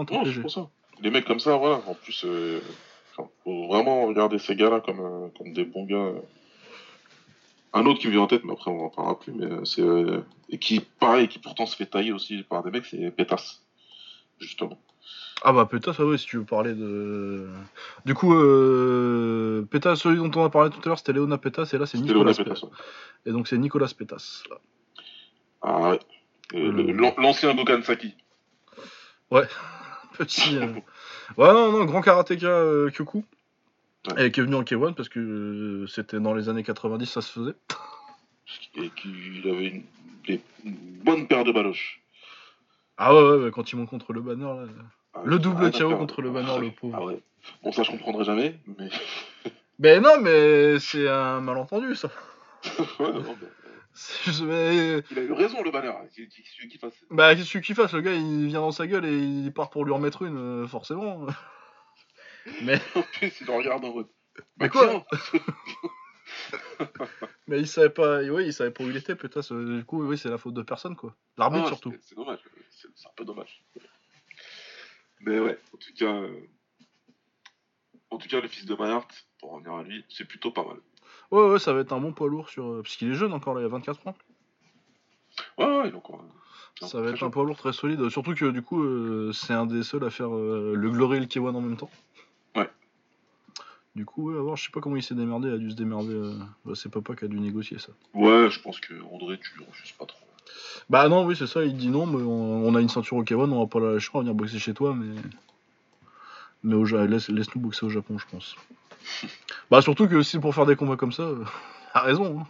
Speaker 1: un truc
Speaker 2: Non,
Speaker 1: léger.
Speaker 2: pour ça. Des mecs comme ça, voilà. En plus, euh, faut vraiment regarder ces gars-là comme, euh, comme des bons gars. Un autre qui me vient en tête, mais après on en parlera plus, mais euh, c'est. euh, et qui, pareil, qui pourtant se fait tailler aussi par des mecs, c'est Pétas. Justement.
Speaker 1: Ah bah Pétas, ah ouais, si tu veux parler de... Du coup, euh... Pétas, celui dont on a parlé tout à l'heure, c'était Léona Pétas, et là c'est Nicolas
Speaker 2: Léona
Speaker 1: Pétas.
Speaker 2: Pétas. ouais.
Speaker 1: Et donc c'est Nicolas Pétas. là.
Speaker 2: Ah ouais. Euh, L'ancien Gokan Saki.
Speaker 1: Petit... euh, Ouais, non, non, grand karatéka euh, Kyoku.
Speaker 2: Ouais.
Speaker 1: Et qui est venu en K1 parce que euh, c'était dans les années 90, ça se faisait.
Speaker 2: Et qu'il avait une, des- une bonne paire de baloches.
Speaker 1: Ah ouais, ouais, ouais, quand il monte contre le banner, là...
Speaker 2: Ah,
Speaker 1: Le double KO
Speaker 2: faire.
Speaker 1: contre le banner, le pauvre.
Speaker 2: Ah ouais. Bon, ça je comprendrai jamais, mais.
Speaker 1: Ben non, mais c'est un malentendu, ça.
Speaker 2: ouais, non, mais-
Speaker 1: mais-
Speaker 2: Il a eu raison, le banner. Qu'il qu'il- fasse?
Speaker 1: Bah, qu'est-ce qu'il fasse? Le gars, il vient dans sa gueule et il part pour lui en mettre une, euh, forcément. Mais,
Speaker 2: En plus, il le regarde en mode.
Speaker 1: mais
Speaker 2: Bah,
Speaker 1: quoi. Mais il savait pas, oui, il savait pas où il était, peut-être. euh, Du coup, oui, c'est la faute de personne, quoi. L'arbitre,
Speaker 2: Ah,
Speaker 1: surtout.
Speaker 2: c'est- dommage. C'est un peu dommage. Mais ouais, en tout cas. euh, En tout cas, le fils de Maillard, pour revenir à lui, c'est plutôt pas mal.
Speaker 1: Ouais, ouais, ça va être un bon poids lourd sur. euh, Parce qu'il est jeune encore, là, il a 24 ans.
Speaker 2: Ouais, ouais, il est encore. euh,
Speaker 1: Ça va être un poids lourd très solide. Surtout que, du coup, euh, c'est un des seuls à faire euh, le Glory et le K1 en même temps.
Speaker 2: Ouais.
Speaker 1: Du coup, ouais, à voir, je sais pas comment il s'est démerdé, il a dû se démerder. euh, bah, c'est papa qui a dû négocier ça.
Speaker 2: Ouais, je pense que André, tu lui refuses pas trop.
Speaker 1: Bah non, oui, c'est ça, il dit non, mais on, on a une ceinture au K1, on va pas la lâcher, on va venir boxer chez toi, mais. Mais au Ja- laisse, laisse-nous boxer au Japon, je pense. Bah surtout que si pour faire des combats comme ça, euh, a raison. hein.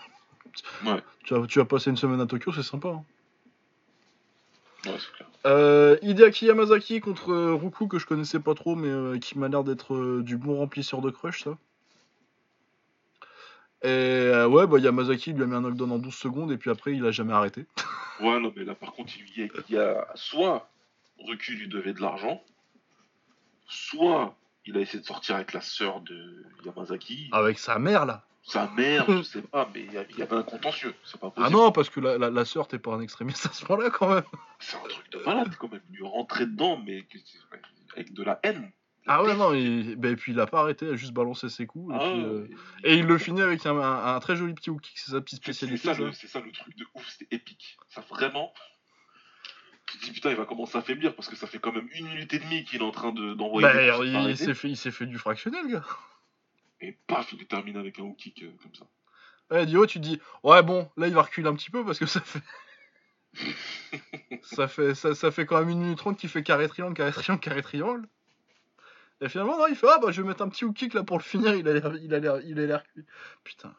Speaker 2: Ouais.
Speaker 1: Tu vas passer une semaine à Tokyo, c'est sympa. hein.
Speaker 2: Ouais, c'est clair.
Speaker 1: Euh, Hideaki Yamazaki contre euh, Ruku, que je connaissais pas trop, mais euh, qui m'a l'air d'être euh, du bon remplisseur de crush, ça. Et euh, ouais, bah Yamazaki lui a mis un knockdown en 12 secondes, et puis après, il a jamais arrêté.
Speaker 2: Ouais, non, mais là, par contre, il lui a, il y a soit Recul lui devait de l'argent, soit il a essayé de sortir avec la sœur de Yamazaki.
Speaker 1: Avec sa mère, là.
Speaker 2: Sa mère, je sais pas, mais il y avait un contentieux. C'est pas possible.
Speaker 1: Ah non, parce que la, la, la sœur, t'es pas un extrémiste à ce moment-là, quand même.
Speaker 2: C'est un truc de malade quand même. Lui rentrer dedans, mais avec de la haine.
Speaker 1: Ah ouais, non, et, et puis il a pas arrêté, il a juste balancé ses coups. Et,
Speaker 2: Ah,
Speaker 1: puis, euh,
Speaker 2: et-
Speaker 1: il le finit avec un, un- un très joli petit hook kick, c'est sa petite
Speaker 2: C'est c'est
Speaker 1: spécialité.
Speaker 2: ça,
Speaker 1: ça
Speaker 2: le truc de ouf, c'était épique. Ça vraiment. Tu te dis putain, il va commencer à faiblir parce que ça fait quand même une minute et demie qu'il est en train de- d'envoyer.
Speaker 1: Bah,
Speaker 2: des coups
Speaker 1: il, il s'est fait, du fractionnel, gars.
Speaker 2: Et paf, il est terminé avec un hook kick euh, comme ça.
Speaker 1: Ouais, Dio, tu te dis, ouais, bon, là il va reculer un petit peu parce que ça fait. ça, fait ça, ça fait quand même une minute trente qu'il fait carré triangle, carré triangle, carré triangle. Et finalement, non, il fait, ah bah je vais mettre un petit hook kick là pour le finir, il a l'air il a l'air- il a l'air cuit. Putain.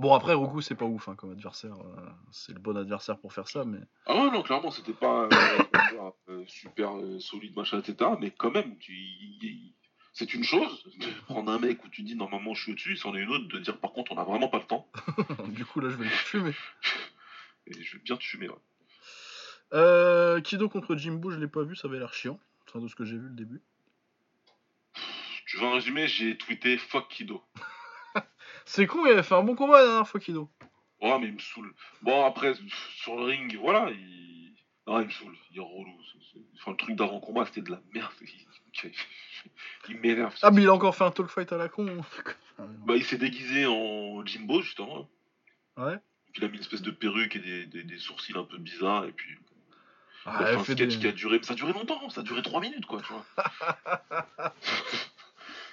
Speaker 1: Bon, après, Roku, c'est pas ouf hein, comme adversaire. euh, c'est le bon adversaire pour faire ça, mais.
Speaker 2: Ah ouais, non, clairement, c'était pas euh, super euh, solide, machin, etc. Mais quand même, tu... c'est une chose de prendre un mec où tu dis normalement je suis au-dessus, c'en est une autre de dire par contre on a vraiment pas le temps.
Speaker 1: du coup, là, je vais le fumer.
Speaker 2: Et je vais bien te fumer. ouais.
Speaker 1: Euh, Kido contre Jimbo, je l'ai pas vu, ça avait l'air chiant. Enfin, de ce que j'ai vu le début.
Speaker 2: Tu veux un résumé J'ai tweeté fuck Kido.
Speaker 1: C'est con, il avait fait un bon combat la dernière fois, Kido.
Speaker 2: Ouais, mais il me saoule. Bon, après, sur le ring, voilà, il. Non, il me saoule. Il est relou. Enfin, le truc d'avant-combat, c'était de la merde. Il, m'énerve.
Speaker 1: Ah, mais il a encore fait un talk fight à la con.
Speaker 2: bah, il s'est déguisé en Jimbo, justement.
Speaker 1: Ouais.
Speaker 2: Puis il a mis une espèce de perruque et des, des, des sourcils un peu bizarres. Et puis.
Speaker 1: Ah,
Speaker 2: il
Speaker 1: elle
Speaker 2: un sketch
Speaker 1: des-
Speaker 2: qui a duré. Ça a duré longtemps, ça a duré 3 minutes, quoi, tu vois.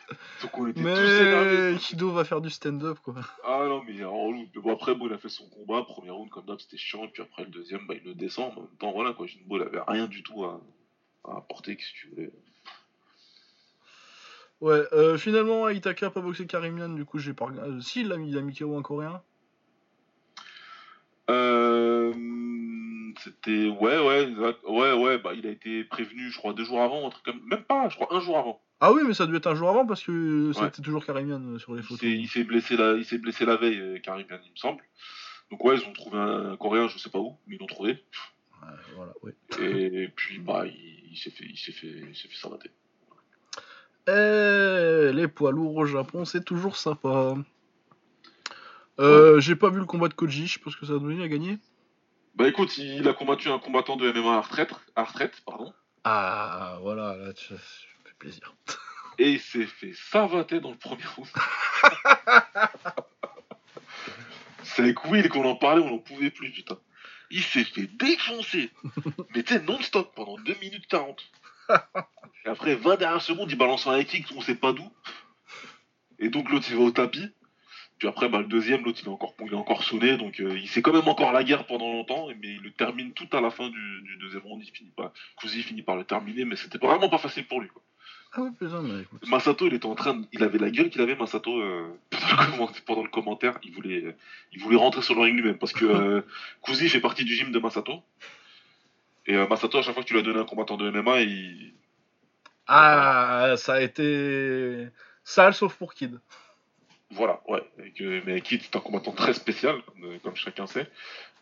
Speaker 2: Donc on était tous énervés.
Speaker 1: Mais Kido va faire du stand-up, quoi.
Speaker 2: Ah non, mais. Mais bon, après, bon, il a fait son combat. Premier round, comme d'hab, c'était chiant. Et puis après, le deuxième, bah, il le descend. En même temps, voilà, quoi. Jinbo, il avait rien du tout à, à apporter, si tu voulais.
Speaker 1: Ouais, euh, finalement, Itaka pas boxé Karimian, du coup, j'ai pas regardé. Euh, si, il a mis, il a mis KO un coréen.
Speaker 2: Euh, c'était. Ouais, ouais, exact. Ouais, ouais, bah, il a été prévenu, je crois, deux jours avant. Un truc comme... Même pas, je crois, un jour avant.
Speaker 1: Ah oui, mais ça devait être un jour avant parce que
Speaker 2: Ouais.
Speaker 1: c'était toujours Karimian euh, sur les photos.
Speaker 2: il s'est blessé, la... il s'est blessé la veille, euh, Karim Yan, il me semble. Donc, ouais, ils ont trouvé un, coréen, je sais pas où, mais ils l'ont trouvé.
Speaker 1: Ouais, voilà, ouais.
Speaker 2: Et, puis, bah, il, il s'est fait, il s'est fait, il s'est fait.
Speaker 1: Eh, les poids lourds au Japon, c'est toujours sympa. Euh, J'ai pas vu le combat de Koji, je sais pas ce que ça a donné à gagner.
Speaker 2: Bah écoute, il a combattu un combattant de MMA à retraite, à retraite pardon,
Speaker 1: Ah, voilà, là, tu- plaisir.
Speaker 2: et il s'est fait savater dans le premier round. C'est avec Will qu'on en parlait, on n'en pouvait plus, putain. Il s'est fait défoncer, mais tu non-stop, pendant 2 minutes 40. Et après, 20 dernières secondes, il balance un high kick, on sait pas d'où. Et donc l'autre, il va au tapis. Puis après, bah, le deuxième, l'autre, il est encore, il est encore sonné, donc euh, il s'est quand même encore la guerre pendant longtemps, mais il le termine tout à la fin du, du deuxième round. Il finit pas, Kuzi finit par le terminer, mais c'était vraiment pas facile pour lui. Quoi.
Speaker 1: Ah ouais, putain, mais écoute.
Speaker 2: Masato, il était en train, de- il avait la gueule qu'il avait, Masato, euh, pendant, le commentaire, pendant le commentaire, il voulait, il voulait rentrer sur le ring lui-même, parce que euh, Kuzi fait partie du gym de Masato. Et euh, Masato, à chaque fois que tu lui as donné un combattant de MMA, il,
Speaker 1: Ah, ça a été sale sauf pour Kid.
Speaker 2: Voilà, ouais. Que- mais Kid, c'est un combattant très spécial, comme, euh, comme chacun sait.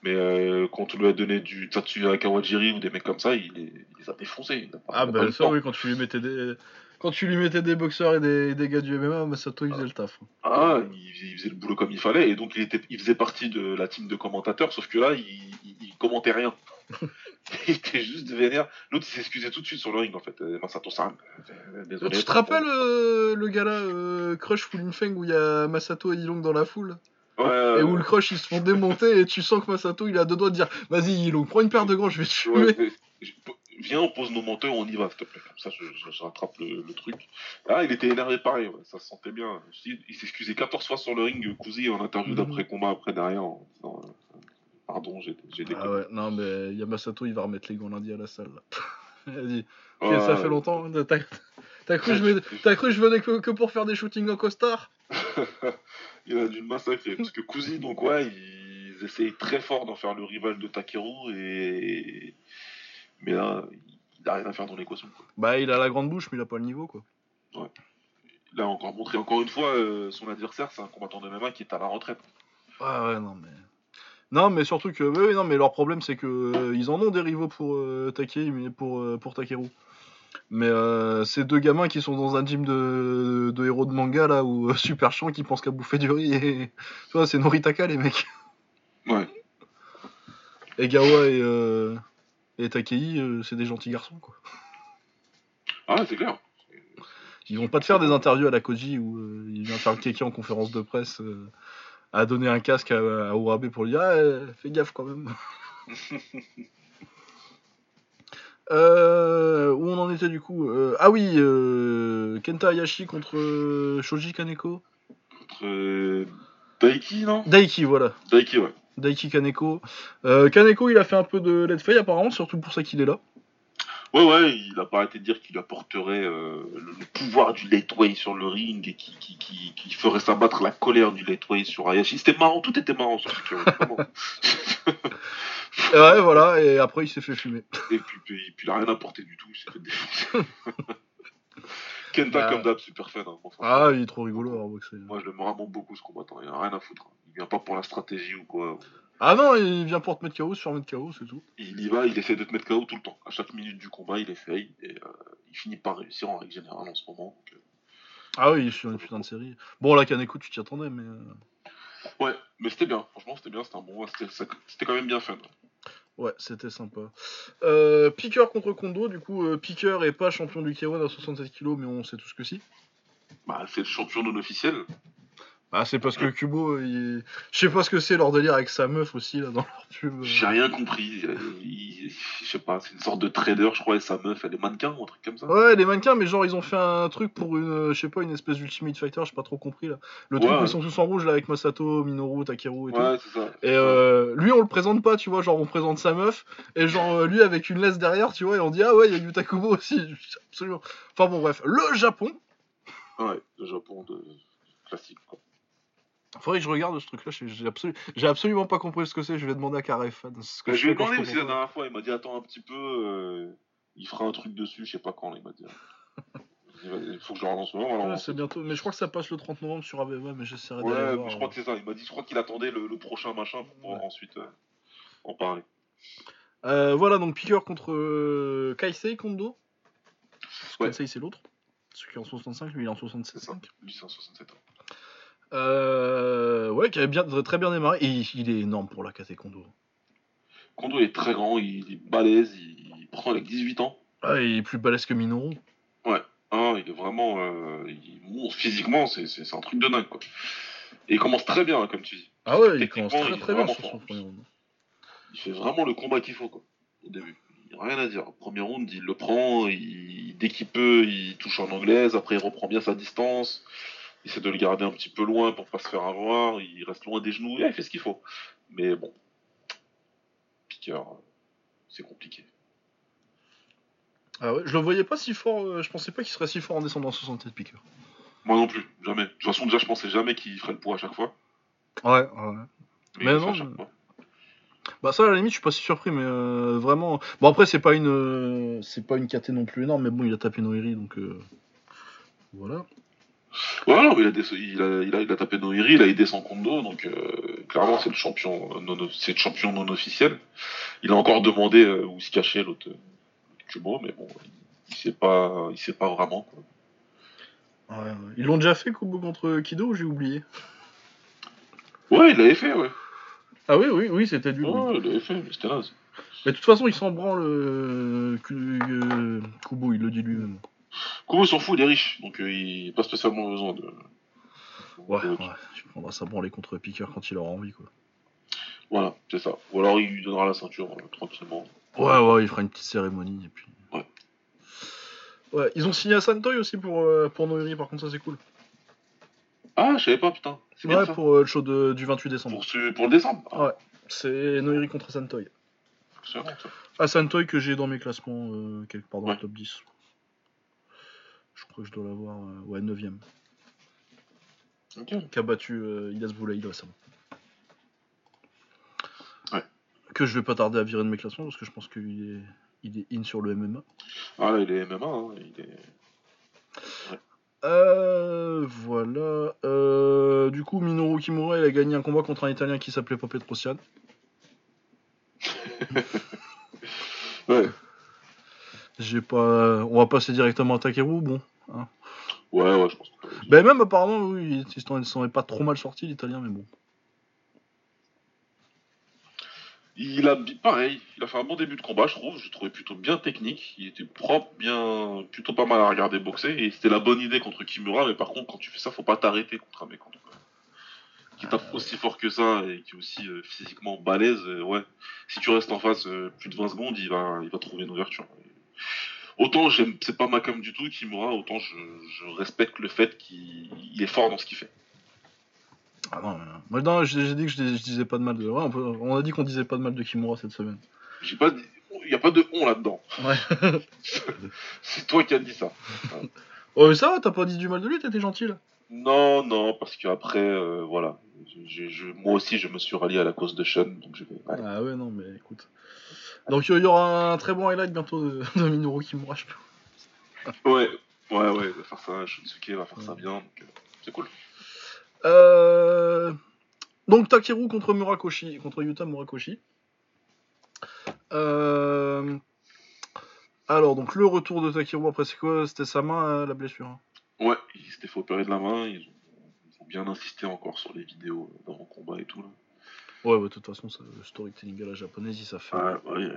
Speaker 2: Mais euh, quand on lui a donné du Tatsuya Kawajiri ou des mecs comme ça, il, les- il les a défoncés. Il a pas- il
Speaker 1: Ah bah
Speaker 2: le
Speaker 1: ça oui, quand tu lui mettais des quand tu lui mettais des boxeurs et des, des gars du MMA, Masato il faisait le taf.
Speaker 2: Ah, il, faisait- il faisait le boulot comme il fallait, et donc il, était, il faisait partie de la team de commentateurs, sauf que là, il, il, il commentait rien. il était juste vénère. L'autre, il s'excusait tout de suite sur le ring, en fait. Euh, Masato San, euh, désolé.
Speaker 1: tu te rappelles euh, le gars là, euh, Crush Full Feng où il y a Masato et Ilong dans la foule?
Speaker 2: Ouais,
Speaker 1: et où le Crush ils se font démonter et tu sens que Masato il a deux doigts de dire vas-y Ilong prends une paire de gants je vais te tuer.
Speaker 2: Ouais, mais je- Viens, on pose nos menteurs, on y va, s'il te plaît. Comme ça, je, je- je rattrape le, le truc. Ah, il était énervé pareil, ouais, ça se sentait bien. Il s'excusait 14 fois sur le ring, Kouzi, en interview
Speaker 1: Mhm.
Speaker 2: d'après-combat, après, derrière, en disant euh, Pardon, j'ai j'ai déconné.
Speaker 1: Ah ouais, non mais il y a Masato il va remettre les gants lundi à la salle. Là. Vas-y.
Speaker 2: Ouais,
Speaker 1: ça fait
Speaker 2: ouais.
Speaker 1: longtemps. hein, T'as cru, que je venais- cru que je venais que, que pour faire des shootings en costard?
Speaker 2: Il a dû le massacrer. Parce que Kouzi, donc, ouais, ils essayent très fort d'en faire le rival de Takeru, et. Mais là, il a rien à faire dans l'équation.
Speaker 1: Bah il a la grande bouche mais il a pas le niveau quoi.
Speaker 2: Il a encore montré, encore une fois, euh, son adversaire, c'est un combattant de MMA qui est à la retraite.
Speaker 1: Ouais, ouais, non, mais. Non, mais surtout que. Oui, oui, non, mais leur problème, c'est que euh, ils en ont des rivaux pour euh, Takei, mais pour, euh, pour Takeru. Mais euh, ces deux gamins qui sont dans un gym de, de héros de manga, là, euh, super chiant, qui pensent qu'à bouffer du riz, et. Tu vois, c'est Noritaka, les mecs.
Speaker 2: Ouais.
Speaker 1: Et Gawa et, et Takei, c'est des gentils garçons, quoi.
Speaker 2: Ah, ouais, c'est clair.
Speaker 1: Ils vont pas te faire des interviews à la Koji où il vient faire le kéké en conférence de presse à donner un casque à, à Urabe pour lui dire ah, fais gaffe quand même. Euh, où on en était du coup Euh, Ah oui, euh, Kenta Hayashi contre Shoji Kaneko.
Speaker 2: Contre euh, Daiki, non?
Speaker 1: Daiki, voilà.
Speaker 2: Daiki, ouais.
Speaker 1: Daiki Kaneko. Euh, Kaneko, il a fait un peu de let's play apparemment, surtout pour ça qu'il est là.
Speaker 2: Ouais, ouais, il a pas arrêté de dire qu'il apporterait euh, le, le pouvoir du Lightweight sur le ring et qui, qui, qui, qui ferait s'abattre la colère du Lightweight sur Hayashi. C'était marrant, tout était marrant sur ce
Speaker 1: ouais, voilà, et après il s'est fait fumer.
Speaker 2: et puis, puis, puis il a rien apporté du tout, il s'est fait défoncer. Kenta, comme d'hab, super fan. hein,
Speaker 1: Ah, il est trop rigolo boxer.
Speaker 2: Moi, je l'aime vraiment beaucoup, ce combattant. Il a rien à foutre. hein. Il vient pas pour la stratégie ou quoi.
Speaker 1: Ah non, il vient pour te mettre KO, faire mettre KO, c'est tout.
Speaker 2: Il y va, il essaie de te mettre KO tout le temps. À chaque minute du combat, il essaye. Et euh, il finit par réussir en règle générale en ce moment. donc, euh,
Speaker 1: Ah oui, je suis une putain de série. Bon, là, Kaneko, tu t'y attendais, mais. euh,
Speaker 2: Ouais, mais c'était bien. Franchement, c'était bien. C'était un bon. C'était quand même bien fun.
Speaker 1: Ouais, c'était sympa. Euh, Piqueur contre Kondo, du coup, euh, Piqueur est pas champion du K1 à 67 kg, mais on sait tous que si.
Speaker 2: Bah, c'est le champion non officiel.
Speaker 1: Ah, c'est parce que Kubo, il... je sais pas ce que c'est leur délire avec sa meuf aussi, là, dans leur pub.
Speaker 2: J'ai rien compris. Il- Je sais pas, c'est une sorte de trader, je crois, et sa meuf, elle est mannequin ou un truc comme ça.
Speaker 1: Ouais, les mannequins, mais genre, ils ont fait un truc pour une, je sais pas, une espèce d'Ultimate Fighter, j'ai pas trop compris, là. Le truc
Speaker 2: Ouais.
Speaker 1: où ils sont tous en rouge, là, avec Masato, Minoru, Takeru et tout.
Speaker 2: Ouais, c'est ça.
Speaker 1: Et euh, lui, on le présente pas, tu vois, genre on présente sa meuf, et genre euh, lui avec une laisse derrière, tu vois, et on dit ah ouais, il y a Yuta Kubo aussi, absolument. Enfin bon, bref, le Japon.
Speaker 2: Ouais, le Japon de classique. Quoi.
Speaker 1: Faudrait que je regarde ce truc-là, j'ai j'ai absolu- j'ai absolument pas compris ce que c'est, je vais demander à ce que
Speaker 2: Mais
Speaker 1: je
Speaker 2: lui ai demandé
Speaker 1: je
Speaker 2: aussi la dernière fois, il m'a dit attends un petit peu, euh, il fera un truc dessus, je sais pas quand, il m'a dit. Il Il faut que je le relance
Speaker 1: Ouais,
Speaker 2: relancer.
Speaker 1: c'est bientôt, mais je crois que ça passe le 30 novembre sur Aveva, mais j'essaierai
Speaker 2: Ouais,
Speaker 1: d'aller voir.
Speaker 2: je crois que c'est ça. Il m'a dit, je crois qu'il attendait le, le prochain machin pour pouvoir
Speaker 1: Ouais.
Speaker 2: ensuite euh, en parler.
Speaker 1: Euh, voilà, donc Piqueur contre euh, Kaisei Kondo. Parce que
Speaker 2: Ouais.
Speaker 1: Kaisei c'est l'autre. Celui qui est en 65, lui il est en
Speaker 2: C'est
Speaker 1: 67.
Speaker 2: ça. Lui, c'est un 67 ans.
Speaker 1: Euh, ouais, qui avait bien, très bien démarré, et il, est énorme pour la KT Kondo.
Speaker 2: Kondo est très grand, il est balèze, il... pourtant il a que 18 ans.
Speaker 1: Ah, il est plus balèze que Minoru.
Speaker 2: Ah, il est vraiment. euh, il physiquement, c'est c'est- c'est un truc de dingue quoi. Et il commence très bien, hein, comme tu dis.
Speaker 1: Ah ouais, il commence très
Speaker 2: il est
Speaker 1: très bien sur son premier round.
Speaker 2: Il fait vraiment le combat qu'il faut quoi. Au début. Il n'y a rien à dire. Premier round, il le prend, il... dès qu'il peut, il touche en anglaise, après il reprend bien sa distance. Il essaie de le garder un petit peu loin pour pas se faire avoir, il reste loin des genoux, et il fait ce qu'il faut. Mais bon. Piqueur, c'est compliqué.
Speaker 1: Ah ouais, je le voyais pas si fort, euh, je pensais pas qu'il serait si fort en descendant à 67 piqueur.
Speaker 2: Moi non plus, jamais. De toute façon, déjà, je pensais jamais qu'il ferait le poids à chaque fois.
Speaker 1: Ouais, ouais.
Speaker 2: Mais,
Speaker 1: Mais non, je-. Bah ça à la limite je suis pas si surpris mais euh, vraiment bon après c'est pas une euh, c'est pas une KT non plus énorme mais bon il a tapé Noiri donc euh, voilà.
Speaker 2: Ouais, non, mais il a, des- il, a, il, a, il a tapé Noiri, il a aidé son Kondo, donc euh, clairement c'est le champion non, c'est le champion non officiel. Il a encore demandé euh, où se cachait l'autre euh, Kubo, mais bon, il sait pas, il sait pas vraiment. Quoi.
Speaker 1: Ouais, ouais. Ils l'ont déjà fait Kubo contre Kido j'ai oublié?
Speaker 2: Ouais, il l'avait fait, ouais.
Speaker 1: Ah oui oui oui c'était oui.
Speaker 2: Ouais, il l'avait fait, mais c'était naze.
Speaker 1: Mais de toute façon il s'en branle euh, euh, Kubo il le dit lui-même.
Speaker 2: Kubo s'en fout, il est riche, donc euh, il n'a pas spécialement besoin de.
Speaker 1: Ouais,
Speaker 2: de-
Speaker 1: ouais, il prendra sa branlée contre Piqueur quand il aura envie quoi.
Speaker 2: Voilà, c'est ça. Ou alors il lui donnera la ceinture euh, tranquillement.
Speaker 1: Ouais ouais il fera une petite cérémonie et puis.
Speaker 2: Ouais.
Speaker 1: Ouais, ils ont signé à Santoy aussi pour, euh, pour Noiri, par contre ça c'est cool.
Speaker 2: Ah, je savais pas, putain. C'est bien
Speaker 1: Ouais,
Speaker 2: ça.
Speaker 1: pour euh, le show de- du 28 décembre.
Speaker 2: Pour, ce- pour le décembre. Ah,
Speaker 1: Ouais. C'est Noiri contre Santoy.
Speaker 2: bon, ça.
Speaker 1: Ah, Santoy que j'ai dans mes classements quelque part dans
Speaker 2: Ouais.
Speaker 1: le top 10. Je crois que je dois l'avoir, euh, ouais, 9ème.
Speaker 2: Ok.
Speaker 1: Qui a battu euh, Idas Boulaïd récemment.
Speaker 2: Ouais.
Speaker 1: Que je vais pas tarder à virer de mes classements parce que je pense qu'il est, il est in sur le MMA.
Speaker 2: Ah là, il est MMA, hein. il est.
Speaker 1: Euh, voilà. Euh, du coup, Minoru Kimura, il a gagné un combat contre un Italien qui s'appelait pas Petrosian.
Speaker 2: Ouais.
Speaker 1: J'ai pas. On va passer directement à Takeru, bon.
Speaker 2: Ouais, ouais, je pense que.
Speaker 1: Ben même apparemment, oui, il s'en- est pas trop mal sorti l'italien, mais bon.
Speaker 2: Il a pareil, il a fait un bon début de combat, je trouve. Je le trouvais plutôt bien technique. Il était propre, bien, plutôt pas mal à regarder boxer. Et c'était la bonne idée contre Kimura. Mais par contre, quand tu fais ça, faut pas t'arrêter contre un mec contre- qui tape aussi fort que ça et qui est aussi euh, physiquement balèze. euh, ouais, si tu restes en face euh, plus de 20 secondes, il va, il va trouver une ouverture. Autant j'aime, c'est pas ma com du tout Kimura, autant je, je respecte le fait qu'il il est fort dans ce qu'il fait.
Speaker 1: Ah non, euh, moi non, j'ai dit que je, dis- je disais pas de mal de. Ouais, on, peut- on a dit qu'on disait pas de mal de Kimura cette semaine.
Speaker 2: J'ai pas, dit- il y a pas de on là-dedans.
Speaker 1: Ouais.
Speaker 2: C'est toi qui as dit ça.
Speaker 1: oh, mais ça va, t'as pas dit du mal de lui, t'étais gentil là.
Speaker 2: Non, non, parce qu'après, euh, voilà. Je- je- moi aussi, je me suis rallié à la cause de Sean, donc je vais. allez.
Speaker 1: Ah ouais, non, mais écoute. Donc il y aura un très bon highlight bientôt de, de Minoru Kimura, je peux.
Speaker 2: Ouais, ouais, ouais, il va faire ça. Shunsuke va faire ça bien, donc euh, c'est cool.
Speaker 1: Euh... Donc Takeru contre Murakoshi, contre Yuta Murakoshi. Euh... Alors donc le retour de Takeru après c'est quoi? C'était sa main euh, la blessure. hein?
Speaker 2: Ouais, il s'était fait opérer de la main, ils ont, ils faut bien insister encore sur les vidéos dans le combat et tout. Là.
Speaker 1: Ouais, bah, de toute façon, ça, le storytelling à la japonaise, ça fait.
Speaker 2: Ouais.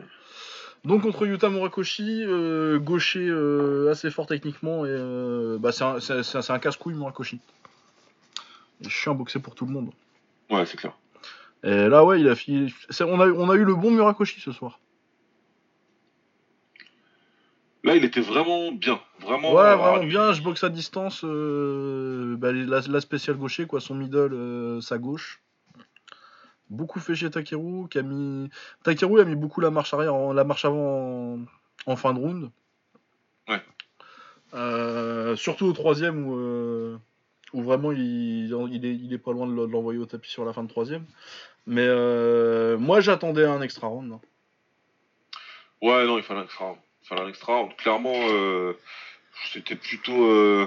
Speaker 1: Donc contre Yuta Murakoshi, euh, gaucher euh, assez fort techniquement, et euh, bah, c'est un, c'est- c'est un- un casse-couille Murakoshi. Est chiant à boxer pour tout le monde.
Speaker 2: Ouais, c'est clair.
Speaker 1: Et là, ouais, il a fini. On a, on a eu le bon Murakoshi ce soir.
Speaker 2: Là, il était vraiment bien. Vraiment,
Speaker 1: Ouais, vraiment bien. Je boxe à distance. bah, la, la spéciale gaucher, quoi. Son middle, sa gauche. Beaucoup fait chez Takeru. Qui a mis... Takeru a mis beaucoup la marche arrière, en- la marche avant en, en fin de round.
Speaker 2: Ouais.
Speaker 1: Euh, surtout au troisième où, euh, où vraiment il, il, est, il est pas loin de l'envoyer au tapis sur la fin de troisième. Mais euh, moi j'attendais un extra round.
Speaker 2: Ouais, non, il fallait un extra round. Il fallait un extra round. Clairement, c'était plutôt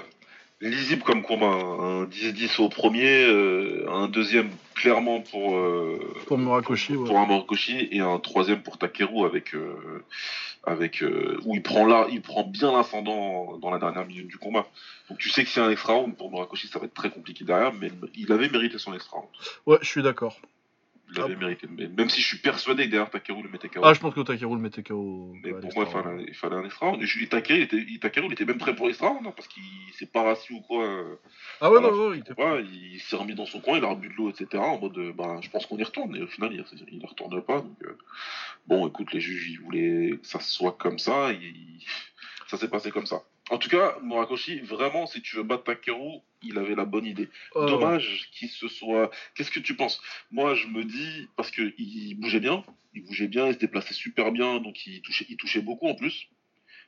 Speaker 2: lisible comme combat. hein. Un 10-10 au premier, euh, un deuxième clairement pour, euh,
Speaker 1: Pour Murakoshi,
Speaker 2: pour,
Speaker 1: ouais.
Speaker 2: pour un Murakoshi et un troisième pour Takeru avec, euh, avec euh, où il prend là, il prend bien l'ascendant dans la dernière minute du combat. Donc tu sais que c'est un extra round pour Murakoshi, ça va être très compliqué derrière, mais il avait mérité son extra round.
Speaker 1: Ouais, je suis d'accord.
Speaker 2: Il l'avait mérité. Mais même si je suis persuadé que derrière Takeru le mettait KO.
Speaker 1: Ah, je pense que Takeru le mettait KO.
Speaker 2: Mais
Speaker 1: à
Speaker 2: pour moi, il fallait, un extra round. Et je- Takeru, il était, même prêt pour l'extra round, hein, parce qu'il s'est pas rassis ou quoi. euh,
Speaker 1: Ah ouais, non, non, il était
Speaker 2: Ouais, il s'est remis dans son coin, il a rebu de l'eau, etc. En mode, euh, bah, je pense qu'on y retourne. Et au final, il, il y retourne pas. Donc, euh, bon, écoute, les juges, ils voulaient que ça soit comme ça. ça s'est passé comme ça. En tout cas, Murakoshi, vraiment, si tu veux battre Takeru, il avait la bonne idée.
Speaker 1: Oh,
Speaker 2: Dommage qu'il se soit. Qu'est-ce que tu penses? Moi, je me dis parce que il bougeait bien, il bougeait bien, il se déplaçait super bien, donc il touchait, il touchait beaucoup en plus.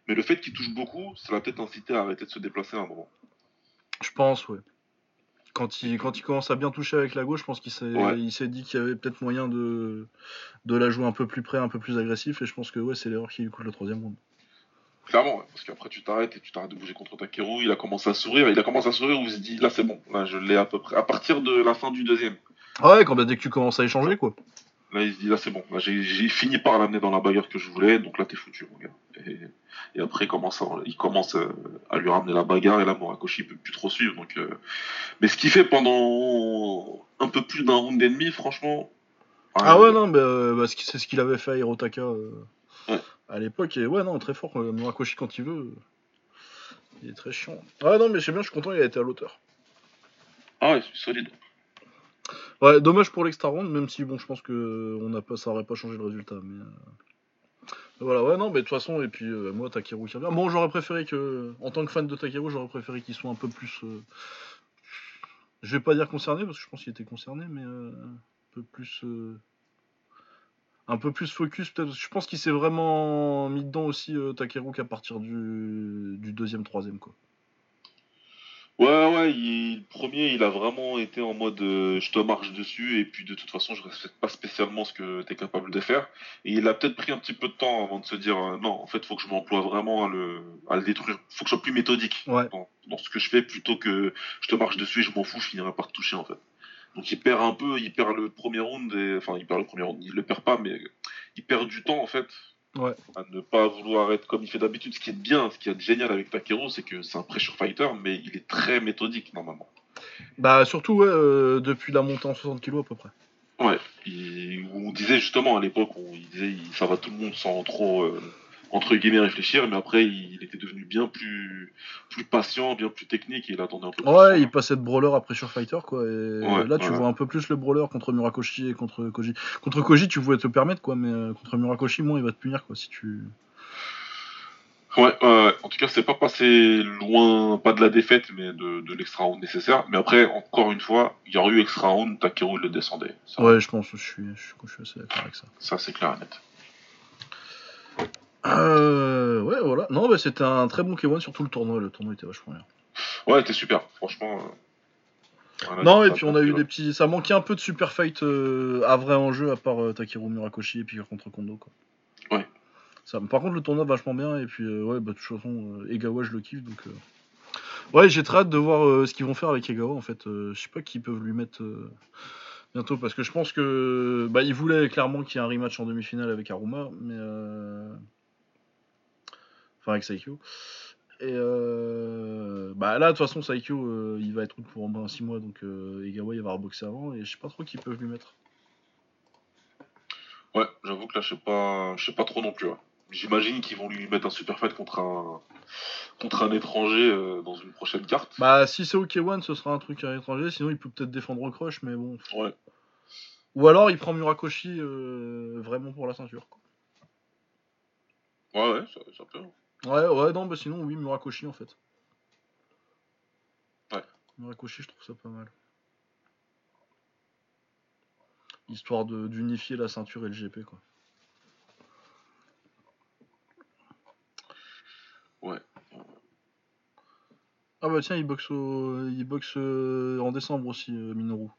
Speaker 2: Mais le fait qu'il touche beaucoup, ça l'a peut-être incité à arrêter de se déplacer à un moment.
Speaker 1: Je pense, ouais. Quand il, quand il commence à bien toucher avec la gauche, je pense qu'il s'est
Speaker 2: Ouais.
Speaker 1: il s'est dit qu'il y avait peut-être moyen de, de la jouer un peu plus près, un peu plus agressif. Et je pense que ouais, c'est l'erreur qui lui coûte le troisième round.
Speaker 2: Clairement, ouais, parce qu'après tu t'arrêtes et tu t'arrêtes de bouger contre Takeru. Il a commencé à sourire, il a commencé à sourire où il se dit là c'est bon, là je l'ai à peu près. À partir de la fin du deuxième,
Speaker 1: Ah ouais, quand bah, dès que tu commences à échanger, quoi.
Speaker 2: là il se dit là c'est bon, là j'ai fini par l'amener dans la bagarre que je voulais, donc là t'es foutu mon gars. Et, et après il commence, à, il commence euh, à lui ramener la bagarre et là Murakoshi il peut plus trop suivre. Donc, euh, Mais ce qu'il fait pendant un peu plus d'un round et demi, franchement.
Speaker 1: Ah ouais, non, bah, euh, bah, c'est ce qu'il avait fait à Hirotaka euh,
Speaker 2: Ouais.
Speaker 1: À l'époque. Et ouais, non, très fort. euh, Murakoshi, quand il veut, il est très chiant. Ah non, mais c'est bien, je suis content, il a été à l'auteur.
Speaker 2: Ah ouais, c'est solide.
Speaker 1: Ouais, dommage pour l'extra round, même si bon, je pense que on n'a pas, ça aurait pas changé le résultat. Mais euh, voilà, ouais, non, mais de toute façon, et puis euh, moi, Takeru qui revient. Bon, j'aurais préféré que, en tant que fan de Takeru, j'aurais préféré qu'il soit un peu plus. euh, Je vais pas dire concerné parce que je pense qu'il était concerné, mais euh, un peu plus. Un peu plus focus, peut-être. Je pense qu'il s'est vraiment mis dedans aussi, euh, Takeru, qu'à partir du, du deuxième, troisième, quoi.
Speaker 2: Ouais, ouais, il, le premier, il a vraiment été en mode euh, je te marche dessus et puis de toute façon, je respecte pas spécialement ce que tu es capable de faire. Et il a peut-être pris un petit peu de temps avant de se dire euh, non, en fait, faut que je m'emploie vraiment à le, à le détruire. Faut que je sois plus méthodique
Speaker 1: Ouais.
Speaker 2: dans, dans ce que je fais plutôt que je te marche dessus et je m'en fous, je finirai par te toucher en fait. Donc il perd un peu, il perd le premier round, et, enfin il perd le premier round, il le perd pas, mais il perd du temps en fait
Speaker 1: Ouais.
Speaker 2: à ne pas vouloir être comme il fait d'habitude. Ce qui est bien, ce qui est génial avec Takeru, c'est que c'est un pressure fighter, mais il est très méthodique normalement.
Speaker 1: Bah, surtout, ouais, euh, depuis la montée en 60 kg à peu près.
Speaker 2: Ouais, il- on disait justement à l'époque, on il disait il- ça va tout le monde sans trop euh, entre guillemets réfléchir, mais après il, était devenu bien plus plus patient, bien plus technique, et il attendait un peu plus.
Speaker 1: Ouais, il passait de brawler à pressure fighter quoi. Et
Speaker 2: Ouais,
Speaker 1: là, tu
Speaker 2: ouais.
Speaker 1: vois un peu plus le brawler contre Murakoshi et contre Koji. Contre Koji, tu pouvais te permettre quoi, mais euh, contre Murakoshi, moi, il va te punir quoi si tu.
Speaker 2: Ouais, en tout cas, c'est pas passé loin, pas de la défaite, mais de, de l'extra round nécessaire. Mais après, encore une fois, il y aurait eu extra round, Takeru le descendait. Ça,
Speaker 1: Ouais, je pense, je suis, je suis, je suis assez d'accord avec ça.
Speaker 2: ça c'est clair et net.
Speaker 1: Euh, ouais, voilà. Non, bah, c'était un très bon K1 surtout le tournoi. Le tournoi était vachement bien.
Speaker 2: Ouais, t'es super, franchement. euh, voilà,
Speaker 1: Non, et puis on a eu
Speaker 2: là.
Speaker 1: des petits. Ça manquait un peu de super fight euh, à vrai enjeu à part euh, Takeru Murakoshi et puis contre Kondo quoi.
Speaker 2: Ouais.
Speaker 1: Ça, par contre, le tournoi vachement bien et puis ouais, bah de toute façon, Egawa je le kiffe donc. Ouais, j'ai très hâte de voir ce qu'ils vont faire avec Egawa en fait. Je sais pas qui peuvent lui mettre bientôt parce que je pense que bah il voulait clairement qu'il y ait un rematch en demi-finale avec Aruma, mais. Enfin avec Saikyo. Et euh, bah là, de toute façon, Saikyo, euh, il va être out pour 6 mois, donc euh, Egawa, il va reboxer avant, et je sais pas trop qui peuvent lui mettre.
Speaker 2: Ouais, j'avoue que là, je sais pas, je sais pas trop non plus. J'imagine qu'ils vont lui mettre un super fight contre un, contre un étranger dans une prochaine carte.
Speaker 1: Bah, si c'est OK1, ce sera un truc à l'étranger, sinon il peut peut-être défendre Crush, mais bon.
Speaker 2: Ouais.
Speaker 1: Ou alors il prend Murakoshi vraiment pour la ceinture. Quoi.
Speaker 2: Ouais, ouais, ça, ça peut.
Speaker 1: Ouais, ouais, non, bah sinon, oui, Murakoshi en fait.
Speaker 2: Ouais.
Speaker 1: Murakoshi, je trouve ça pas mal. Histoire de- d'unifier la ceinture et le GP, quoi.
Speaker 2: Ouais.
Speaker 1: Ah bah tiens, il boxe, au- il boxe euh, en décembre aussi, euh, Minoru.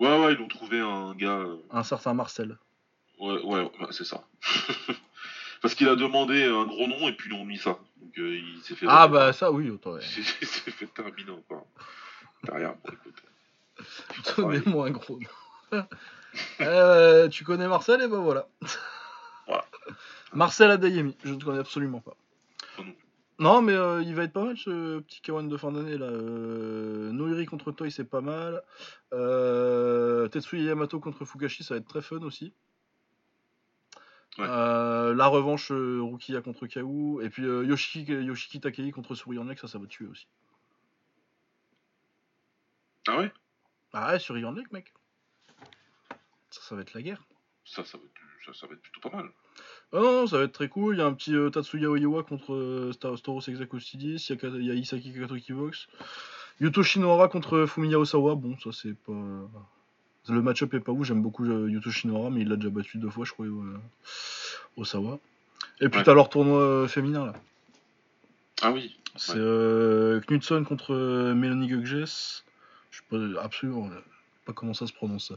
Speaker 2: Ouais, ouais, ils ont trouvé un gars. euh,
Speaker 1: Un certain Marcel.
Speaker 2: Ouais, ouais, ouais, c'est ça. Parce qu'il a demandé un gros nom et puis ils ont mis ça. Donc euh, il s'est fait.
Speaker 1: Ah bah ça, oui, autant. ouais.
Speaker 2: Il s'est fait terminer encore. Derrière, bon, écoute.
Speaker 1: Donnez-moi un gros nom. Euh, tu connais Marcel? Et ben voilà.
Speaker 2: Voilà.
Speaker 1: Marcel Adeyemi, je ne connais absolument pas.
Speaker 2: Non
Speaker 1: mais euh, il va être pas mal ce petit Kawan de fin d'année là. Euh, Noiri contre Toy, c'est pas mal. Euh, Tetsuya Yamato contre Fugashi, ça va être très fun aussi.
Speaker 2: Ouais.
Speaker 1: Euh, la revanche euh, Rukia contre Kaou. Et puis euh, Yoshiki, Yoshiki Takei contre Suriyanek, ça, ça va tuer aussi.
Speaker 2: Ah ouais?
Speaker 1: Ah ouais, Suriyanek, mec. Ça, ça va être la guerre.
Speaker 2: ça, ça, va être, ça, ça va être plutôt pas mal.
Speaker 1: Ah non, ça va être très cool. Il y a un petit Tatsuya Oiwa contre Star Storos Exacostidis. Il y a Ka- il y a Isaki boxe. Yuto Shinohara contre Fumiya Osawa. Bon, ça c'est pas. Le match-up est pas ouf. J'aime beaucoup euh, Yuto Shinohara, mais il l'a déjà battu deux fois, je crois, euh, Osawa. Et puis
Speaker 2: Ouais.
Speaker 1: t'as leur tournoi euh, féminin là.
Speaker 2: Ah oui.
Speaker 1: C'est
Speaker 2: Ouais.
Speaker 1: euh, Knudson contre Melanie Gugges. Je sais pas absolument pas comment ça se prononce.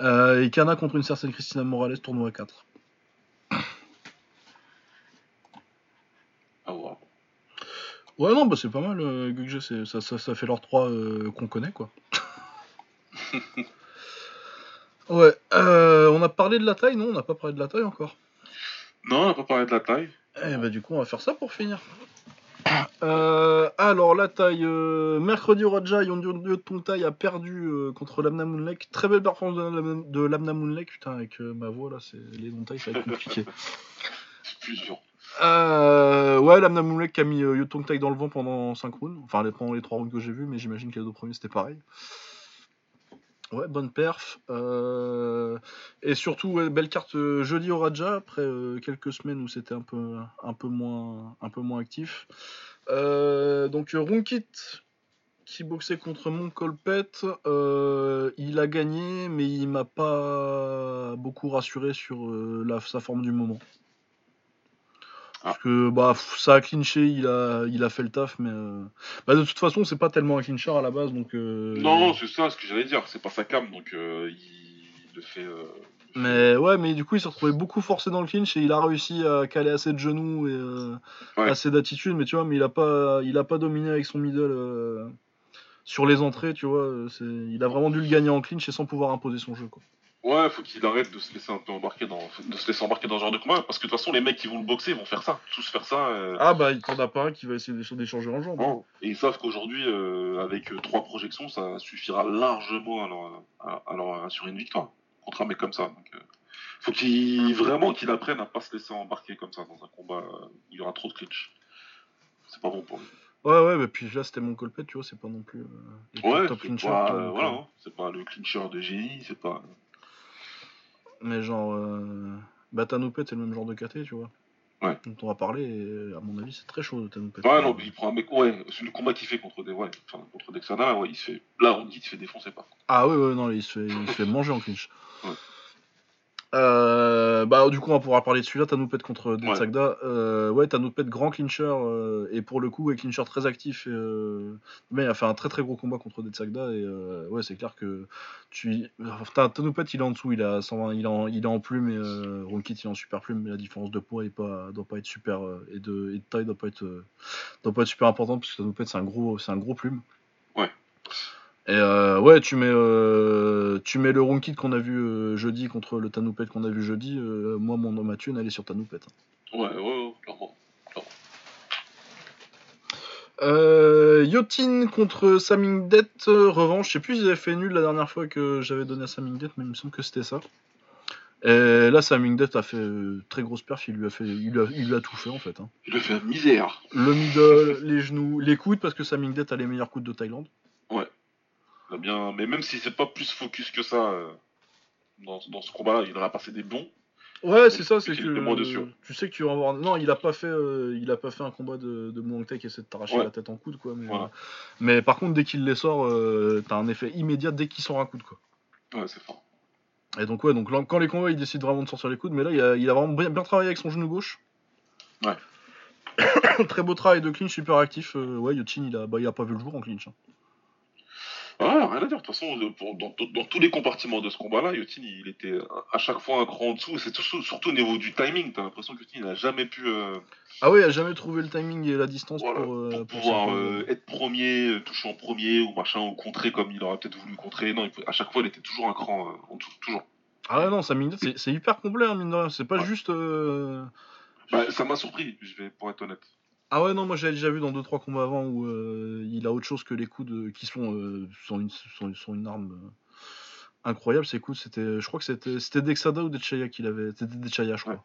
Speaker 1: Euh, et Kana contre une certaine Christina Morales, tournoi 4.
Speaker 2: Ah ouais.
Speaker 1: Ouais, non, bah c'est pas mal. Euh, Gugge, c'est- ça, ça, ça fait leurs trois euh, qu'on connaît, quoi. ouais, euh, on a parlé de la taille, non On n'a pas parlé de la taille encore.
Speaker 2: Non, on n'a pas parlé de la taille.
Speaker 1: Eh bah, du coup, on va faire ça pour finir. Euh, alors, la taille. euh, mercredi au Raja, Yondio de Tongtai a perdu euh, contre Lamna Moonlake. Très belle performance de, Lamna- de Lamna Moonlake. Putain, avec euh, ma voix là, c'est les Tongtai, ça va être compliqué.
Speaker 2: C'est plus dur.
Speaker 1: Euh, ouais, Lamna Moonlake qui a mis euh, Yotong Tai dans le vent pendant 5 rounds. Enfin, les- pendant les 3 rounds que j'ai vus, mais j'imagine que les deux premiers c'était pareil. Ouais, bonne perf. Euh, et surtout, belle carte euh, jeudi au Raja, après euh, quelques semaines où c'était un peu, un, peu moins, un peu moins actif. Donc, Runkit qui boxait contre mon Colpet, il a gagné, mais il m'a pas beaucoup rassuré sur sa forme du moment. Parce que bah, ça a clinché, il a, il a fait le taf, mais euh, bah, de toute façon, c'est pas tellement un clincher à la base, donc. euh,
Speaker 2: Non, c'est ça ce que j'allais dire. C'est pas sa cam, donc euh, il le fait. il le fait-
Speaker 1: Mais ouais, mais du coup, il s'est retrouvé beaucoup forcé dans le clinch et il a réussi à caler assez de genoux et
Speaker 2: Ouais.
Speaker 1: assez d'attitude, mais tu vois, mais il a pas, il a pas dominé avec son middle sur les entrées, tu vois. il a vraiment dû le gagner en clinch et sans pouvoir imposer son jeu, quoi.
Speaker 2: Ouais, faut qu'il arrête de se laisser un peu embarquer dans, de se laisser embarquer dans ce genre de combat, parce que de toute façon, les mecs qui vont le boxer vont faire ça, tous faire ça. euh,
Speaker 1: Ah bah, il t'en a pas un qui va essayer d'éch- d'échanger en jambes.
Speaker 2: bon. Et ils savent qu'aujourd'hui, euh, avec euh, trois projections, ça suffira largement à leur, à, leur assurer une victoire contre un mec comme ça. Donc, euh, faut qu'il vraiment qu'il apprenne à pas se laisser embarquer comme ça dans un combat où il y aura trop de clinch. C'est pas bon pour lui.
Speaker 1: Ouais, ouais, mais puis là, c'était mon colpet, tu vois, c'est pas non plus.
Speaker 2: Ouais,
Speaker 1: top
Speaker 2: c'est pas, voilà, hein. c'est pas le clincher de génie, c'est pas.
Speaker 1: Mais genre, euh, bah Tanoupet, c'est le même genre de KT, tu vois.
Speaker 2: Ouais.
Speaker 1: Dont on va parler, et à mon avis, c'est très chaud, Tanoupet.
Speaker 2: Ouais, non, mais il prend un mec, ouais, c'est le combat qu'il fait contre des, ouais, enfin, contre Dexana, ouais, il se fait, là, on dit, il se fait défoncer par contre.
Speaker 1: Ah ouais, ouais, non, il se fait, il se fait manger en clinch.
Speaker 2: Ouais.
Speaker 1: Euh, bah, du coup, on va pouvoir parler de celui-là, Tanoupet contre Detsagda. Euh, ouais, Tanoupet, grand clincher, euh, et pour le coup, ouais, clincher très actif. et, euh, mais il a fait un très très gros combat contre Detsagda, et euh, ouais, c'est clair que tu. Enfin, Tanoupet, il est en dessous, il, a 120, il, est en, il est en plume, et euh, Ronkit, il est en super plume, mais la différence de poids est pas, doit pas être super. et, de, et de taille doit pas être, euh, doit pas être super importante, parce que Tanoupet, c'est un gros, c'est un gros plume.
Speaker 2: Ouais.
Speaker 1: Et euh, ouais, tu mets, euh, tu mets le Ronkit qu'on a vu euh, jeudi contre le Tanoupet qu'on a vu jeudi. euh, moi, mon ma thune, elle est sur Tanoupet. hein.
Speaker 2: Ouais, ouais, ouais, clairement. clairement.
Speaker 1: Euh, Yotin contre Samingdet, euh, revanche. Je sais plus s'ils avaient fait nul la dernière fois que j'avais donné à Samingdet, mais il me semble que c'était ça. Et là, Samingdet a fait euh, très grosse perf, il lui a, fait, il lui a, il lui a tout fait en fait. hein.
Speaker 2: Il a fait une misère.
Speaker 1: Le middle, les genoux, les coudes, parce que Samingdet a les meilleurs coudes de Thaïlande.
Speaker 2: Bien... Mais même si c'est pas plus focus que ça euh, dans, dans ce combat-là, il en a passé des bons.
Speaker 1: Ouais, c'est ça, c'est que tu sais que tu vas avoir. Non, il a pas fait, euh, il a pas fait un combat de, de Muang Thai qui essaie de t'arracher
Speaker 2: Ouais.
Speaker 1: la tête en coude, quoi. Mais,
Speaker 2: Voilà.
Speaker 1: euh, mais par contre, dès qu'il les sort, t'as un effet immédiat dès qu'il sort un coude, quoi.
Speaker 2: Ouais, c'est fort.
Speaker 1: Et donc ouais, donc quand les combats, il décide vraiment de sortir les coudes, mais là, il a, il a vraiment bien, bien travaillé avec son genou gauche.
Speaker 2: Ouais.
Speaker 1: Très beau travail de clinch, super actif. ouais, Yochin, il a, bah, il a pas vu le jour en clinch. hein.
Speaker 2: Ouais, rien à dire. De toute façon, dans, dans tous les compartiments de ce combat-là, Yotin, il était à chaque fois un cran en dessous. C'est surtout, surtout au niveau du timing. T'as l'impression que Yotin, il a jamais pu euh,
Speaker 1: Ah ouais, il a jamais trouvé le timing et la distance
Speaker 2: voilà,
Speaker 1: pour, euh,
Speaker 2: pour
Speaker 1: pour
Speaker 2: pouvoir euh, être premier, toucher en premier ou machin, ou contrer comme il aurait peut-être voulu contrer. Non, il à chaque fois, il était toujours un cran en dessous. Toujours.
Speaker 1: Ah ouais, non, ça mine, c'est c'est hyper complet, hein, mine de rien. C'est pas
Speaker 2: Ouais.
Speaker 1: juste. euh,
Speaker 2: Bah, ça m'a surpris, je vais pour être honnête.
Speaker 1: Ah ouais, non, moi j'avais déjà vu dans 2-3 combats avant où euh, il a autre chose que les coudes euh, qui sont, euh, sont, une, sont, sont une arme euh, incroyable. Ses coudes, c'était, je crois que c'était, c'était Dexada ou Dechaya qu'il avait. C'était Dechaya, je crois.
Speaker 2: Ouais.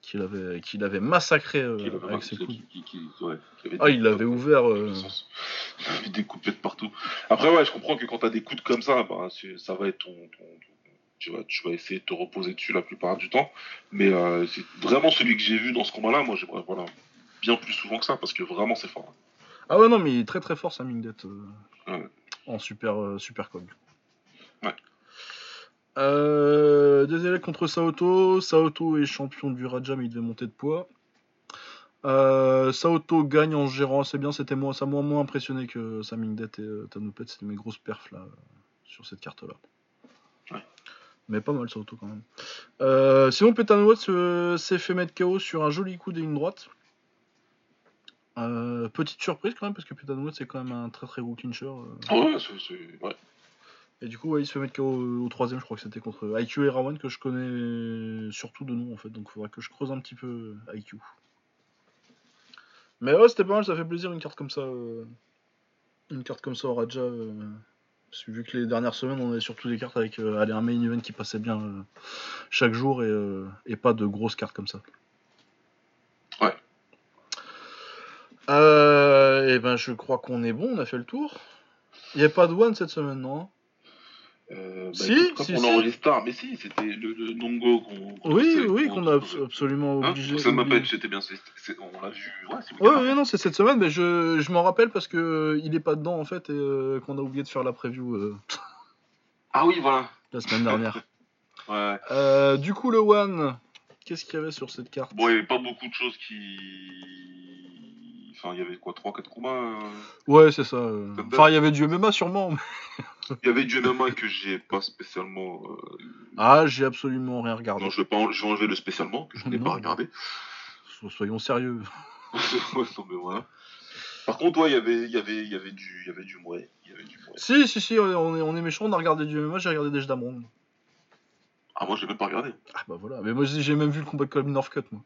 Speaker 1: Qu'il avait, qu'il avait massacré avec ses coudes.
Speaker 2: qui- qui- qui- ouais, qui avait
Speaker 1: Ah, il l'avait ouvert.
Speaker 2: Il avait des coups de partout. Après, ouais, je comprends que quand t'as des coups de comme ça, bah, ça va être ton. ton- ton- tu, vas, tu vas essayer de te reposer dessus la plupart du temps. Mais euh, c'est vraiment celui que j'ai vu dans ce combat-là. Moi, j'aimerais voilà, bien plus souvent que ça parce que vraiment, c'est fort.
Speaker 1: Ah ouais, non, mais il est très très fort, Sam euh,
Speaker 2: Ouais.
Speaker 1: En super, euh, super cog.
Speaker 2: Ouais.
Speaker 1: Euh, des élèves contre Saoto. Saoto est champion du Raja, mais il devait monter de poids. Euh, Saoto gagne en gérant assez bien. C'était moi, ça m'a moins impressionné que Samingdet et euh, Tanupet. C'était mes grosses perfs là, sur cette carte-là.
Speaker 2: Ouais.
Speaker 1: Mais pas mal Saoto quand même. Sinon, Petanouot euh, s'est fait mettre KO sur un joli coup et une droite. Euh, petite surprise quand même, parce que Petanouot c'est quand même un très très gros clincher. euh.
Speaker 2: Ah ouais, c'est. ouais.
Speaker 1: Et du coup, ouais, il se fait mettre KO au, troisième, je crois que c'était contre IQ et Rawan que je connais surtout de nom en fait, donc il faudrait que je creuse un petit peu euh, IQ. Mais ouais, c'était pas mal, ça fait plaisir une carte comme ça. euh, Une carte comme ça au Raja. euh, Parce que vu que les dernières semaines, on avait surtout des cartes avec euh, allez, un main event qui passait bien chaque jour et, et pas de grosses cartes comme ça.
Speaker 2: Ouais.
Speaker 1: Euh, et ben, je crois qu'on est bon, on a fait le tour. Il n'y a pas de one cette semaine, non
Speaker 2: Euh, bah,
Speaker 1: Si,
Speaker 2: écoute,
Speaker 1: si,
Speaker 2: on
Speaker 1: si.
Speaker 2: mais si, c'était le, le Nongo qu'on.
Speaker 1: Oui,
Speaker 2: sait,
Speaker 1: oui,
Speaker 2: qu'on-
Speaker 1: a absolument
Speaker 2: Hein?
Speaker 1: obligé.
Speaker 2: Ça m'appelle, c'était bien. on l'a vu. Ouais,
Speaker 1: Ouais, ouais, non, c'est cette semaine, mais je, je m'en rappelle parce que euh, il est pas dedans en fait et euh, qu'on a oublié de faire la preview euh,
Speaker 2: Ah oui, voilà.
Speaker 1: la semaine dernière.
Speaker 2: Ouais.
Speaker 1: Du coup, le One, qu'est-ce qu'il y avait sur cette carte?
Speaker 2: Bon, il n'y avait pas beaucoup de choses qui. Enfin, il y avait quoi, 3-4 combats euh
Speaker 1: Ouais, c'est ça. euh. Enfin, il y avait du MMA sûrement.
Speaker 2: Il y avait du MMA que j'ai pas spécialement. euh,
Speaker 1: Ah, j'ai absolument rien regardé.
Speaker 2: Non, je vais, pas en- je vais enlever le spécialement, que je n'ai pas regardé.
Speaker 1: So- Soyons sérieux.
Speaker 2: Ouais, non, mais voilà. Par contre, ouais, il y avait, il y avait, il y avait du, il y avait du mouet. Il y avait du mouet.
Speaker 1: Si, si, si, on est, on est méchant, on a regardé du MMA, j'ai regardé des Damron.
Speaker 2: Ah, moi, j'ai même pas regardé.
Speaker 1: Ah bah voilà, mais moi j'ai j'ai même vu le combat de Colin Northcutt, moi.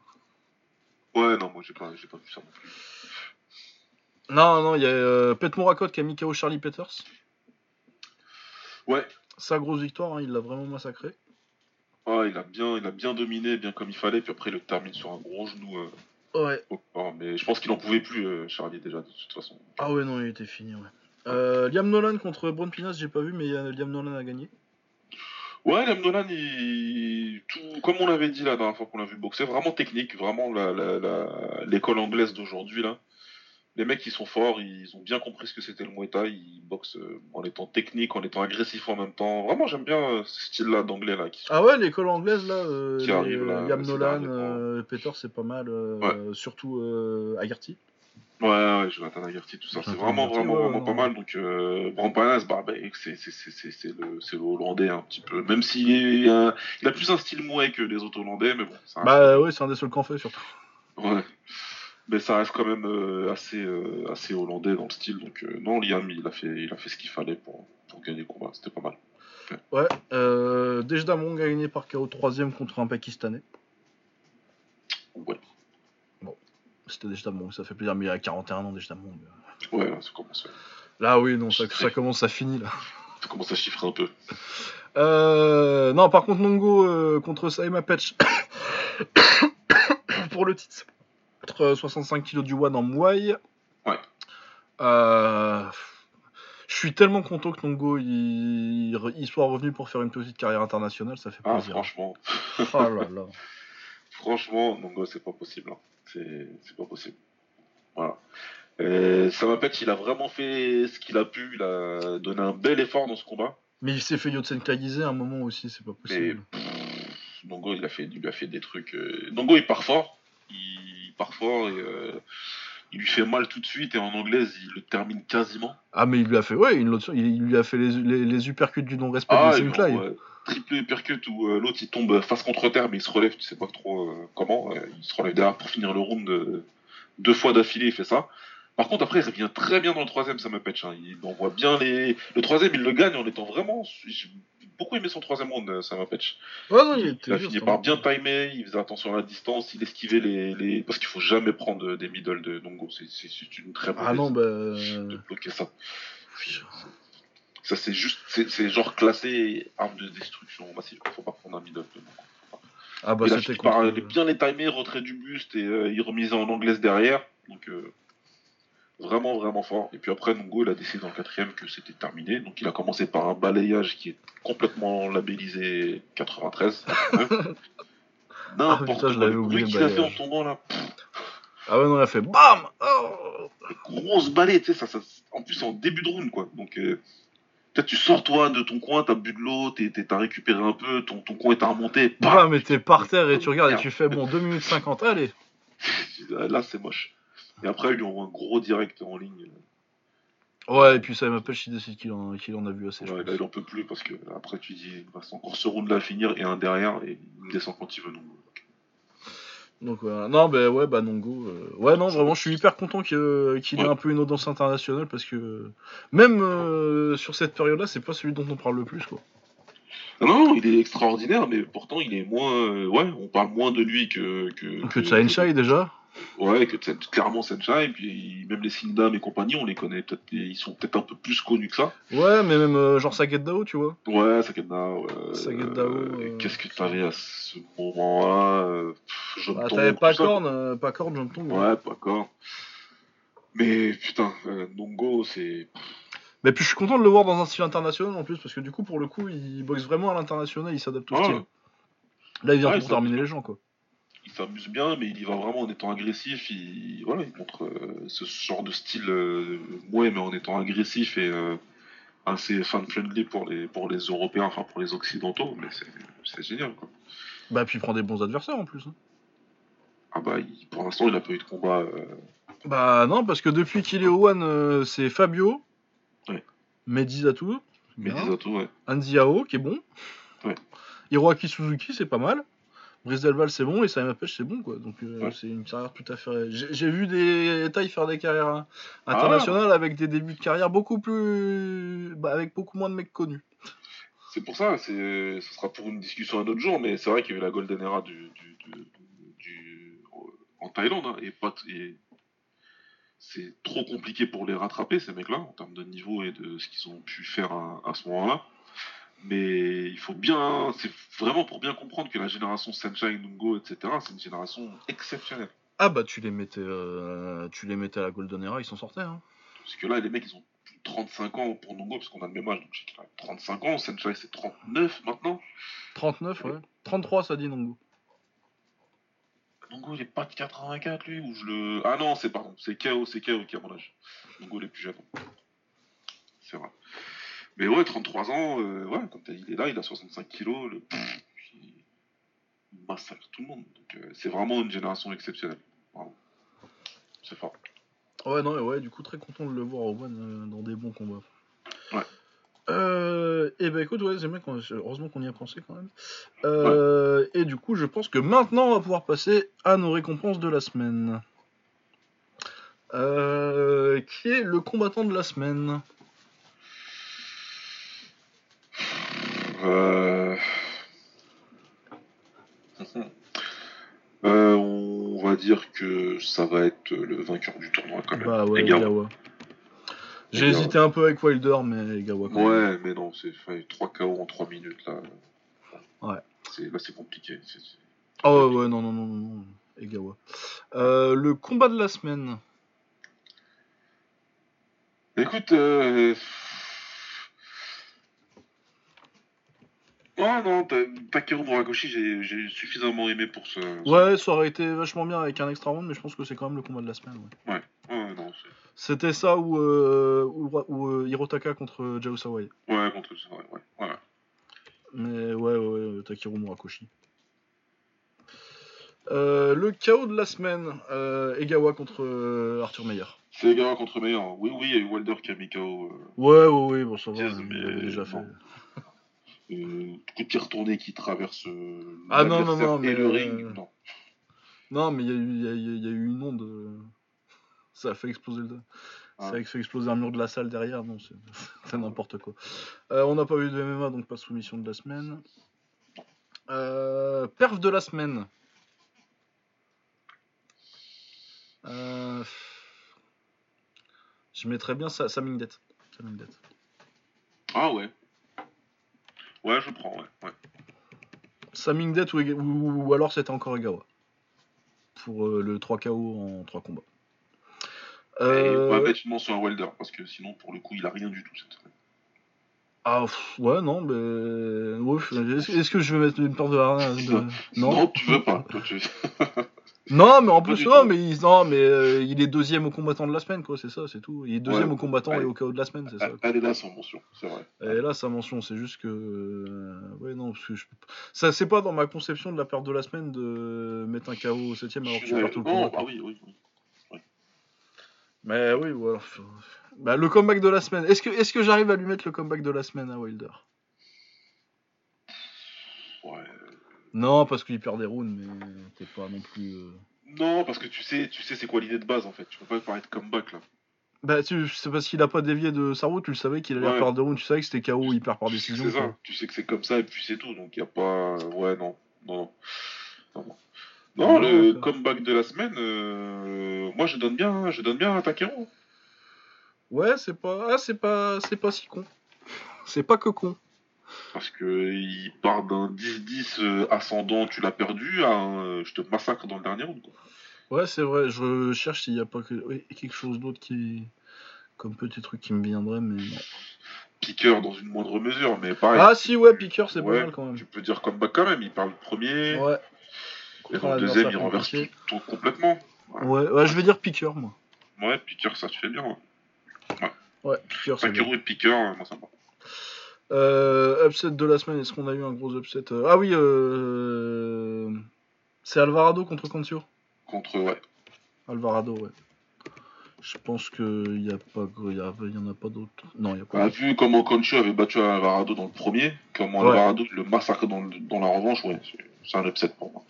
Speaker 2: Ouais, non, moi, j'ai pas, j'ai pas vu ça non plus.
Speaker 1: Non, non, il y a euh, Pet Morakot qui a mis KO Charlie Peters.
Speaker 2: Ouais.
Speaker 1: Sa grosse victoire, hein, il l'a vraiment massacré.
Speaker 2: Ah, il a bien, il a bien dominé, bien comme il fallait, puis après, il le termine sur un gros genou. euh,
Speaker 1: Ouais.
Speaker 2: au corps. mais je pense qu'il en pouvait plus, euh, Charlie, déjà, de toute façon.
Speaker 1: Ah ouais, non, il était fini, ouais. Euh, Liam Nolan contre Braun Pinas, j'ai pas vu, mais Liam Nolan a gagné.
Speaker 2: Ouais, Liam Nolan, il... tout... comme on l'avait dit la dernière fois qu'on l'a vu boxer, vraiment technique, vraiment la- la- la- l'école anglaise d'aujourd'hui là. Les mecs, ils sont forts, ils ont bien compris ce que c'était le Muay Thai, ils boxent euh, en étant technique, en étant agressif en même temps. Vraiment, j'aime bien euh, ce style-là d'anglais là. Qui sont...
Speaker 1: Ah ouais, l'école anglaise, là, euh,
Speaker 2: Qui
Speaker 1: les-
Speaker 2: arrive, là,
Speaker 1: Liam Nolan, euh, Peter, c'est pas mal, euh, surtout Agarty.
Speaker 2: Ouais, ouais, Jonathan Agarty, tout ça, c'est vraiment,
Speaker 1: Agarty,
Speaker 2: vraiment,
Speaker 1: ouais,
Speaker 2: vraiment
Speaker 1: non.
Speaker 2: pas mal. Donc, euh, Brampanas, bah, bah, c'est le, le Hollandais un petit peu. Même s'il il a plus un style mouet que les autres Hollandais, mais bon, reste-
Speaker 1: Bah ouais, c'est un des seuls qu'on fait, surtout.
Speaker 2: Ouais. Mais ça reste quand même euh, assez, euh, assez hollandais dans le style. Donc euh, non, Liam, il a fait, il a fait ce qu'il fallait pour, pour gagner le combat. C'était pas mal.
Speaker 1: Ouais, euh, Dejdamon gagné par KO 3ème contre un Pakistanais.
Speaker 2: Ouais.
Speaker 1: C'était Dejdamon, ça fait plaisir, mais il a 41 ans, Dejdamon. mais-
Speaker 2: Ouais, ça commence. ouais.
Speaker 1: Là, oui, non, ça, ça commence à finir, là.
Speaker 2: Ça commence à chiffrer un peu.
Speaker 1: Non, par contre, Nongo contre Saima Patch pour le titre. Contre 65 kg du One en Muay.
Speaker 2: Ouais.
Speaker 1: Euh, je suis tellement content que Nongo il, il soit revenu pour faire une petite carrière internationale, ça fait
Speaker 2: Ah,
Speaker 1: plaisir.
Speaker 2: franchement.
Speaker 1: Oh là là.
Speaker 2: Franchement, Nongo, c'est pas possible. hein. C'est pas possible. Voilà. Euh, ça m'appelle il a vraiment fait ce qu'il a pu. Il a donné un bel effort dans ce combat.
Speaker 1: Mais il s'est fait Yotsen Kagize à un moment aussi, c'est pas
Speaker 2: Mais
Speaker 1: possible.
Speaker 2: pff, Nongo, il a fait, il a fait des trucs. euh, Nongo, il part fort. Il et euh, il lui fait mal tout de suite. Et en anglaise, il le termine quasiment.
Speaker 1: Ah, mais il lui a fait, ouais, une autre- il, il lui a fait les, les, les uppercuts du non-respect
Speaker 2: Ah,
Speaker 1: de
Speaker 2: envoie triple uppercut où euh, l'autre il tombe face contre terre, mais il se relève, tu sais pas trop euh, comment. euh, il se relève derrière pour finir le round euh, deux fois d'affilée, il fait ça. Par contre, après, il revient très bien dans le troisième, ça me pêche. hein. Il envoie bien les. Le troisième, il le gagne en étant vraiment. Beaucoup aimé son troisième round, euh.
Speaker 1: Ouais, non, il
Speaker 2: Il a fini par bien timer, il faisait attention à la distance, il esquivait les. les... Parce qu'il faut jamais prendre des middle de Nongo, c'est- une très mauvaise
Speaker 1: Ah non, bah.
Speaker 2: de bloquer ça. Ça, c'est juste. C'est genre classé arme de destruction massive. Faut pas prendre un middle de Nongo.
Speaker 1: Ah bah
Speaker 2: il a
Speaker 1: c'était
Speaker 2: fini par
Speaker 1: contre-
Speaker 2: aller bien les timer, retrait du buste et euh, il remisait en anglaise derrière. Donc euh, vraiment vraiment fort. Et puis après Nongo il a décidé dans le quatrième que c'était terminé. Donc il a commencé par un balayage qui est complètement labellisé 93.
Speaker 1: Ah,
Speaker 2: N'importe
Speaker 1: je
Speaker 2: quoi. Le qu'il a fait en tombant là.
Speaker 1: Ah ouais, non, il a fait BAM Oh
Speaker 2: grosse balai, tu sais, ça, ça, en plus en début de round, quoi. Donc, euh, tu sors toi de ton coin, t'as bu de l'eau, t'as récupéré un peu, ton, ton coin est à remonter. bam
Speaker 1: Ah, mais t'es par terre et tu regardes et tu fais bon, 2 minutes 50, allez
Speaker 2: Là, c'est moche. Et après, ils lui envoient un gros direct en ligne.
Speaker 1: Ouais, et puis ça m'empêche il décide qu'il en, qu'il en a vu assez.
Speaker 2: Ouais, là, il en peut plus parce que après, tu dis, il reste encore ce round là à finir et un derrière et il me descend quand il veut. Donc,
Speaker 1: Donc voilà. Non, bah ouais, bah Nongo. euh, Ouais, non, vraiment, je suis hyper content qu'il ait
Speaker 2: Ouais.
Speaker 1: un peu une audience internationale parce que même euh, sur cette période-là, c'est pas celui dont on parle le plus, quoi.
Speaker 2: Non, non, il est extraordinaire, mais pourtant, il est moins. euh, ouais, on parle moins de lui que. Que,
Speaker 1: Que de Saenchai déjà.
Speaker 2: Ouais, que clairement et puis même les Sindam et compagnie, on les connaît peut-être, ils sont peut-être un peu plus connus que ça.
Speaker 1: Ouais, mais même euh, genre Saget Dao, tu vois.
Speaker 2: Ouais.
Speaker 1: Saget Dao,
Speaker 2: Euh,
Speaker 1: euh,
Speaker 2: Qu'est-ce que t'avais à ce moment-là euh, Jeune
Speaker 1: Bah, t'avais pas euh, pas Korn, j'entends.
Speaker 2: quoi. Ouais, pas corps. Mais putain, Nongo, c'est.
Speaker 1: Mais puis je suis content de le voir dans un style international en plus, parce que du coup, pour le coup, il boxe vraiment à l'international, il s'adapte au
Speaker 2: Ouais.
Speaker 1: style. Là, il vient
Speaker 2: Ouais,
Speaker 1: pour terminer les gens, quoi.
Speaker 2: S'amuse bien, mais il y va vraiment en étant agressif. Il, voilà, il montre euh, ce genre de style, euh, ouais, mais en étant agressif et euh, assez fan-friendly pour les, pour les Européens, enfin pour les Occidentaux. Mais c'est- génial, quoi.
Speaker 1: Bah, puis il prend des bons adversaires en plus. hein.
Speaker 2: Ah bah, il- pour l'instant, il n'a pas eu de combat.
Speaker 1: Bah, non, parce que depuis qu'il est au One, c'est Fabio,
Speaker 2: Ouais.
Speaker 1: Mehdi Zato,
Speaker 2: mais
Speaker 1: bien,
Speaker 2: des atos, ouais.
Speaker 1: Anziao, qui est bon,
Speaker 2: Ouais.
Speaker 1: Hiroaki Suzuki, c'est pas mal. Delval, c'est bon, et Simon Pêche, c'est bon, quoi. Donc, euh,
Speaker 2: Ouais.
Speaker 1: c'est une carrière tout à fait. J'ai vu des tailles faire des carrières hein,
Speaker 2: Ah.
Speaker 1: internationales avec des débuts de carrière beaucoup plus. Bah, avec beaucoup moins de mecs connus.
Speaker 2: C'est pour ça, ce sera pour une discussion un autre jour, mais c'est vrai qu'il y a eu la Golden Era du, du, du- du- en Thaïlande, hein, et, pas, et c'est trop compliqué pour les rattraper, ces mecs-là, en termes de niveau et de ce qu'ils ont pu faire à, à ce moment-là. Mais il faut bien, c'est vraiment pour bien comprendre que la génération Sunshine, Nungo, etc., c'est une génération exceptionnelle.
Speaker 1: Ah, bah, tu les mettais, euh, tu les mettais à la Golden Era, ils s'en sortaient, hein.
Speaker 2: Parce que là, les mecs, ils ont plus de 35 ans pour Nungo, parce qu'on a le même âge, donc a 35 ans, Sunshine, c'est 39 maintenant.
Speaker 1: 39, ouais. 33, ça dit Nongo.
Speaker 2: Nongo, il est pas de 84 lui ou je le. Ah non, c'est pardon, c'est KO, c'est KO qui a mon âge. Nongo, il est plus jeune. C'est vrai. Mais ouais, 33 ans, euh, ouais, comme t'as dit, il est là, il a 65 kilos, le... il massacre tout le monde. Euh, c'est vraiment une génération exceptionnelle. C'est fort.
Speaker 1: Ouais, non, ouais, du coup, très content de le voir au One euh, dans des bons combats.
Speaker 2: Ouais.
Speaker 1: Euh, et bah écoute, ouais, c'est bien, qu'on- heureusement qu'on y a pensé quand même. Euh, Et du coup, je pense que maintenant, on va pouvoir passer à nos récompenses de la semaine. Euh, qui est le combattant de la semaine?
Speaker 2: Euh... Euh, on va dire que ça va être le vainqueur du tournoi quand même.
Speaker 1: Bah ouais,
Speaker 2: Egawa.
Speaker 1: Egawa. J'ai
Speaker 2: Egawa.
Speaker 1: hésité un peu avec Wilder, mais Egawa. quand même.
Speaker 2: Ouais, mais non, c'est fait 3 KO en 3 minutes là.
Speaker 1: Ouais.
Speaker 2: C'est- Là, c'est compliqué. c'est- c'est-
Speaker 1: Ah ouais, ouais, non, non, non, non, non. Egawa. Euh, le combat de la semaine.
Speaker 2: Écoute, euh... Oh non, Takeru Murakoshi, j'ai j'ai suffisamment aimé pour ce.
Speaker 1: Ouais, ça aurait été vachement bien avec un extra round, mais je pense que c'est quand même le combat de la semaine. ouais.
Speaker 2: Ouais, non, c'est-
Speaker 1: C'était ça ou, euh, ou, ou, euh, Hirotaka contre Jao Sawai.
Speaker 2: ouais, contre ça, ouais, ouais. ouais.
Speaker 1: Mais ouais, ouais, ouais, Takeru Murakoshi. Euh, le KO de la semaine, Egawa contre Arthur Meyer.
Speaker 2: C'est Egawa contre meilleur. Oui, oui, il y a eu Wilder qui a mis KO.
Speaker 1: Ouais, ouais, ouais, bon, ça va,
Speaker 2: mais
Speaker 1: déjà fait.
Speaker 2: Euh, coup de pied retourné qui traverse euh,
Speaker 1: Ah non, non, non, mais,
Speaker 2: et le
Speaker 1: euh,
Speaker 2: ring. Non.
Speaker 1: Non, mais il y, a eu- il y a, il y a eu une onde. euh, Ça a fait exploser le.
Speaker 2: Ah.
Speaker 1: Ça a fait exploser un mur de la salle derrière, non, c'est n'importe quoi. Euh, on n'a pas eu de MMA, donc pas de soumission de la semaine. Euh, perf de la semaine. Euh, Je mettrais bien Sa-.
Speaker 2: Ah ouais. Ouais, je prends, ouais. ouais.
Speaker 1: Samingdet ou, ou, ou alors c'était encore Egawa. Pour euh, le 3 KO en 3 combats.
Speaker 2: Et
Speaker 1: Euh,
Speaker 2: mettre une mention à Wilder parce que sinon, pour le coup, il a rien du tout cette.
Speaker 1: Ah, pff, ouais, non, mais. ouais, Est-ce que je vais mettre une paire de. de- Non.
Speaker 2: tu veux pas. Toi, tu...
Speaker 1: Non, mais en plus, non, mais, il, non, mais euh, il est deuxième au combattant de la semaine, quoi, c'est ça, c'est tout. Il est deuxième
Speaker 2: Ouais.
Speaker 1: au combattant et au KO de la semaine, c'est ça.
Speaker 2: Elle est là sans mention, c'est vrai.
Speaker 1: Et là, sa mention, c'est juste que. euh, ouais, non, parce que je... ça, c'est pas dans ma conception de la perte de la semaine de mettre un KO au 7 alors que tu perds tout le combat.
Speaker 2: ah oui, oui. oui.
Speaker 1: Mais oui, faut- Bah, le comeback de la semaine. Est-ce que, est que j'arrive à lui mettre le comeback de la semaine à Wilder? Non, parce qu'il perd des rounds, mais t'es pas non plus. euh,
Speaker 2: Non, parce que tu sais, tu sais c'est quoi l'idée de base en fait. Tu peux pas parler de comeback là.
Speaker 1: Bah, tu... c'est parce qu'il a pas dévié de sa route, tu le savais qu'il allait
Speaker 2: Ouais.
Speaker 1: perdre des rounds, tu savais que c'était KO, il perd par décision.
Speaker 2: C'est ça. Tu sais que c'est comme ça et puis c'est tout. Donc il y a pas. Ouais, non. Non, non. Non, non. Non,
Speaker 1: Non,
Speaker 2: le comeback de la semaine, euh, moi je donne bien, je donne bien à Takeru.
Speaker 1: Ouais, c'est pas. Ah, c'est pas. C'est pas si con. C'est pas que con.
Speaker 2: Parce que il part d'un 10-10 euh, ascendant, tu l'as perdu, à un, euh, je te massacre dans le dernier round. Quoi.
Speaker 1: Ouais, c'est vrai, je cherche s'il y a pas que... oui, quelque chose d'autre qui. Comme petit truc qui me viendrait, mais.
Speaker 2: Piqueur dans une moindre mesure, mais pareil.
Speaker 1: Ah, si, ouais, Piqueur, c'est
Speaker 2: Ouais,
Speaker 1: pas mal quand même.
Speaker 2: Tu peux dire comeback quand même, il parle le premier,
Speaker 1: Ouais.
Speaker 2: et dans le deuxième il renverse tout, complètement.
Speaker 1: Ouais, ouais, je vais dire Piqueur, moi.
Speaker 2: Ouais, Piqueur ça se fait bien. ouais.
Speaker 1: Ouais, Piqueur, c'est bien.
Speaker 2: Takeru et Piqueur, moi ça me va.
Speaker 1: Euh, upset de la semaine, est-ce qu'on a eu un gros upset euh, Ah oui, euh... c'est Alvarado contre Cancio.
Speaker 2: Contre, ouais.
Speaker 1: Alvarado, ouais. Je pense qu'il n'y a pas, y, a- y en a pas d'autres. Non, il y a
Speaker 2: On
Speaker 1: pas.
Speaker 2: a vu comment Concho avait battu Alvarado dans le premier, comment
Speaker 1: Ouais.
Speaker 2: Alvarado le massacre dans, le- dans la revanche, ouais, c'est- un upset pour moi.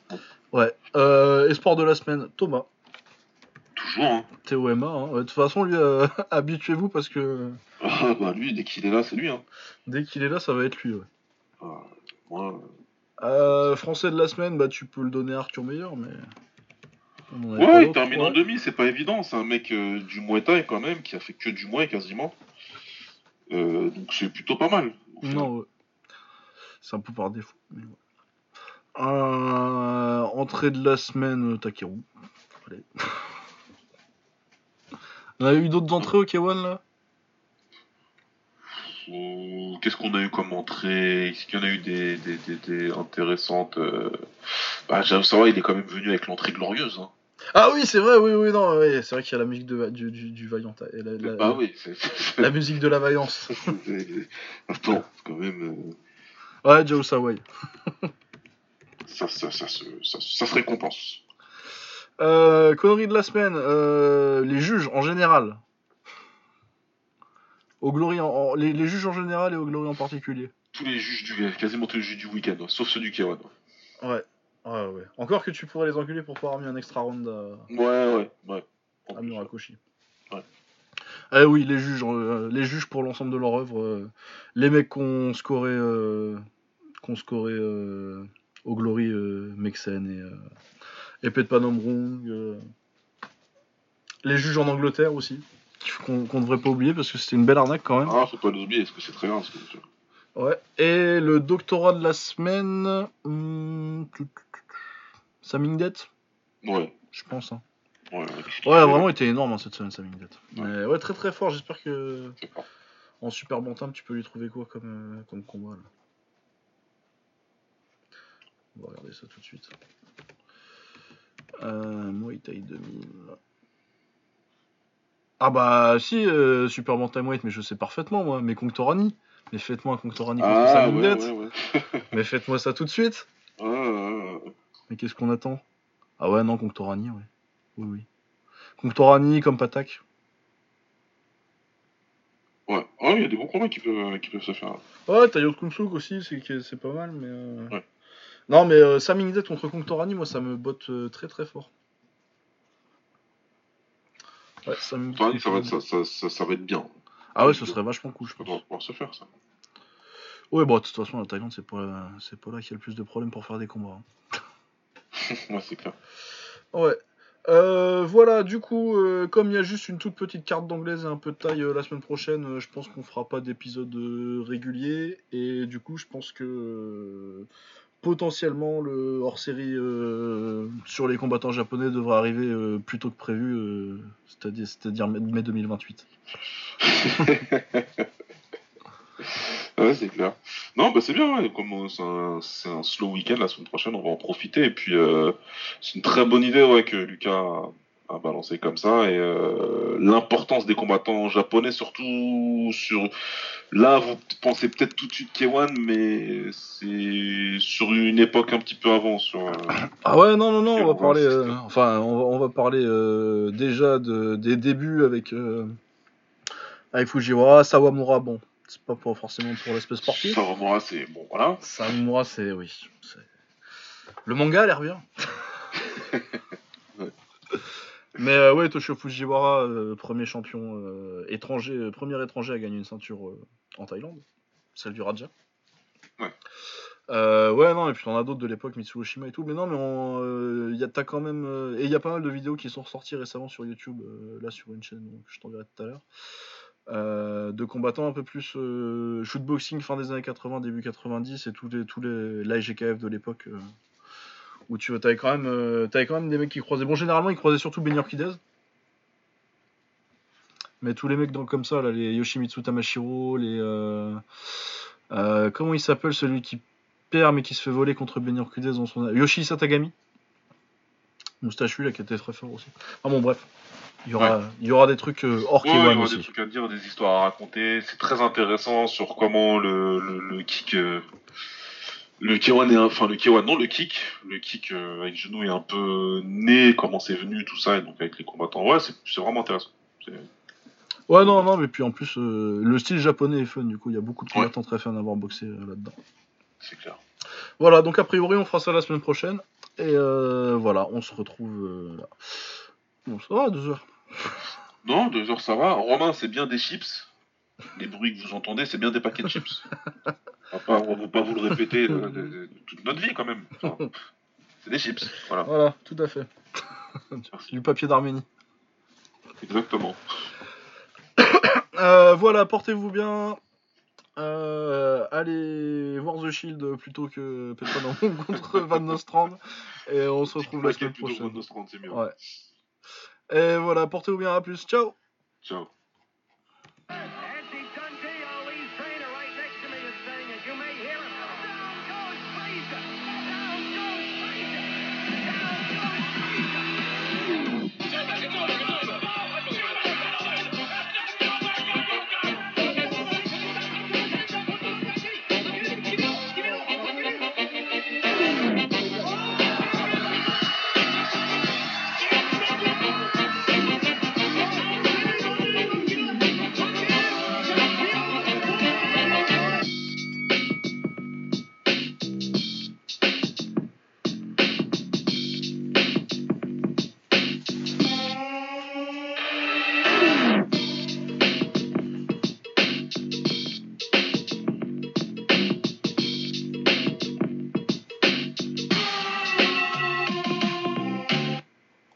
Speaker 1: Ouais. Euh, espoir de la semaine, Thomas.
Speaker 2: Toujours, hein.
Speaker 1: TOMA. Hein. De toute façon, lui, euh, habituez-vous parce que
Speaker 2: Ah, bah lui, dès qu'il est là, c'est lui, hein.
Speaker 1: dès qu'il est là, ça va être lui. Ouais.
Speaker 2: Ah, moi,
Speaker 1: Euh, français de la semaine, bah tu peux le donner à Arthur Meyer, mais.
Speaker 2: Ouais, il termine en demi, c'est pas évident. C'est un mec euh, du Muay Thai quand même, qui a fait que du Muay quasiment. Euh, donc c'est plutôt pas mal.
Speaker 1: Non, ouais. C'est un peu par défaut. mais ouais. Euh, entrée de la semaine, euh, Takeru. Allez. On a eu d'autres entrées au K1 là?
Speaker 2: Euh, Qu'est-ce qu'on a eu comme entrée? Est-ce qu'il y en a eu des, des, des, des intéressantes euh... Bah, Jao Sawa, il est quand même venu avec l'entrée glorieuse. Hein.
Speaker 1: Ah oui, c'est vrai, oui, oui, non, oui, c'est vrai qu'il y a la musique de, du, du, du Vaillant. et la, la-
Speaker 2: bah oui, c'est... c'est-
Speaker 1: la musique de la vaillance.
Speaker 2: Attends, quand même,
Speaker 1: Ouais, Joe Sawai.
Speaker 2: euh, ça, ça, ça, se, ça, ça se récompense.
Speaker 1: Euh, connerie de la semaine, euh, les juges en général. Au Glory en, en- les, les juges en général et au Glory en particulier.
Speaker 2: Tous les juges du... Quasiment tous les juges du week-end, ouais, sauf ceux du K1.
Speaker 1: Ouais. Ouais, ouais. Encore que tu pourrais les enculer pour pouvoir mis un extra round à,
Speaker 2: Ouais, ouais, ouais.
Speaker 1: À Murakoshi.
Speaker 2: Ouais.
Speaker 1: Eh oui, les juges, euh, les juges pour l'ensemble de leur œuvre, euh, les mecs qu'on scoré, euh, qu'on euh, au Glory, euh, Mexen et euh, Épée de Panombrong, euh, les juges en Angleterre aussi. Qu'on qu'on devrait pas oublier parce que c'était une belle arnaque quand même.
Speaker 2: Ah, faut pas l'oublier, parce que c'est très bien ce que tu
Speaker 1: Ouais. Et le doctorat de la semaine. hmm,
Speaker 2: Ouais.
Speaker 1: je pense. hein.
Speaker 2: Ouais,
Speaker 1: Ouais, vraiment, il était énorme hein, cette semaine, Sam Ingdet. Mais ouais, très très fort. J'espère que en super bon time, tu peux lui trouver quoi comme, euh, comme combat là. On va regarder ça tout de suite. Euh, Muay Thai 2000. Ah bah si, euh, Super Bantam Weight, mais je sais parfaitement moi, mais Conctorani. Mais faites-moi un Conctorani contre
Speaker 2: Ah,
Speaker 1: Sam
Speaker 2: ouais,
Speaker 1: Ingdet.
Speaker 2: ouais, ouais.
Speaker 1: Mais faites-moi ça tout de suite.
Speaker 2: Ouais, ouais, ouais.
Speaker 1: Mais qu'est-ce qu'on attend? Ah ouais, non, Conctorani, ouais. Oui, oui. Conctorani comme Patak.
Speaker 2: Ouais, ouais, il y a des bons combats qui peuvent, qui peuvent se faire.
Speaker 1: Ouais, Tayo Kumsuk aussi, c'est pas mal, mais. euh,
Speaker 2: Ouais.
Speaker 1: Non, mais euh, contre Conctorani, moi ça me botte euh, très très fort. Ouais,
Speaker 2: Enfin, ça, va, ça, ça, ça, ça va être bien.
Speaker 1: Ah ouais, ce serait vachement cool, je pense.
Speaker 2: doit pouvoir se faire, ça.
Speaker 1: Ouais, bon, de toute façon, la Thaïlande, c'est pas, c'est pas là qu'il y a le plus de problèmes pour faire des combats. hein.
Speaker 2: ouais, c'est clair.
Speaker 1: Ouais. Euh, voilà, du coup, euh, comme il y a juste une toute petite carte d'anglaise et un peu de taille euh, la semaine prochaine, je pense qu'on fera pas d'épisode régulier. Et du coup, je pense que potentiellement le hors-série euh, sur les combattants japonais devrait arriver euh, plus tôt que prévu, euh, c'est-à-dire, mai mai 2028.
Speaker 2: Ouais, c'est clair. Non, bah c'est bien, comme euh, c'est un, slow week-end la semaine prochaine, on va en profiter. Et puis, c'est une très bonne idée ouais, que Lucas a balancé comme ça. Et euh, l'importance des combattants japonais, surtout sur. Là, vous pensez peut-être tout de suite K1, mais c'est sur une époque un petit peu avant. Sur, euh,
Speaker 1: Ah ouais, non, non, non, on va parler, euh, enfin, on va, on va parler déjà de, des débuts avec, avec Fujiwara, Sawamura, bon, c'est pas pour, forcément pour l'aspect sportif.
Speaker 2: Sawamura, c'est bon, voilà.
Speaker 1: Sawamura, c'est, oui, le manga a l'air bien.
Speaker 2: Ouais.
Speaker 1: Mais euh, ouais, Toshio Fujiwara, euh, premier champion euh, étranger, premier étranger à gagner une ceinture en Thaïlande, celle du Raja.
Speaker 2: Ouais.
Speaker 1: Ouais, non, et puis t'en as d'autres de l'époque, Mitsuoshima et tout, mais non, mais on, euh, y a, t'as quand même. et il y a pas mal de vidéos qui sont ressorties récemment sur YouTube, là sur une chaîne donc, je t'enverrai tout à l'heure, de combattants un peu plus shootboxing fin des années 80, début 90, et tous les, tous les de l'époque, où tu avais quand, même, euh, t'avais quand même des mecs qui croisaient. Bon, généralement, ils croisaient surtout Ben Urquidez. Mais tous les mecs dans, comme ça, là, les Yoshimitsu Tamashiro, les. euh, euh, comment il s'appelle celui qui perd mais qui se fait voler contre Ben Urquidez dans son. Yoshi Satagami Moustachu, là, qui était très fort aussi. Ah bon, bref. Il y aura, il y aura des trucs hors
Speaker 2: Ouais, il y
Speaker 1: K1
Speaker 2: aura
Speaker 1: aussi.
Speaker 2: des trucs à dire, des histoires à raconter. C'est très intéressant sur comment le, le, le kick. euh, le K1 est un- enfin le K1 non le kick, le kick euh, avec genou est un peu né, comment c'est venu tout ça et donc avec les combattants. Ouais, c'est vraiment intéressant.
Speaker 1: Ouais, non, non, mais puis en plus, euh, le style japonais est fun, du coup, il y a beaucoup de combattants très fun à avoir boxé euh, là-dedans.
Speaker 2: C'est clair.
Speaker 1: Voilà, donc a priori, on fera ça la semaine prochaine. Et voilà, on se retrouve là. Bon, ça va, deux heures.
Speaker 2: Non, deux heures ça va. Romain, c'est bien des chips. Les bruits que vous entendez, c'est bien des paquets de chips. On on va pas vous le répéter euh, de- de- toute notre vie quand même. Enfin, c'est des chips, voilà.
Speaker 1: Voilà, tout à fait.
Speaker 2: Merci.
Speaker 1: Du papier d'Arménie.
Speaker 2: Exactement.
Speaker 1: Euh, voilà, portez-vous bien. Euh, allez voir The Shield plutôt que Petronamon contre Van Nostrand. Et on se retrouve la semaine prochaine.
Speaker 2: 30, c'est mieux.
Speaker 1: Ouais. Et voilà, portez-vous bien, à plus. Ciao
Speaker 2: Ciao.